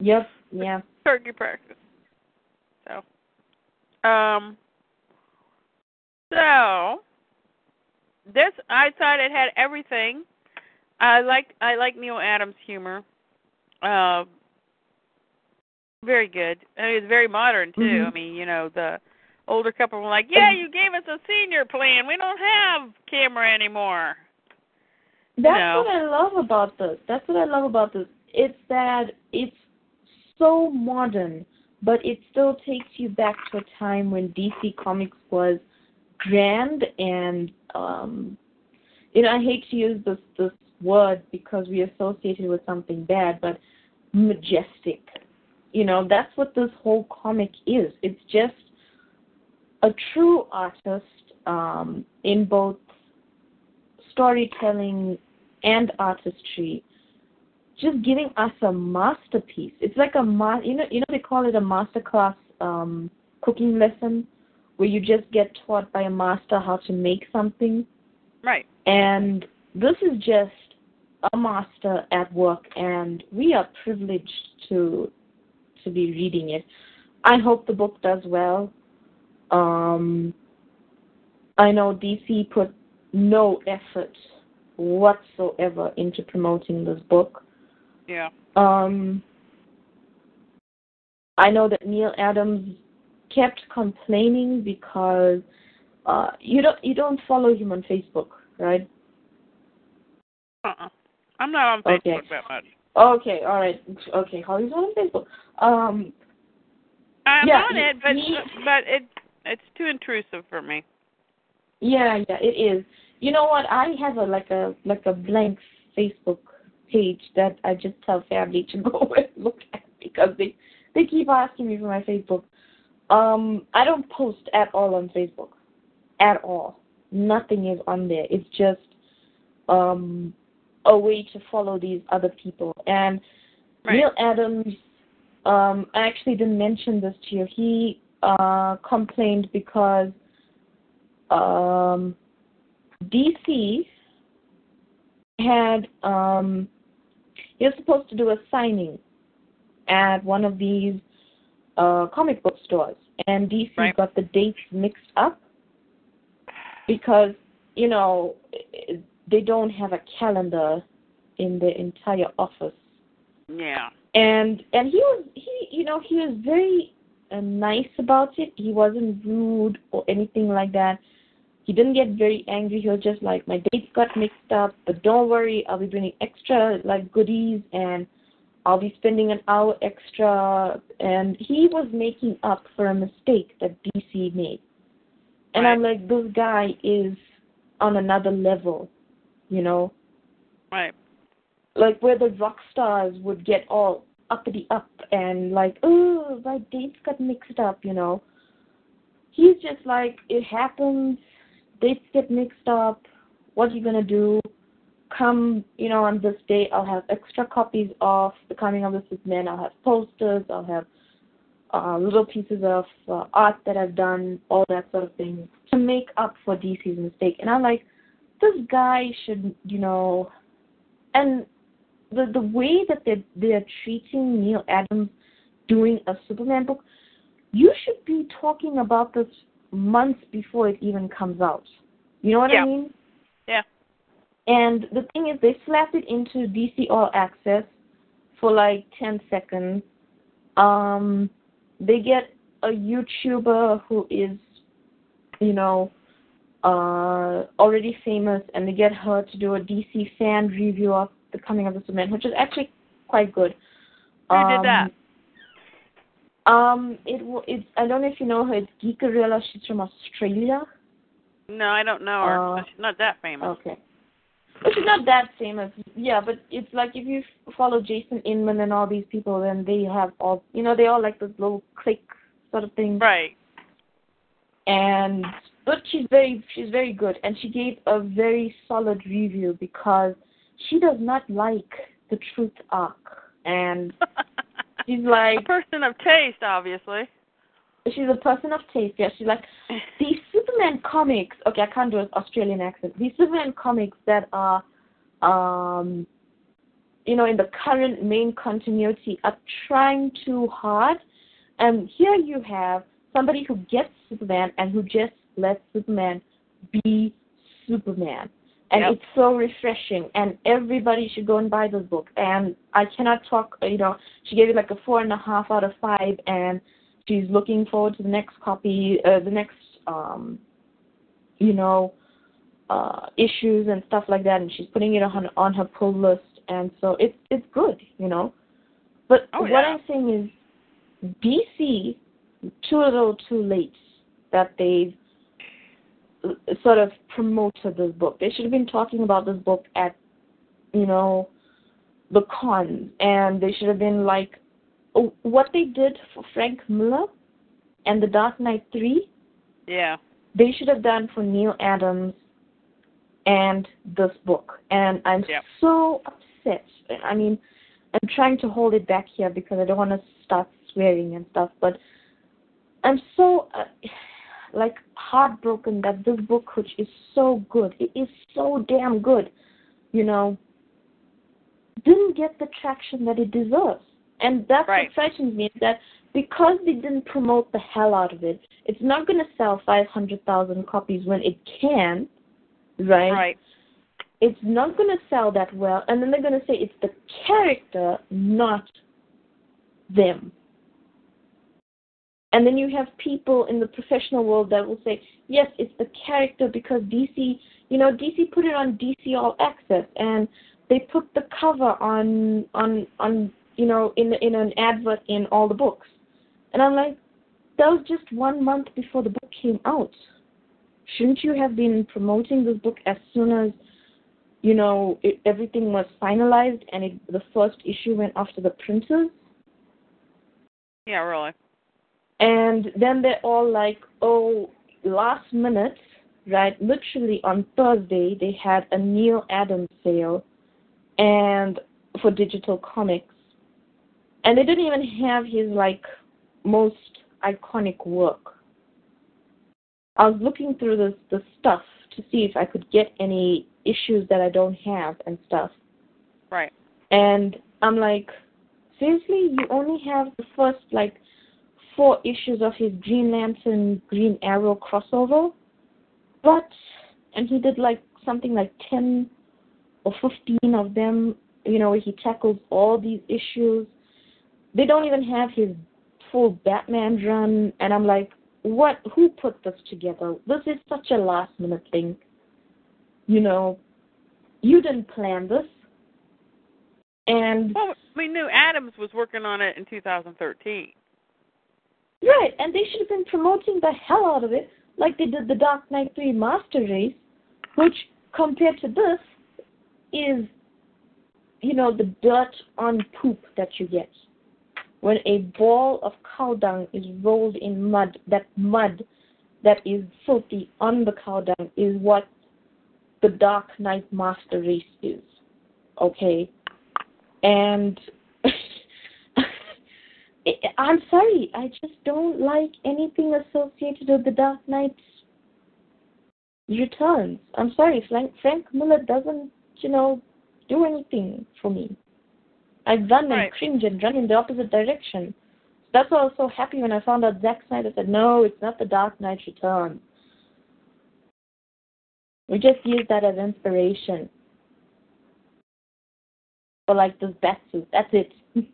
Yep. Yeah. Turkey practice. So, um, so this I thought it had everything. I like I like Neal Adams' humor. Uh, very good. I mean, it's very modern too. Mhm. I mean, you know, the older couple were like, "Yeah, you gave us a senior plan. We don't have camera anymore." That's No. what I love about this. That's what I love about this. It's that it's so modern, but it still takes you back to a time when DC Comics was grand and um you know, I hate to use this this word because we associate it with something bad, but majestic. You know, that's what this whole comic is. It's just a true artist um, in both storytelling and artistry, just giving us a masterpiece. It's like a ma- you know you know they call it a master class um, cooking lesson, where you just get taught by a master how to make something, Right. and this is just a master at work, and we are privileged to to be reading it. I hope the book does well. Um, I know DC put no effort whatsoever into promoting this book. Yeah. Um, I know that Neal Adams kept complaining because Uh, you don't you don't follow him on Facebook, right? Uh-uh. I'm not on Facebook Okay. that much. Okay, all right. Okay, Holly's on Facebook. Um, I'm Yeah, on it, but he- but it it's too intrusive for me. yeah, yeah, it is. You know what? I have a like a like a blank Facebook page that I just tell family to go and look at because they they keep asking me for my Facebook. Um, I don't post at all on Facebook, at all. Nothing is on there. It's just um a way to follow these other people. And Right. Neal Adams, um, I actually didn't mention this to you. He uh, complained because um, DC had um, he was supposed to do a signing at one of these uh, comic book stores, and DC Right. got the dates mixed up because you know they don't have a calendar in the entire office. Yeah. and and he was he you know he was very uh, nice about it. He wasn't rude or anything like that. He didn't get very angry. He was just like my dates got mixed up but don't worry i'll be bringing extra like goodies and i'll be spending an hour extra and he was making up for a mistake that dc made and i'm like this guy is on another level you know Right. like where the rock stars would get all uppity up and like, oh, my dates got mixed up, you know. He's just like, it happens, dates get mixed up, what are you gonna do? Come, you know, on this day I'll have extra copies of The Coming of the Superman, I'll have posters, I'll have uh, little pieces of uh, art that I've done, all that sort of thing, to make up for DC's mistake. And I'm like, this guy should, you know, and the the way that they they're treating Neal Adams doing a Superman book, you should be talking about this months before it even comes out. You know what Yeah. I mean? And the thing is, they slapped it into DC All Access for like 10 seconds. Um, they get a YouTuber who is, you know, uh, already famous, and they get her to do a DC fan review of The Coming of the Superman, which is actually quite good. Who um, did that? Um, it it's I don't know if you know her. It's Geekarilla. She's from Australia. No, I don't know her. uh, she's not that famous. Okay. But she's not that famous. Yeah, but it's like if you follow Jason Inman and all these people, then they have all, you know, they all like this little clique sort of thing. Right. And but she's very, she's very good, and she gave a very solid review because she does not like the Truth Arc, and she's like a person of taste, obviously. She's a person of taste. Yeah, she's like, these Superman comics. Okay, I can't do an Australian accent. These Superman comics that are, um, you know, in the current main continuity are trying too hard. And here you have somebody who gets Superman and who just lets Superman be Superman. And Yep. it's so refreshing, and everybody should go and buy this book. And I cannot talk, you know, she gave it like a four and a half out of five, and she's looking forward to the next copy, uh, the next, um, you know, uh, issues and stuff like that. And she's putting it on on her pull list, and so it's it's good, you know. But Oh, what yeah. I'm saying is, DC, too little, too late that they've uh, sort of promoted this book. They should have been talking about this book at, you know, the con, and they should have been like, what they did for Frank Miller and The Dark Knight 3, Yeah. they should have done for Neal Adams and this book. And I'm Yep. so upset. I mean, I'm trying to hold it back here because I don't want to start swearing and stuff, but I'm so uh, like heartbroken that this book, which is so good, it is so damn good, you know, didn't get the traction that it deserves. And that's Right. what frightens me is that because they didn't promote the hell out of it, it's not going to sell 500,000 copies when it can, right? Right. It's not going to sell that well, and then they're going to say it's the character, not them. And then you have people in the professional world that will say, yes, it's the character because DC, you know, DC put it on DC All Access and they put the cover on on on you know in in an advert in all the books. And I'm like, that was just one month before the book came out. Shouldn't you have been promoting this book as soon as you know it, everything was finalized and it, the first issue went off to the printers? Yeah, really. And then they're all like, oh, last minute, right? Literally on Thursday, they had a Neal Adams sale and for digital comics. And they didn't even have his like most iconic work. I was looking through the the stuff to see if I could get any issues that I don't have and stuff. Right. And I'm like, seriously, you only have the first like four issues of his Green Lantern Green Arrow crossover? But and he did like something like ten or fifteen of them, you know, where he tackles all these issues. They don't even have his full Batman run and I'm like, what who put this together? This is such a last minute thing. You know, you didn't plan this. And well, we knew Adams was working on it in 2013. Right, and they should have been promoting the hell out of it, like they did the Dark Knight 3 Master Race, which compared to this is, you know, the dirt on poop that you get. When a ball of cow dung is rolled in mud, that mud that is filthy on the cow dung is what the Dark Knight Master Race is. Okay? And I'm sorry, I just don't like anything associated with the Dark Knight Returns. I'm sorry, Frank, Frank Miller doesn't, you know, do anything for me. I've run right. and cringe and run in the opposite direction. That's why I was so happy when I found out Zack Snyder said, no, it's not the Dark Knight Returns. We just used that as inspiration. For like this bat suit. That's it.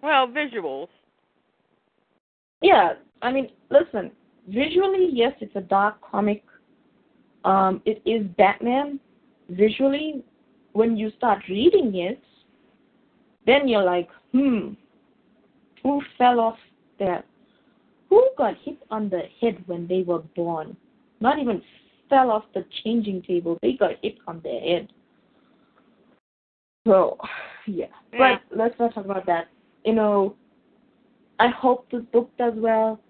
Well, visuals. Yeah, I mean, listen. Visually, yes, it's a dark comic. Um, it is Batman. Visually, when you start reading it, then you're like, hmm, who fell off there? Who got hit on the head when they were born? Not even fell off the changing table. They got hit on their head. So, yeah. Yeah. But let's not talk about that you know, I hope this book does well.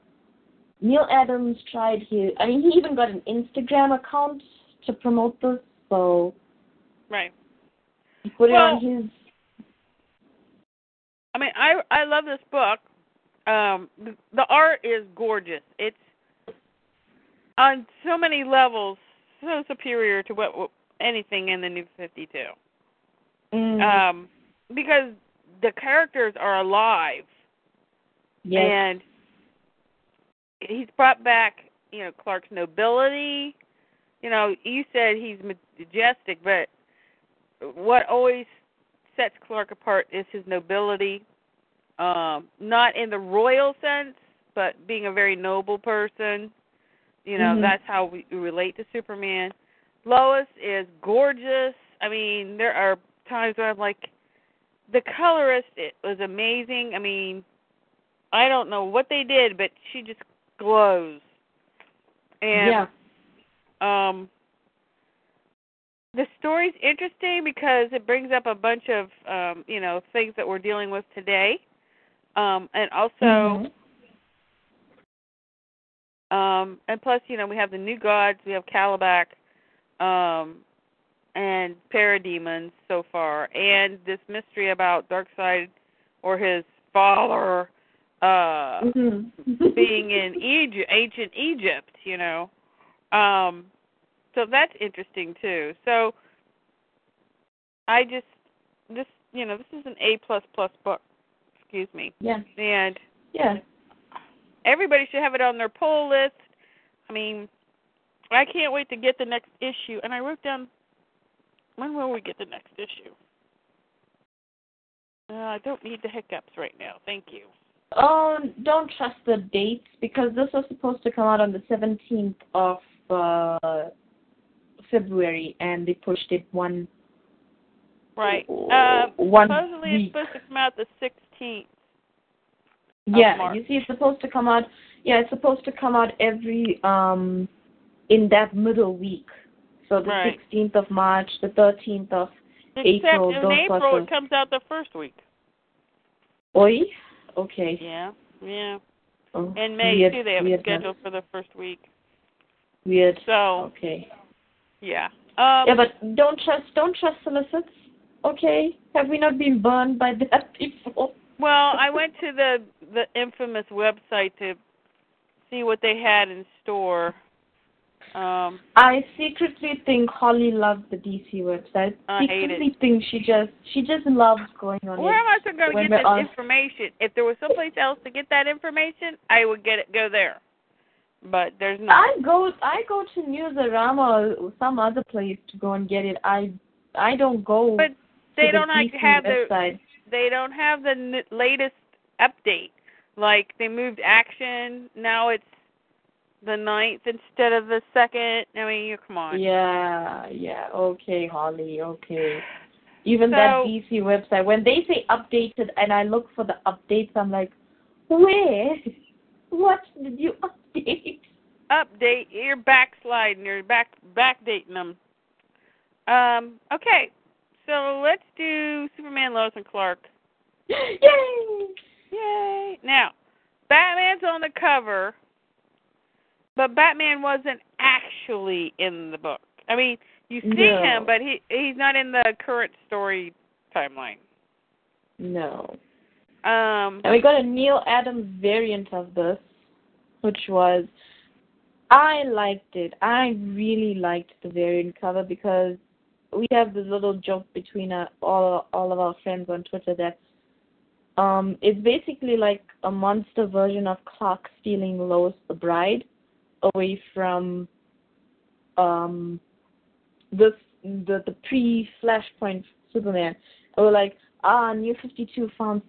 Neal Adams tried his. I mean, he even got an Instagram account to promote this, so Right. he put Well- it on his. I mean, I I love this book. Um, the, the art is gorgeous. It's on so many levels so superior to what, what anything in the New Fifty Two. Mm, Um, because the characters are alive yes. and he's brought back you know Clark's nobility. You know, you said he's majestic, but what always sets Clark apart is his nobility. Um, not in the royal sense, but being a very noble person. You know, Mhm. that's how we relate to Superman. Lois is gorgeous. I mean, there are times where I'm like, the colorist it was amazing. I mean, I don't know what they did, but she just glows. And yeah. um the story's interesting because it brings up a bunch of um, you know, things that we're dealing with today. Um and also Mhm. um and plus, you know, we have the new gods, we have Kalibak, um and parademons so far, and this mystery about Darkseid or his father uh Mhm. being in Egypt, ancient Egypt, you know. Um so that's interesting too. So I just this you know, this is an A plus plus book. Excuse me. yeah. And Yeah. everybody should have it on their pull list. I mean, I can't wait to get the next issue. And I wrote down when will we get the next issue? Uh, I don't need the hiccups right now. Thank you. Oh, don't trust the dates because this was supposed to come out on the 17th of uh, February, and they pushed it one. Right. Uh, one supposedly week. it's supposed to come out the 16th. yeah, you see, it's supposed to come out. Yeah, it's supposed to come out every um in that middle week. So the Right. 16th of March, the 13th of Except April, in those April it comes out the first week. Oi. Okay. Yeah. Yeah. Oh, In May weird, too, they have it scheduled for the first week. Weird. So Okay. yeah. Um, yeah, but don't trust don't trust solicits. Okay. Have we not been burned by that before? Well, I went to the the infamous website to see what they had in store. Um, I secretly think Holly loves the DC website. I secretly think she just she just loves going on where am I supposed to get this on- information? If there was someplace else to get that information, I would get it. Go there. But there's not. I go I go to Newsarama or some other place to go and get it. I I don't go But they to don't the like have the website. They don't have the n- latest update. Like they moved action. Now it's the ninth instead of the second. I mean, you come on. Yeah, yeah. Okay, Holly, okay. Even that DC website, when they say updated and I look for the updates, I'm like, where? What did you update? Update. You're backsliding. You're back backdating them. Um. Okay. So let's do Superman, Lois, and Clark. Yay! Yay! Now, Batman's on the cover, but Batman wasn't actually in the book. I mean, you see No. him, but he he's not in the current story timeline. No. Um, And we got a Neal Adams variant of this, which was I liked it. I really liked the variant cover because we have this little joke between uh, all all of our friends on Twitter that um it's basically like a monster version of Clark stealing Lois the Bride away from um this the the pre Flashpoint Superman. And we're like, ah, New Fifty Two found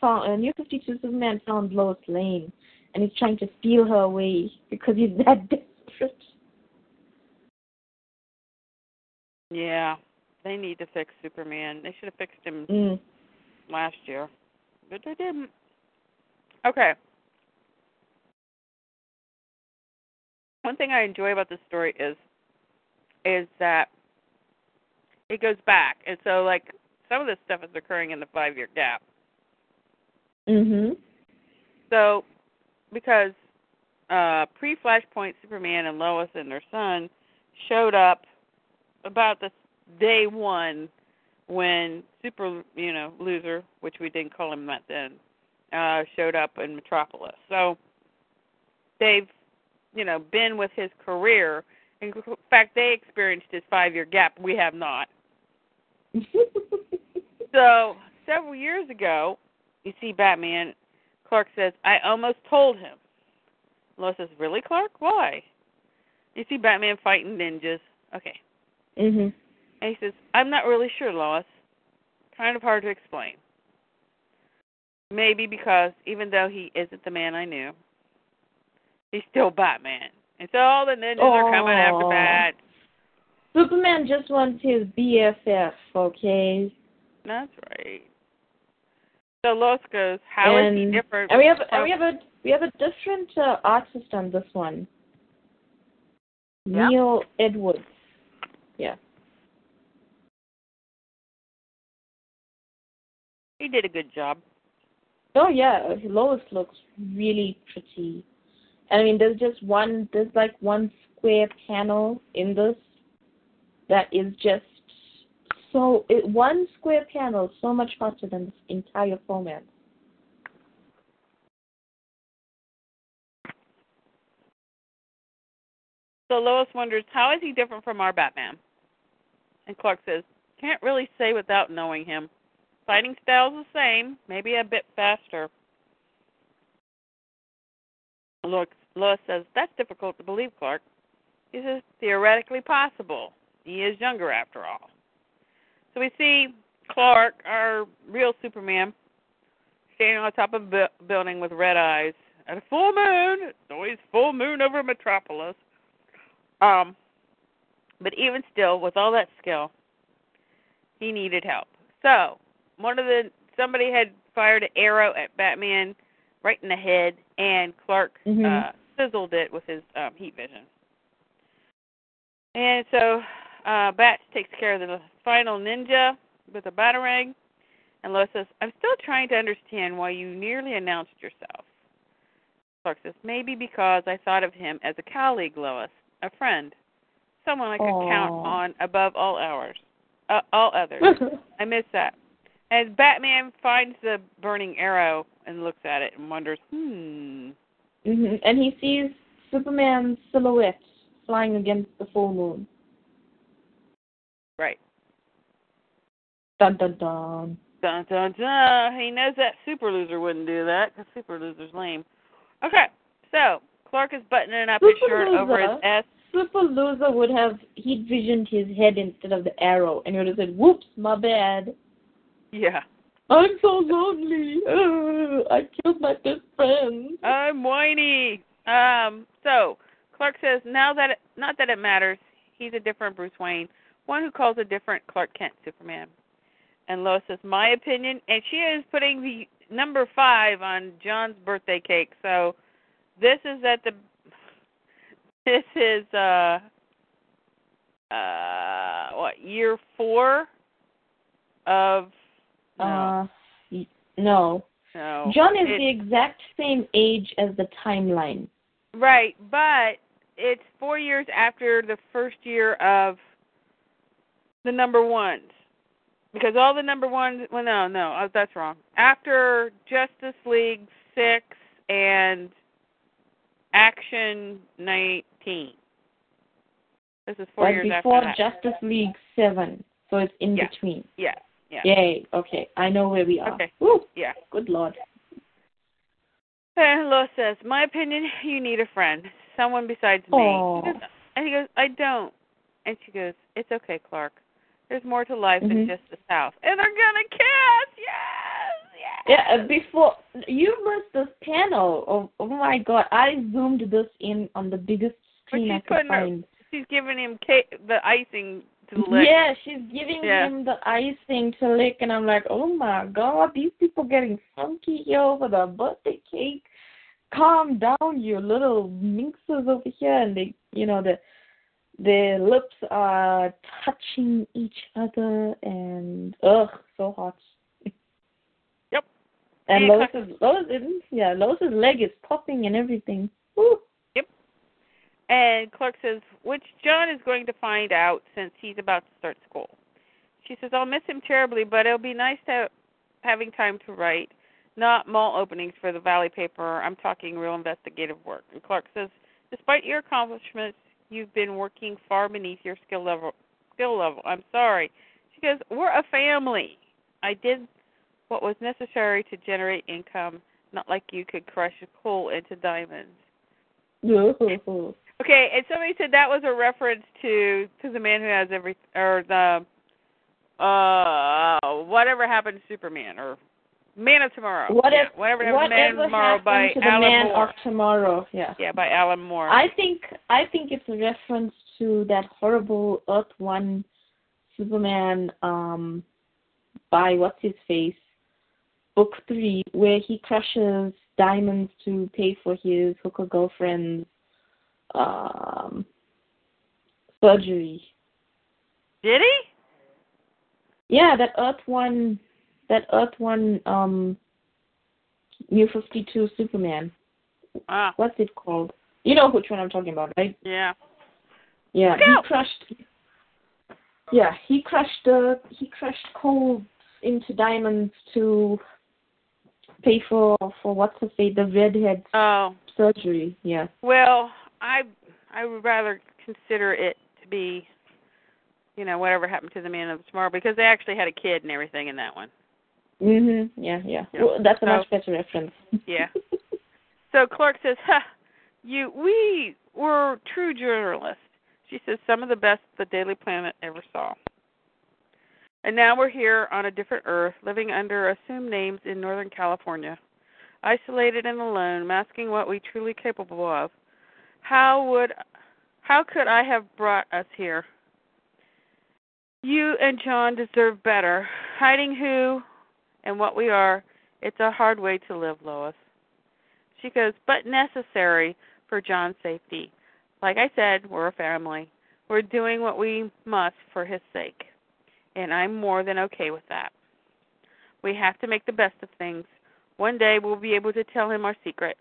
found uh, New Fifty Two Superman found Lois Lane, and he's trying to steal her away because he's that desperate. Yeah, they need to fix Superman. They should have fixed him Mm. last year, but they didn't. Okay. One thing I enjoy about this story is is that it goes back, and so like some of this stuff is occurring in the five year gap. Mhm. So, because uh, pre Flashpoint Superman and Lois and their son showed up about the day one when Super, you know, loser, which we didn't call him that then, uh, showed up in Metropolis. So they've, you know, been with his career. In fact, they experienced his five year gap. We have not. So several years ago, you see Batman. Clark says, "I almost told him." Lois says, "Really, Clark? Why?" You see Batman fighting ninjas. Okay, mhm. and he says, "I'm not really sure, Lois. Kind of hard to explain. Maybe because even though he isn't the man I knew, he's still Batman, and so all the ninjas are coming after. Bat. Superman just wants his BFF, okay? That's right." So Lois goes, "How is he different?" And we have and we have a we have a different uh, artist on this one. Yeah. Neil Edwards. Yeah. He did a good job. Oh yeah, Lois looks really pretty. I mean, there's just one, there's like one square panel in this that is just so it, one square panel so much hotter than this entire format. So Lois wonders, how is he different from our Batman? And Clark says, can't really say without knowing him. Fighting style's the same, maybe a bit faster. Lois, says, that's difficult to believe, Clark. He says, theoretically possible. He is younger after all. So we see Clark, our real Superman, standing on top of a bu- building with red eyes at a full moon. It's always full moon over Metropolis. Um, but even still, with all that skill, he needed help. So one of the somebody had fired an arrow at Batman right in the head, and Clark Mhm. uh, sizzled it with his um, heat vision. And so uh, Bats takes care of the final ninja with a batarang, and Lois says, "I'm still trying to understand why you nearly announced yourself." Clark says, "Maybe because I thought of him as a colleague, Lois, a friend, someone I could count on above all hours, uh, all others. I miss that." As Batman finds the burning arrow and looks at it and wonders, "Hmm." hmm And he sees Superman's silhouette flying against the full moon. Right. Dun dun dun. Dun dun dun. He knows that super loser wouldn't do that because super loser's lame. Okay, so Clark is buttoning up his Super shirt over his loser. S. Super loser would have he'd visioned his head instead of the arrow, and he would have said, "Whoops, my bad. Yeah. I'm so lonely. Uh, I killed my best friend." I'm whiny. Um. So Clark says now that it, not that it matters, he's a different Bruce Wayne, one who calls a different Clark Kent Superman. And Lois says, my opinion, and she is putting the number five on John's birthday cake. So this is at the. This is uh. Uh, what year four of no, Uh, no. no. John is It- the exact same age as the timeline. Right, but it's four years after the first year of the number ones. Because all the number ones, well, no, no, uh, that's wrong. After Justice League 6 and Action 19. This is four But years before after that. Justice League Seven, so it's in Yeah. between. yeah, yeah. Yay. Okay, I know where we are. Okay. Woo, Yeah. good lord. And Lois says, "My opinion, you need a friend, someone besides me." He goes, and he goes, "I don't." And she goes, "It's okay, Clark. There's more to life than Mhm. just the South." And they're gonna kiss. Yes, yes. Yeah, uh, before you missed this panel. Oh, oh my god! I zoomed this in on the biggest screen I she's could putting her- She's giving him cake, the icing to lick. Yeah, she's giving Yeah. him the icing to lick, and I'm like, oh my god, these people getting funky here over the birthday cake. Calm down, you little minxes over here, and they, you know, the their lips are touching each other, and ugh, so hot. Yep. And Yeah. Lois's, Lois, yeah, Lois's leg is popping and everything. Woo. And Clark says, which John is going to find out since he's about to start school. She says, I'll miss him terribly, but it'll be nice to having time to write, not mall openings for the Valley paper. I'm talking real investigative work. And Clark says, despite your accomplishments, you've been working far beneath your skill level. Skill level. I'm sorry. She goes, we're a family. I did what was necessary to generate income, not like you could crush coal into diamonds. Okay, and somebody said that was a reference to to the man who has every or the uh whatever happened to Superman or Man of Tomorrow. What yeah, if whatever happened to Man of Tomorrow by to the Alan man Moore. of tomorrow? Yeah. Yeah, by Alan Moore. I think I think it's a reference to that horrible Earth One Superman um by what's his face book three where he crushes diamonds to pay for his hooker girlfriend's um surgery. Did he? Yeah, that Earth One that Earth One um New Fifty Two Superman. Ah, What's it called? You know which one I'm talking about, right? yeah. Yeah, Look he out! crushed. Yeah, he crushed uh, he crushed coal into diamonds to pay for for what's her say the redhead Oh, surgery. Yeah. well, I I would rather consider it to be you know, whatever happened to the Man of Tomorrow because they actually had a kid and everything in that one. Mhm. Yeah, yeah. Yeah. Well, that's a So- much better reference. Yeah. So Clark says, "Ha, you we were true journalists." She says, "Some of the best the Daily Planet ever saw." And now we're here on a different Earth, living under assumed names in Northern California, isolated and alone, masking what we truly capable of. How would how could I have brought us here? You and John deserve better. Hiding who and what we are, it's a hard way to live, Lois. She goes, but necessary for John's safety. Like I said, we're a family. We're doing what we must for his sake. And I'm more than okay with that. We have to make the best of things. One day we'll be able to tell him our secret.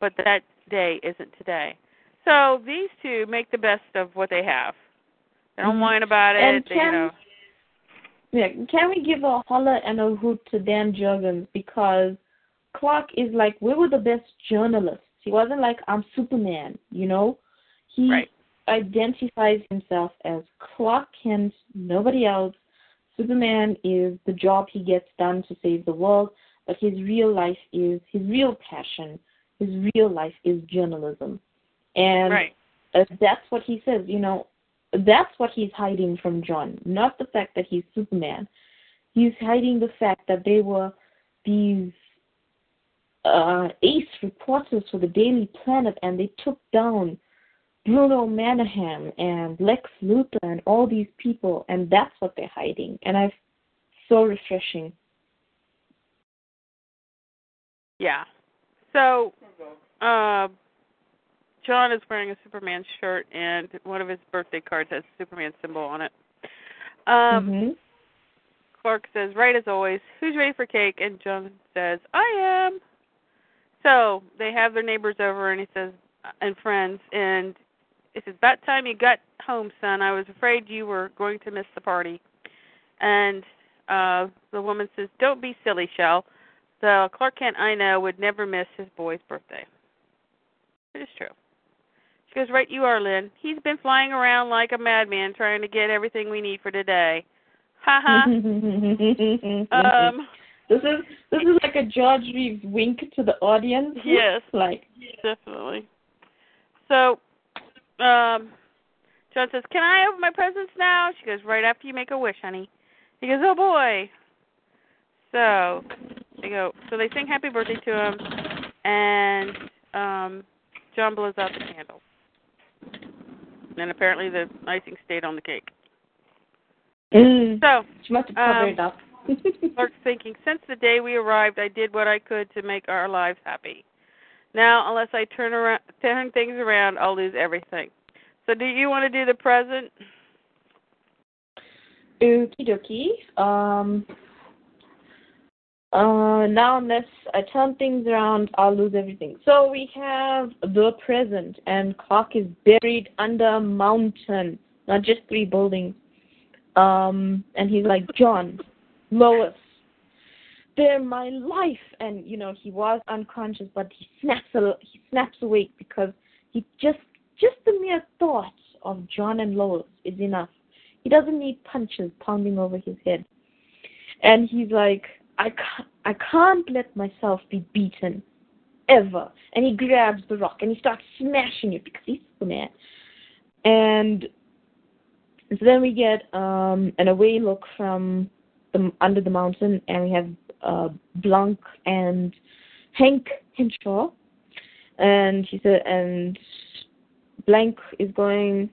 But that day isn't today. So these two make the best of what they have. They don't Mhm. whine about it. And they, can- you know. Yeah, can we give a holler and a hoot to Dan Jurgens because Clark is like we were the best journalists. He wasn't like I'm Superman, you know. He Right. identifies himself as Clark Kent, nobody else. Superman is the job he gets done to save the world, but his real life is his real passion. His real life is journalism, and Right. uh, that's what he says. You know, that's what he's hiding from John, not the fact that he's Superman. He's hiding the fact that they were these uh, ace reporters for the Daily Planet, and they took down Bruno Mannheim and Lex Luthor and all these people, and that's what they're hiding. And I've so refreshing. Yeah. So, uh, John is wearing a Superman shirt, and one of his birthday cards has a Superman symbol on it. Um, Mhm. Clark says, "Right as always. Who's ready for cake?" And John says, "I am." So they have their neighbors over, and he says, and friends, and he says, "About time you got home, son. I was afraid you were going to miss the party." And uh the woman says, "Don't be silly, Shell. The Clark Kent I know would never miss his boy's birthday." It is true. She goes, "Right, you are, Lynn. He's been flying around like a madman, trying to get everything we need for today." Ha ha. um. this is this is like a George Reeves wink to the audience. Yes. Like Definitely. So, um, John says, "Can I open my presents now?" She goes, "Right after you make a wish, honey." He goes, "Oh boy." So they go. So they sing happy birthday to him, and um, John blows out the candle. And apparently the icing stayed on the cake. mm, So she must have covered um, it up. Clark's thinking, since the day we arrived, I did what I could to make our lives happy. Now, unless I turn around, turn things around, I'll lose everything. So, do you want to do the present? Okie dokie. Um, uh, now unless I turn things around, I'll lose everything. So we have the present, and Clark is buried under a mountain, not just three buildings. Um, and he's like, John, Lois, they're my life. And you know, he was unconscious, but he snaps, a, he snaps awake because he just, just the mere thought of John and Lois is enough. He doesn't need punches pounding over his head. And he's like, I can't, I can't let myself be beaten ever. And he grabs the rock and he starts smashing it because he's Superman. And so then we get um, an away look from the under the mountain, and we have uh, Blanque and Hank Henshaw, and he said, and Blanque is going.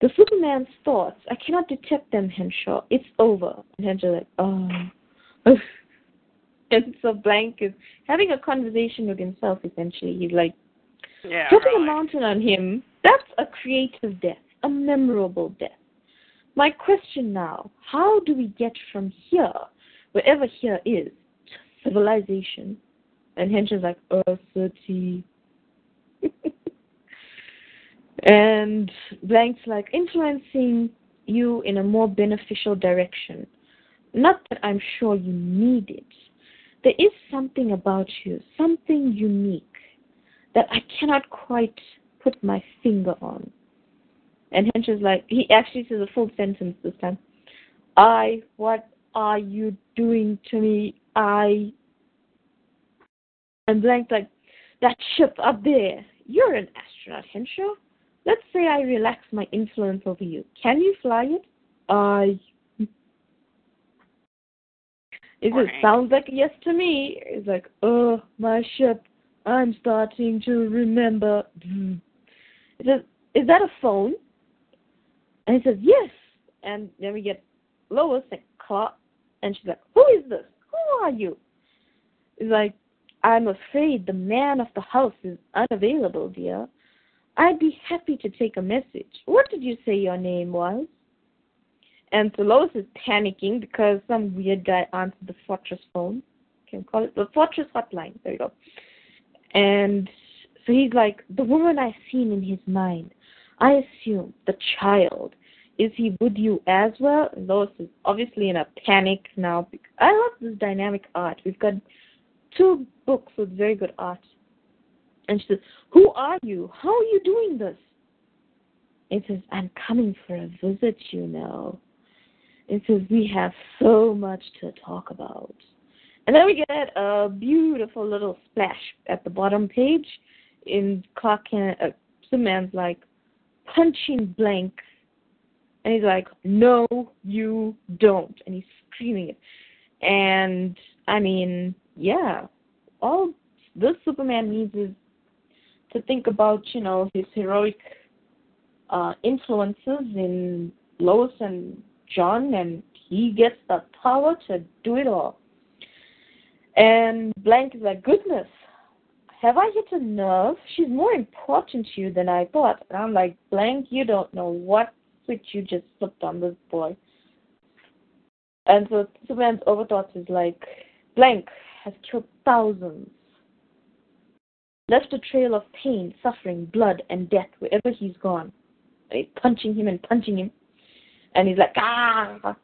The Superman's thoughts, I cannot detect them, Henshaw. It's over. And Henshaw's like, oh. and so Blanque is having a conversation with himself, essentially. He's like, Yeah. dropping really. a mountain on him, that's a creative death, a memorable death. My question now, how do we get from here, wherever here is, to civilization? And Henshaw's like, Earth City. and Blanque's like, influencing you in a more beneficial direction. Not that I'm sure you need it. There is something about you, something unique, that I cannot quite put my finger on. And Henshaw's like, he actually says a full sentence this time. I, what are you doing to me? I. And Blanque's like, that ship up there, you're an astronaut, Henshaw. Let's say I relax my influence over you. Can you fly it? I. It sounds like a yes to me. It's like, oh, my ship. I'm starting to remember. Hmm. It says, is that a phone? And he says, yes. And then we get Lois and Clark, and she's like, who is this? Who are you? It's like, I'm afraid the man of the house is unavailable, dear. I'd be happy to take a message. What did you say your name was? And so Lois is panicking because some weird guy answered the fortress phone. Can call it the fortress hotline. There you go. And so he's like, the woman I've seen in his mind. I assume the child. Is he with you as well? And Lois is obviously in a panic now. I love this dynamic art. We've got two books with very good art. And she says, Who are you? How are you doing this? It says, I'm coming for a visit, you know. It says, We have so much to talk about. And then we get a beautiful little splash at the bottom page in Clark Kent. Uh, Superman's like punching Blanque. And he's like, No, you don't. And he's screaming it. And I mean, yeah, all this Superman needs is to think about, you know, his heroic uh, influences in Lois and John, and he gets the power to do it all. And Blanque is like, goodness, have I hit a nerve? She's more important to you than I thought. And I'm like, Blanque, you don't know what switch you just flipped on this boy. And so Superman's overthoughts is like, Blanque has killed thousands left a trail of pain, suffering, blood, and death wherever he's gone. Punching him and punching him. And he's like, ah!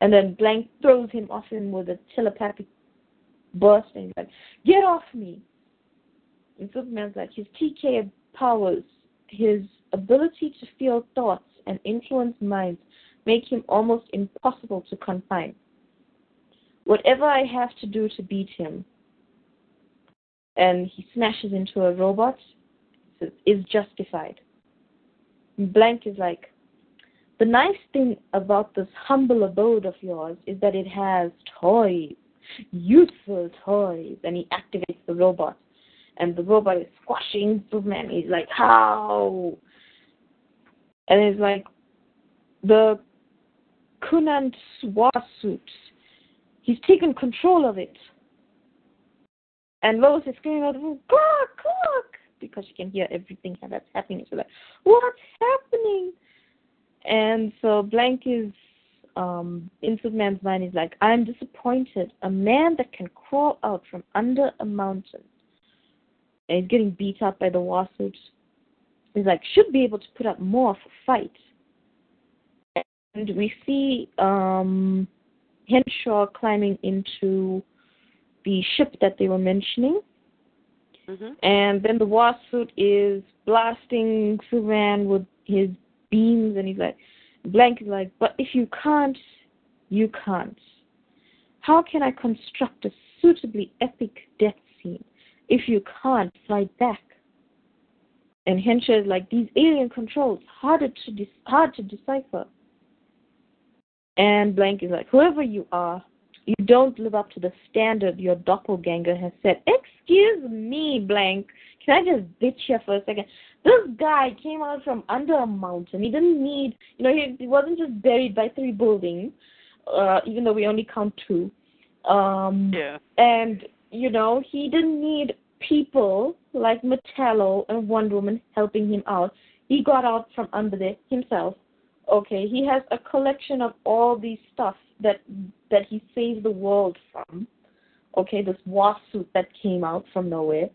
And then Blanque throws him off him with a telepathic burst, and he's like, get off me! And Superman's like, his TK powers, his ability to feel thoughts and influence minds make him almost impossible to confine. Whatever I have to do to beat him, and he smashes into a robot is justified. Blanque is like, the nice thing about this humble abode of yours is that it has toys, useful toys. And he activates the robot. And the robot is squashing Superman. He's like, how? And it's like, the Kunant war suit, he's taken control of it. And Lois is screaming out, Clark, Clark, because she can hear everything that's happening. She's like, what's happening? And so Blanque is, um, in Superman's mind, is like, I'm disappointed. A man that can crawl out from under a mountain and he's getting beat up by the Wassuits. He's like, should be able to put up more for fight. And we see um, Henshaw climbing into the ship that they were mentioning. Mm-hmm. And then the Wassuit is blasting Superman with his beams, and he's like, Blanque is like, but if you can't, you can't. How can I construct a suitably epic death scene if you can't fight back? And Henshaw is like, these alien controls harder to de- hard to decipher. And Blanque is like, whoever you are, you don't live up to the standard your doppelganger has set. Excuse me, Blanque. Can I just bitch here for a second? This guy came out from under a mountain. He didn't need, you know, he, he wasn't just buried by three buildings, uh, even though we only count two. Um, yeah. And, you know, he didn't need people like Metallo and Wonder Woman helping him out. He got out from under there himself. Okay, he has a collection of all these stuff that that he saved the world from. Okay, this wasp suit that came out from nowhere.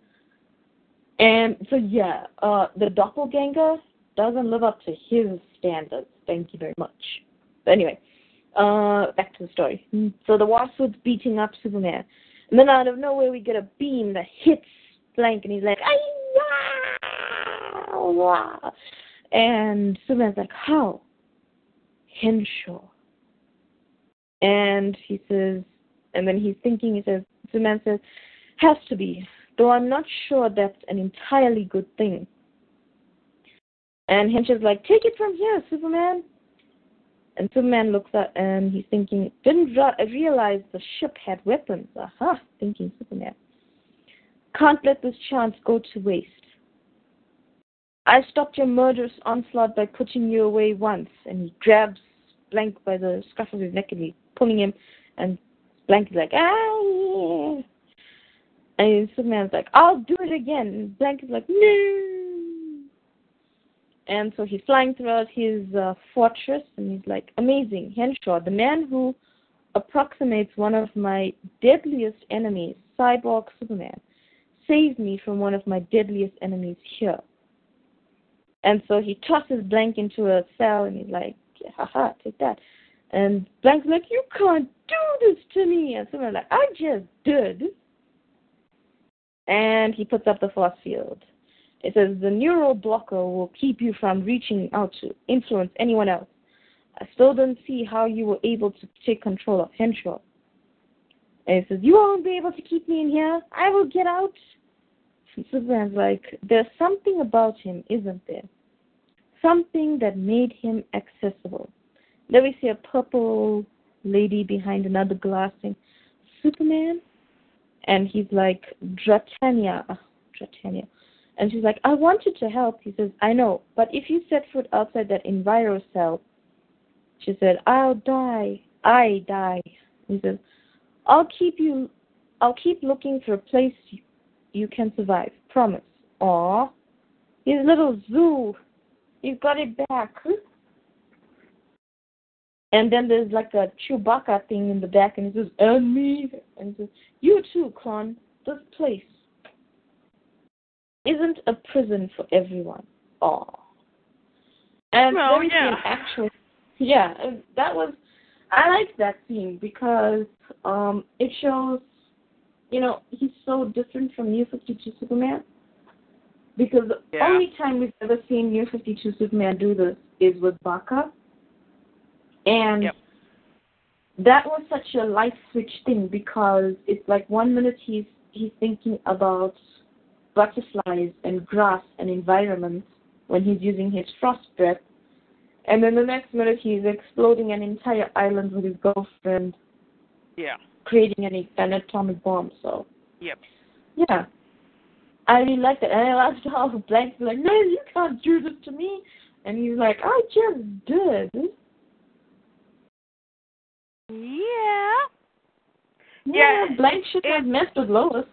And so yeah, uh, the doppelganger doesn't live up to his standards. Thank you very much. But anyway, uh, back to the story. So the wasp suit's beating up Superman, and then out of nowhere we get a beam that hits Blanque, and he's like, "Ay, and Superman's like, "How?" Henshaw. And he says, and then he's thinking, he says, the man says, has to be, though I'm not sure that's an entirely good thing. And Henshaw's like, take it from here, Superman. And Superman looks up and he's thinking, didn't re- realize the ship had weapons. Aha, thinking Superman. Can't let this chance go to waste. I stopped your murderous onslaught by putting you away once. And he grabs Blanque by the scruff of his neck and he's pulling him. And Blanque is like, ah, yeah. And Superman's like, I'll do it again. And Blanque is like, no. And so he's flying throughout his uh, fortress, and he's like, amazing, Henshaw, the man who approximates one of my deadliest enemies, Cyborg Superman, saved me from one of my deadliest enemies here. And so he tosses Blanque into a cell, and he's like, haha, take that. And Blanque's like, you can't do this to me. And Superman's like, I just did and he puts up the force field. It says the neural blocker will keep you from reaching out to influence anyone else. I still don't see how you were able to take control of Henshaw. And he says, You won't be able to keep me in here. I will get out. And Superman's like, There's something about him, isn't there? Something that made him accessible. Then we see a purple lady behind another glass saying, Superman? and he's like Dratania, ah, Dratania, and she's like, I wanted to help. He says, I know, but if you set foot outside that enviro cell, she said, I'll die. I die. He says, I'll keep you. I'll keep looking for a place you, you can survive. Promise. Aw, his little zoo. He's got it back. And then there's like a Chewbacca thing in the back, and he says, "And me," and he says, "You too, Clon. This place isn't a prison for everyone." Oh. And well, there yeah. an actual, yeah, that was. I like that scene because um it shows, you know, he's so different from New Fifty Two Superman. Because the Yeah. only time we've ever seen New Fifty Two Superman do this is with Baka and Yep. that was such a light switch thing because it's like one minute he's he's thinking about butterflies and grass and environment when he's using his frost breath. And then the next minute he's exploding an entire island with his girlfriend, Yeah. creating an, an atomic bomb. So Yep. yeah. I really liked it. And I loved how Blanque's like, No, you can't do this to me and he's like, I just did. Yeah. Yeah, Yeah, Blanque should have messed with Lois.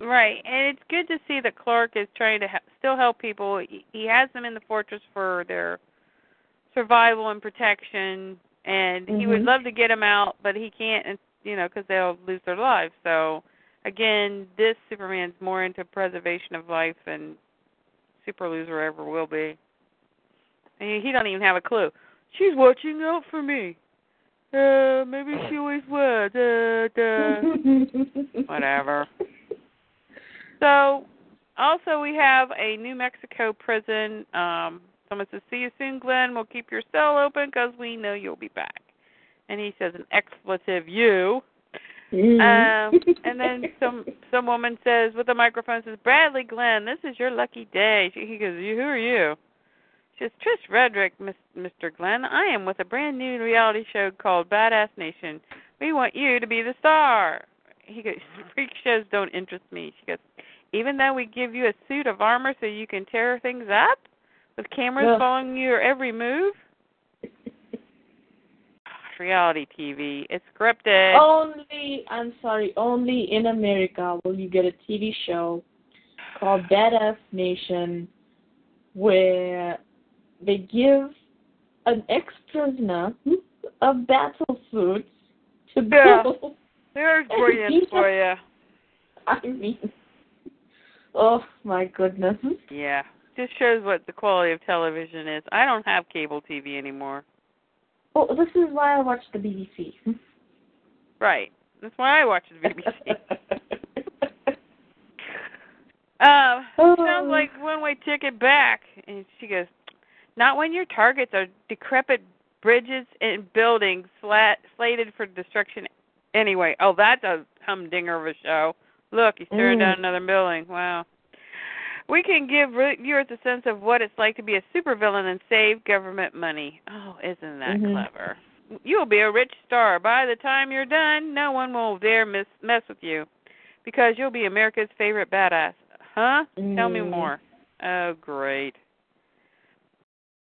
Right, and it's good to see that Clark is trying to ha- still help people. He, has them in the fortress for their survival and protection, and he would Mhm. love to get them out, but he can't, and you know, because they'll lose their lives. So, again, this Superman's more into preservation of life than Super Loser ever will be. And he, don't even have a clue. She's watching out for me. Uh, maybe she always was. Uh, duh. Whatever. So, also we have a New Mexico prison. Um, someone says, "See you soon, Glenn. We'll keep your cell open because we know you'll be back." And he says an expletive, "You." Um, and then some some woman says with a microphone says, "Bradley Glenn, this is your lucky day." She, he goes, "You who are you?" She says, "Trish Redrick, Miss, Mr. Glenn. I am with a brand new reality show called Badass Nation. We want you to be the star." He goes, "Freak shows don't interest me." She goes, "Even though we give you a suit of armor so you can tear things up with cameras Ugh. following your every move." Reality TV. It's scripted. only, I'm sorry, only in America will you get a TV show called Badass Nation where they give an ex-prisoner a battle suit to Yeah. go. There's brilliance for you. I mean, oh my goodness. Yeah. Just shows what the quality of television is. I don't have cable TV anymore. Oh, this is why I watch the BBC. Right. That's why I watch the BBC. Um, Oh. sounds like one way ticket back. And she goes, Not when your targets are decrepit bridges and buildings slat, slated for destruction anyway. Oh, that's a humdinger of a show. Look, he's tearing Mm. down another building. Wow. We can give viewers a sense of what it's like to be a supervillain and save government money. Oh, isn't that Mhm. clever? You'll be a rich star. By the time you're done, no one will dare miss, mess with you because you'll be America's favorite badass. Huh? Tell me Mm. more. Oh, great.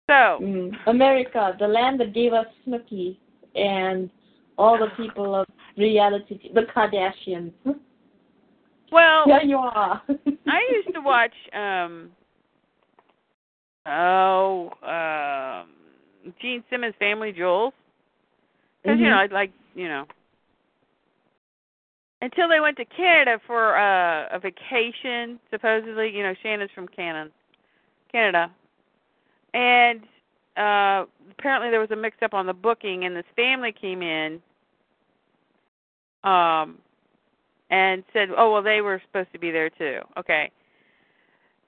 So, Mm. America, the land that gave us Snooki and all the people of reality, the Kardashians. well, Here you are. I used to watch um oh um Gene Simmons Family Jewels because you Mhm. know I like you know until they went to Canada for uh, a vacation supposedly you know Shannon's from Canada Canada and uh apparently there was a mix up on the booking and this family came in um and said, "Oh well, they were supposed to be there too." Okay.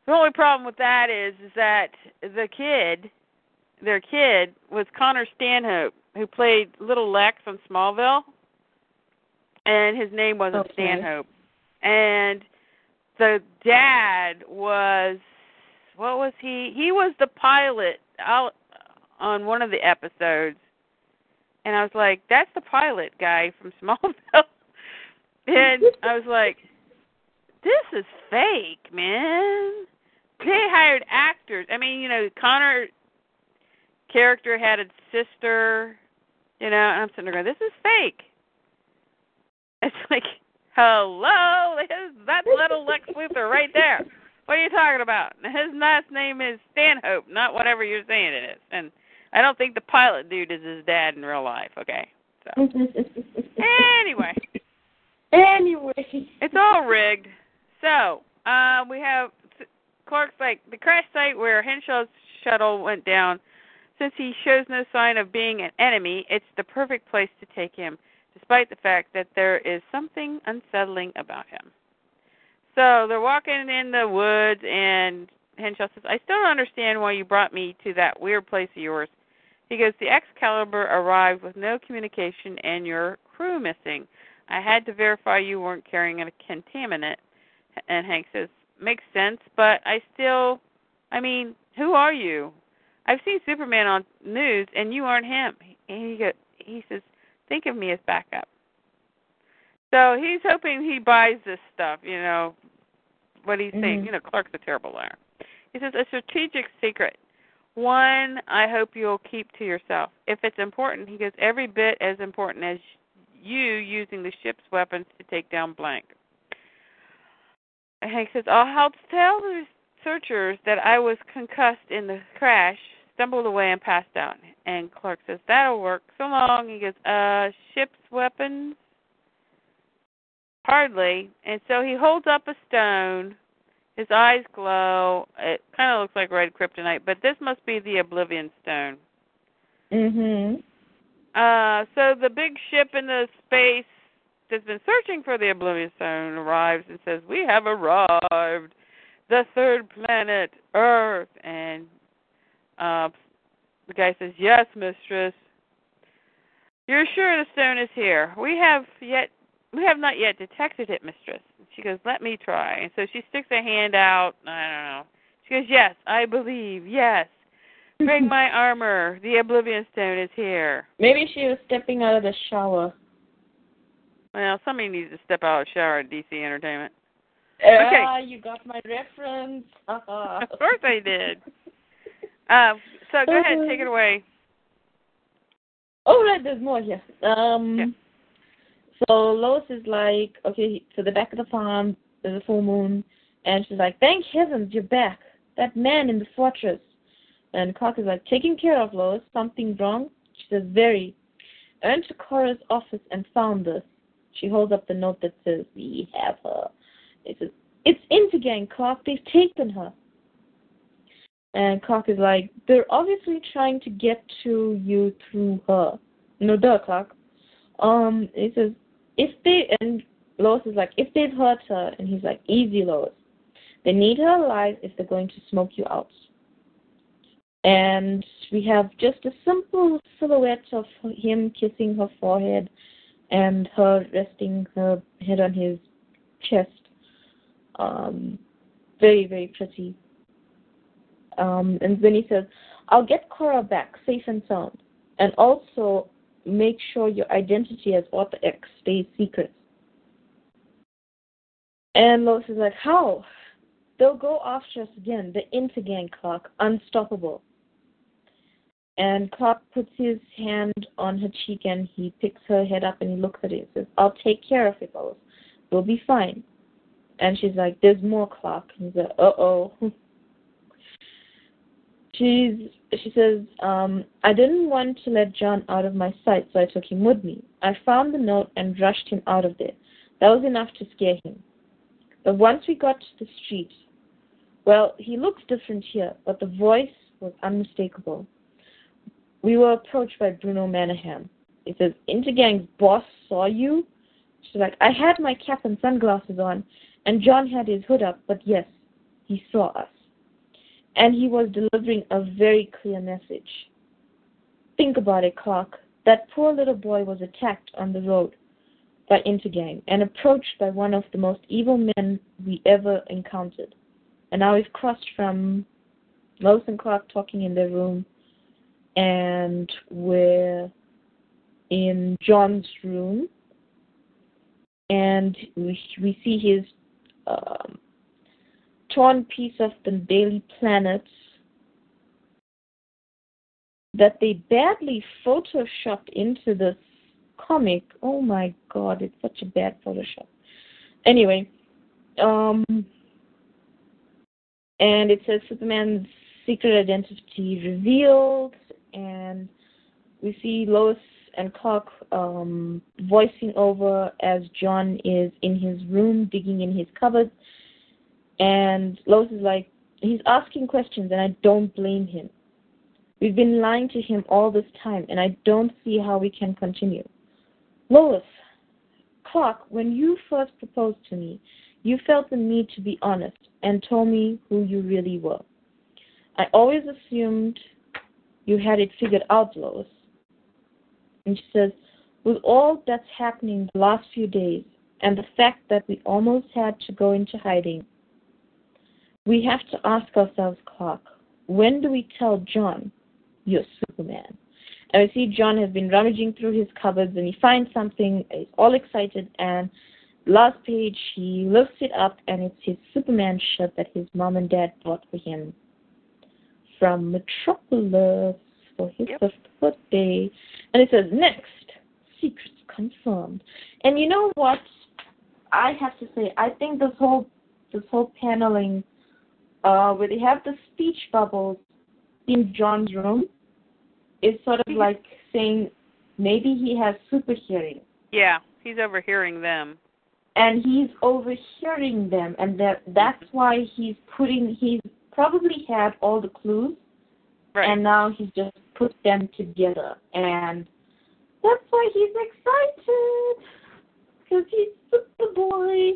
The only problem with that is, is that the kid, their kid, was Connor Stanhope, who played Little Lex on Smallville, and his name wasn't Okay. Stanhope. And the dad was, what was he? He was the pilot out on one of the episodes, and I was like, "That's the pilot guy from Smallville." And I was like, this is fake, man. They hired actors. I mean, you know, Connor character had a sister, you know, and I'm sitting there going, this is fake. It's like, hello, there's that little Lex Luthor right there. What are you talking about? His last name is Stanhope, not whatever you're saying it is. And I don't think the pilot dude is his dad in real life, okay? So, anyway. Anyway. It's all rigged. So, uh, we have Clark's like the crash site where Henshaw's shuttle went down. Since he shows no sign of being an enemy, it's the perfect place to take him, despite the fact that there is something unsettling about him. So they're walking in the woods, and Henshaw says, "I still don't understand why you brought me to that weird place of yours." He goes, "The Excalibur arrived with no communication and your crew missing. I had to verify you weren't carrying a contaminant." And Hank says, "Makes sense, but I still, I mean, who are you? I've seen Superman on news, and you aren't him." And he go, he says, "Think of me as backup." So he's hoping he buys this stuff, you know, what he's saying. Mhm. You know, Clark's a terrible liar. He says, a strategic secret. One I hope you'll keep to yourself. If it's important, he goes, every bit as important as you using the ship's weapons to take down Blanque. Hank says, I'll help tell the searchers that I was concussed in the crash, stumbled away, and passed out. And Clark says, that'll work. So long. He goes, uh, ship's weapons? Hardly. And so he holds up a stone. His eyes glow. It kind of looks like red kryptonite, but this must be the Oblivion Stone. Mhm. Uh, so the big ship in the space that's been searching for the Oblivion Stone arrives and says, "We have arrived, the third planet, Earth." And uh, the guy says, "Yes, mistress. You're sure the stone is here? We have yet, we have not yet detected it, mistress." And She goes, "Let me try." And so she sticks a hand out. I don't know. She goes, "Yes, I believe. Yes." Bring my armor. The Oblivion Stone is here. Maybe she was stepping out of the shower. Well, somebody needs to step out of the shower at DC Entertainment. Ah, you got my reference. Of course I did. Uh, so go ahead, take it away. Oh, right, there's more here. Um, Yeah. so Lois is like, okay, to the back of the farm, there's a full moon, and she's like, thank heavens you're back. That man in the fortress. And Clark is like, taking care of Lois, something wrong? She says, very. I went to Cora's office and found this. She holds up the note that says, we have her. It says, it's Intergang, Clark. They've taken her. And Clark is like, they're obviously trying to get to you through her. No, duh, Clark. Um, he says, if they, and Lois is like, if they've hurt her, and he's like, easy, Lois. They need her alive if they're going to smoke you out. And we have just a simple silhouette of him kissing her forehead and her resting her head on his chest. Um, very very pretty. Um, and then he says, "I'll get Cora back safe and sound, and also make sure your identity as Author X stays secret." And Lois is like, "How? They'll go after us again. The Intergang Clark, unstoppable." And Clark puts his hand on her cheek and he picks her head up and he looks at it and says, I'll take care of it, Lois. We'll be fine. And she's like, There's more, Clark. And he's like, Uh oh. She's she says, um, I didn't want to let John out of my sight, so I took him with me. I found the note and rushed him out of there. That was enough to scare him. But once we got to the street, well, he looks different here, but the voice was unmistakable we were approached by Bruno Mannheim. He says, Intergang's boss saw you? She's like, I had my cap and sunglasses on, and John had his hood up, but yes, he saw us. And he was delivering a very clear message. Think about it, Clark. That poor little boy was attacked on the road by Intergang and approached by one of the most evil men we ever encountered. And now we've crossed from Lois and Clark talking in their room and we're in John's room, and we, we see his um, torn piece of the Daily Planet that they badly photoshopped into this comic. Oh my god, it's such a bad Photoshop. Anyway, um, and it says Superman's secret identity revealed and we see Lois and Clark um, voicing over as John is in his room digging in his cupboard, and Lois is like, he's asking questions, and I don't blame him. We've been lying to him all this time, and I don't see how we can continue. Lois, Clark, when you first proposed to me, you felt the need to be honest and told me who you really were. I always assumed you had it figured out, Lois. And she says, with all that's happening the last few days and the fact that we almost had to go into hiding, we have to ask ourselves, Clark, when do we tell John you're Superman? And we see John has been rummaging through his cupboards and he finds something, he's all excited, and last page he lifts it up and it's his Superman shirt that his mom and dad bought for him from Metropolis for his yep. birthday. And it says, next, secrets confirmed. And you know what? I have to say, I think this whole this whole paneling, uh, where they have the speech bubbles in John's room, is sort of like saying maybe he has super hearing. Yeah, he's overhearing them. And he's overhearing them, and that that's why he's putting he's probably had all the clues, right. and now he's just put them together, and that's why he's excited because he's Superboy.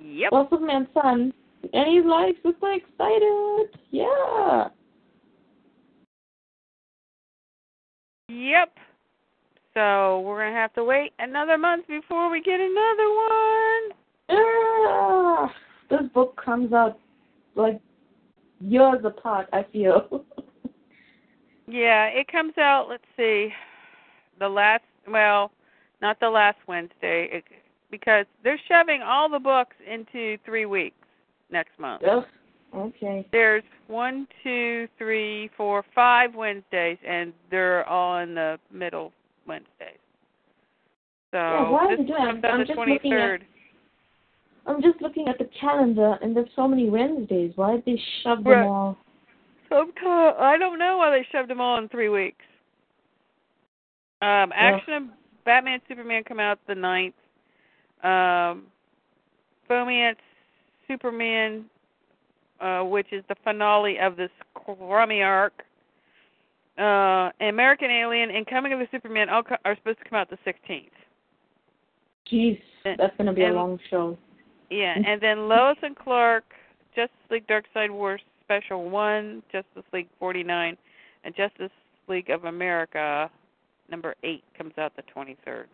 Yep. Well, Superman's son, and he's like super excited. Yeah. Yep. So we're gonna have to wait another month before we get another one. Yeah. This book comes out like years apart. I feel. yeah, it comes out. Let's see, the last. Well, not the last Wednesday, it, because they're shoving all the books into three weeks next month. Ugh. Okay. There's one, two, three, four, five Wednesdays, and they're all in the middle Wednesdays. So yeah, why this are they doing? comes out I'm the just 23rd. looking at I'm just looking at the calendar, and there's so many Wednesdays. Why did they shove them right. all? Sometimes I don't know why they shoved them all in three weeks. Um, Action of Batman Superman come out the ninth. Um, Superman, uh, which is the finale of this crummy arc. Uh, American Alien and Coming of the Superman all co- are supposed to come out the 16th. Jeez, that's going to be and, a long show. Yeah, and then Lois and Clark, Justice League Dark Side Wars Special 1, Justice League 49, and Justice League of America number 8 comes out the 23rd.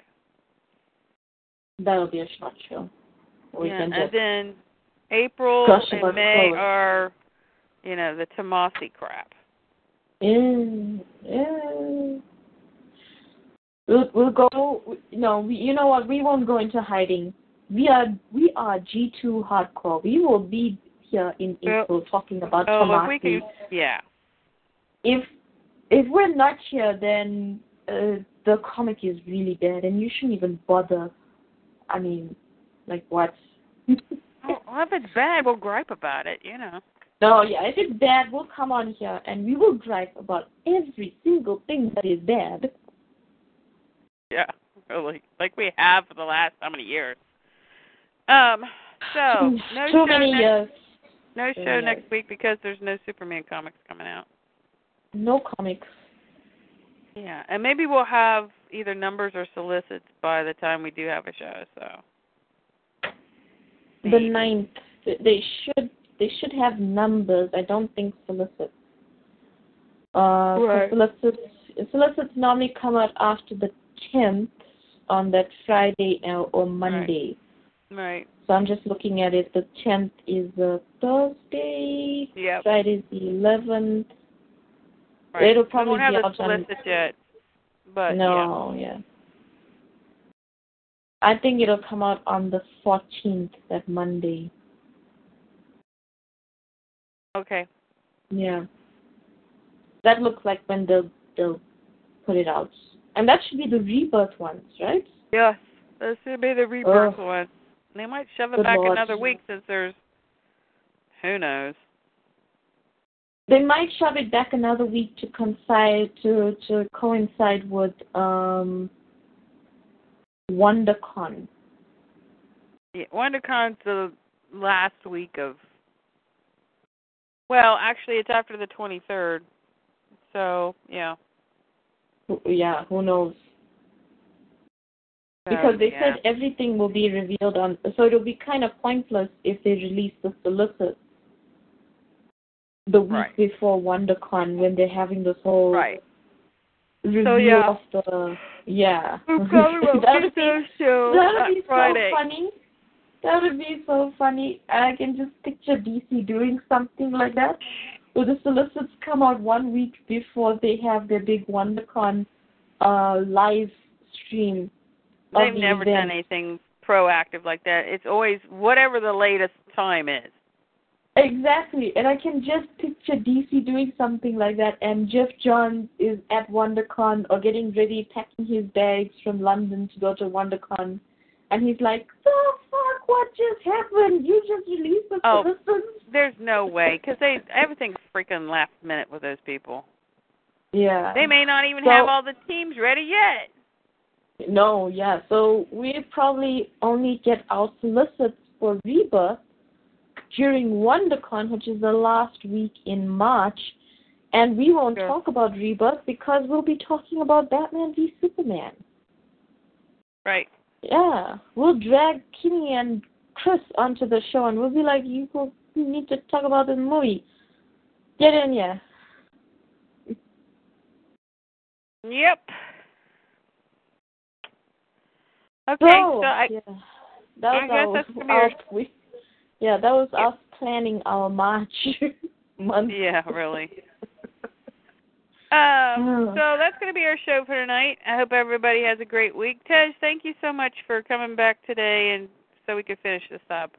That'll be a short show. We yeah, and just... then April Gosh, and May are, you know, the Tomasi crap. Yeah, yeah. We'll we'll go. No, we, you know what? We won't go into hiding. We are we are G two hardcore. We will be here in April talking about Oh, if Tomasi. we can, yeah. if if we're not here, then uh, the comic is really bad, and you shouldn't even bother. I mean, like what? Well, if it's bad, we'll gripe about it. You know. no, yeah, if it's bad, we'll come on here and we will gripe about every single thing that is bad. Yeah, really. Like we have for the last how many years? Um. So no Too show many next, years. no show years. next week because there's no Superman comics coming out. No comics. Yeah, and maybe we'll have either numbers or solicits by the time we do have a show. So. The ninth. They should they should have numbers. I don't think solicits. Uh, Right. solicits solicits normally come out after the tenth on that Friday or, or Monday. Right. So I'm just looking at it. The tenth is a Thursday. Yeah. Friday is the eleventh. Right. It'll probably won't have be the solicit yet. But no, yeah. I think it'll come out on the fourteenth, that Monday. Okay. Yeah. That looks like when they'll they'll put it out. And that should be the rebirth ones, right? Yes. that should be the rebirth Ugh. one. They might shove it Good back Lord. another week since there's who knows. They might shove it back another week to coincide to to coincide with um WonderCon. Yeah, WonderCon's the last week of. Well, actually, it's after the 23rd. So yeah. Who- Yeah, who knows? So, Because they yeah. said everything will be revealed on so it'll be kind of pointless if they release the solicit the week Right. before WonderCon when they're having this whole right. review yeah. of the yeah. We probably won't that would be show that on would be Friday. so funny. That would be so funny. I can just picture DC doing something like that. Where the solicits come out one week before they have their big WonderCon uh live stream. They've the never event. done anything proactive like that. It's always whatever the latest time is. Exactly, and I can just picture DC doing something like that, and Geoff Johns is at WonderCon or getting ready, packing his bags from London to go to WonderCon, and he's like, "The fuck? What just happened? You just released the Oh. citizens?" There's no way because they everything's freaking last minute with those people. Yeah. They may not even So- have all the teams ready yet. No, yeah. So we probably only get our solicits for Rebirth during WonderCon, which is the last week in March, and we won't Sure. talk about Rebirth because we'll be talking about Batman v Superman. Right. Yeah, we'll drag Kimmy and Chris onto the show, and we'll be like, "You will you need to talk about this movie. Get in here." Yep. Okay, So, so I yeah, that I was guess our, that's gonna be our we, yeah, that was Yeah. us planning our March month. yeah, really. Um, Oh. so that's going to be our show for tonight. I hope everybody has a great week. Tej, thank you so much for coming back today, and so we could finish this up.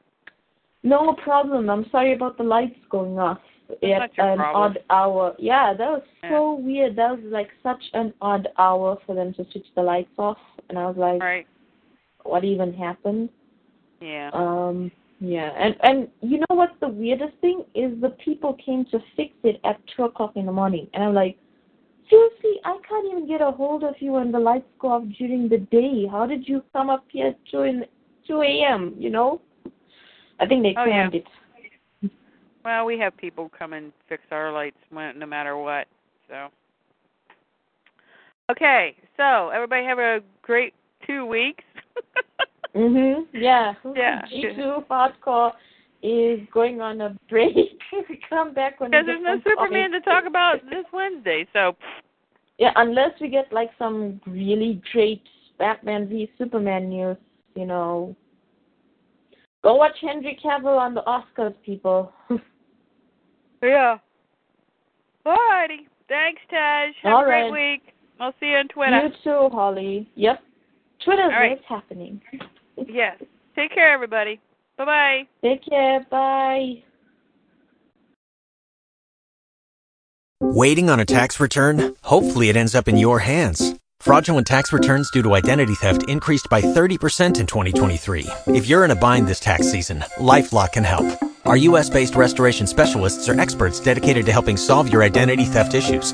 No problem. I'm sorry about the lights going off That's at an problem. odd hour. Yeah, that was so weird. That was like such an odd hour for them to switch the lights off, and I was like, Right? "What even happened?" Yeah. Um, yeah, and and you know what's the weirdest thing is the people came to fix it at two o'clock in the morning, and I'm like, seriously, I can't even get a hold of you when the lights go off during the day. How did you come up here at two in two a.m. You know? I think they Oh, yeah. it. Well, we have people come and fix our lights no matter what. So. Okay, so everybody have a great two weeks. Mhm. Yeah. Yeah. G two hardcore is going on a break. come back when Because there's no Superman to talk about this Wednesday, so Yeah, unless we get like some really great Batman v Superman news, you know. Go watch Henry Cavill on the Oscars, people. yeah. Alrighty. Thanks, Taj. Have All a great right. week. I'll see you on Twitter. You too, Holly. Yep. Twitter's All where right. it's happening. Yes. Take care, everybody. Bye bye. Take care. Bye. Waiting on a tax return? Hopefully, it ends up in your hands. Fraudulent tax returns due to identity theft increased by 30% in 2023. If you're in a bind this tax season, LifeLock can help. Our U.S. based restoration specialists are experts dedicated to helping solve your identity theft issues.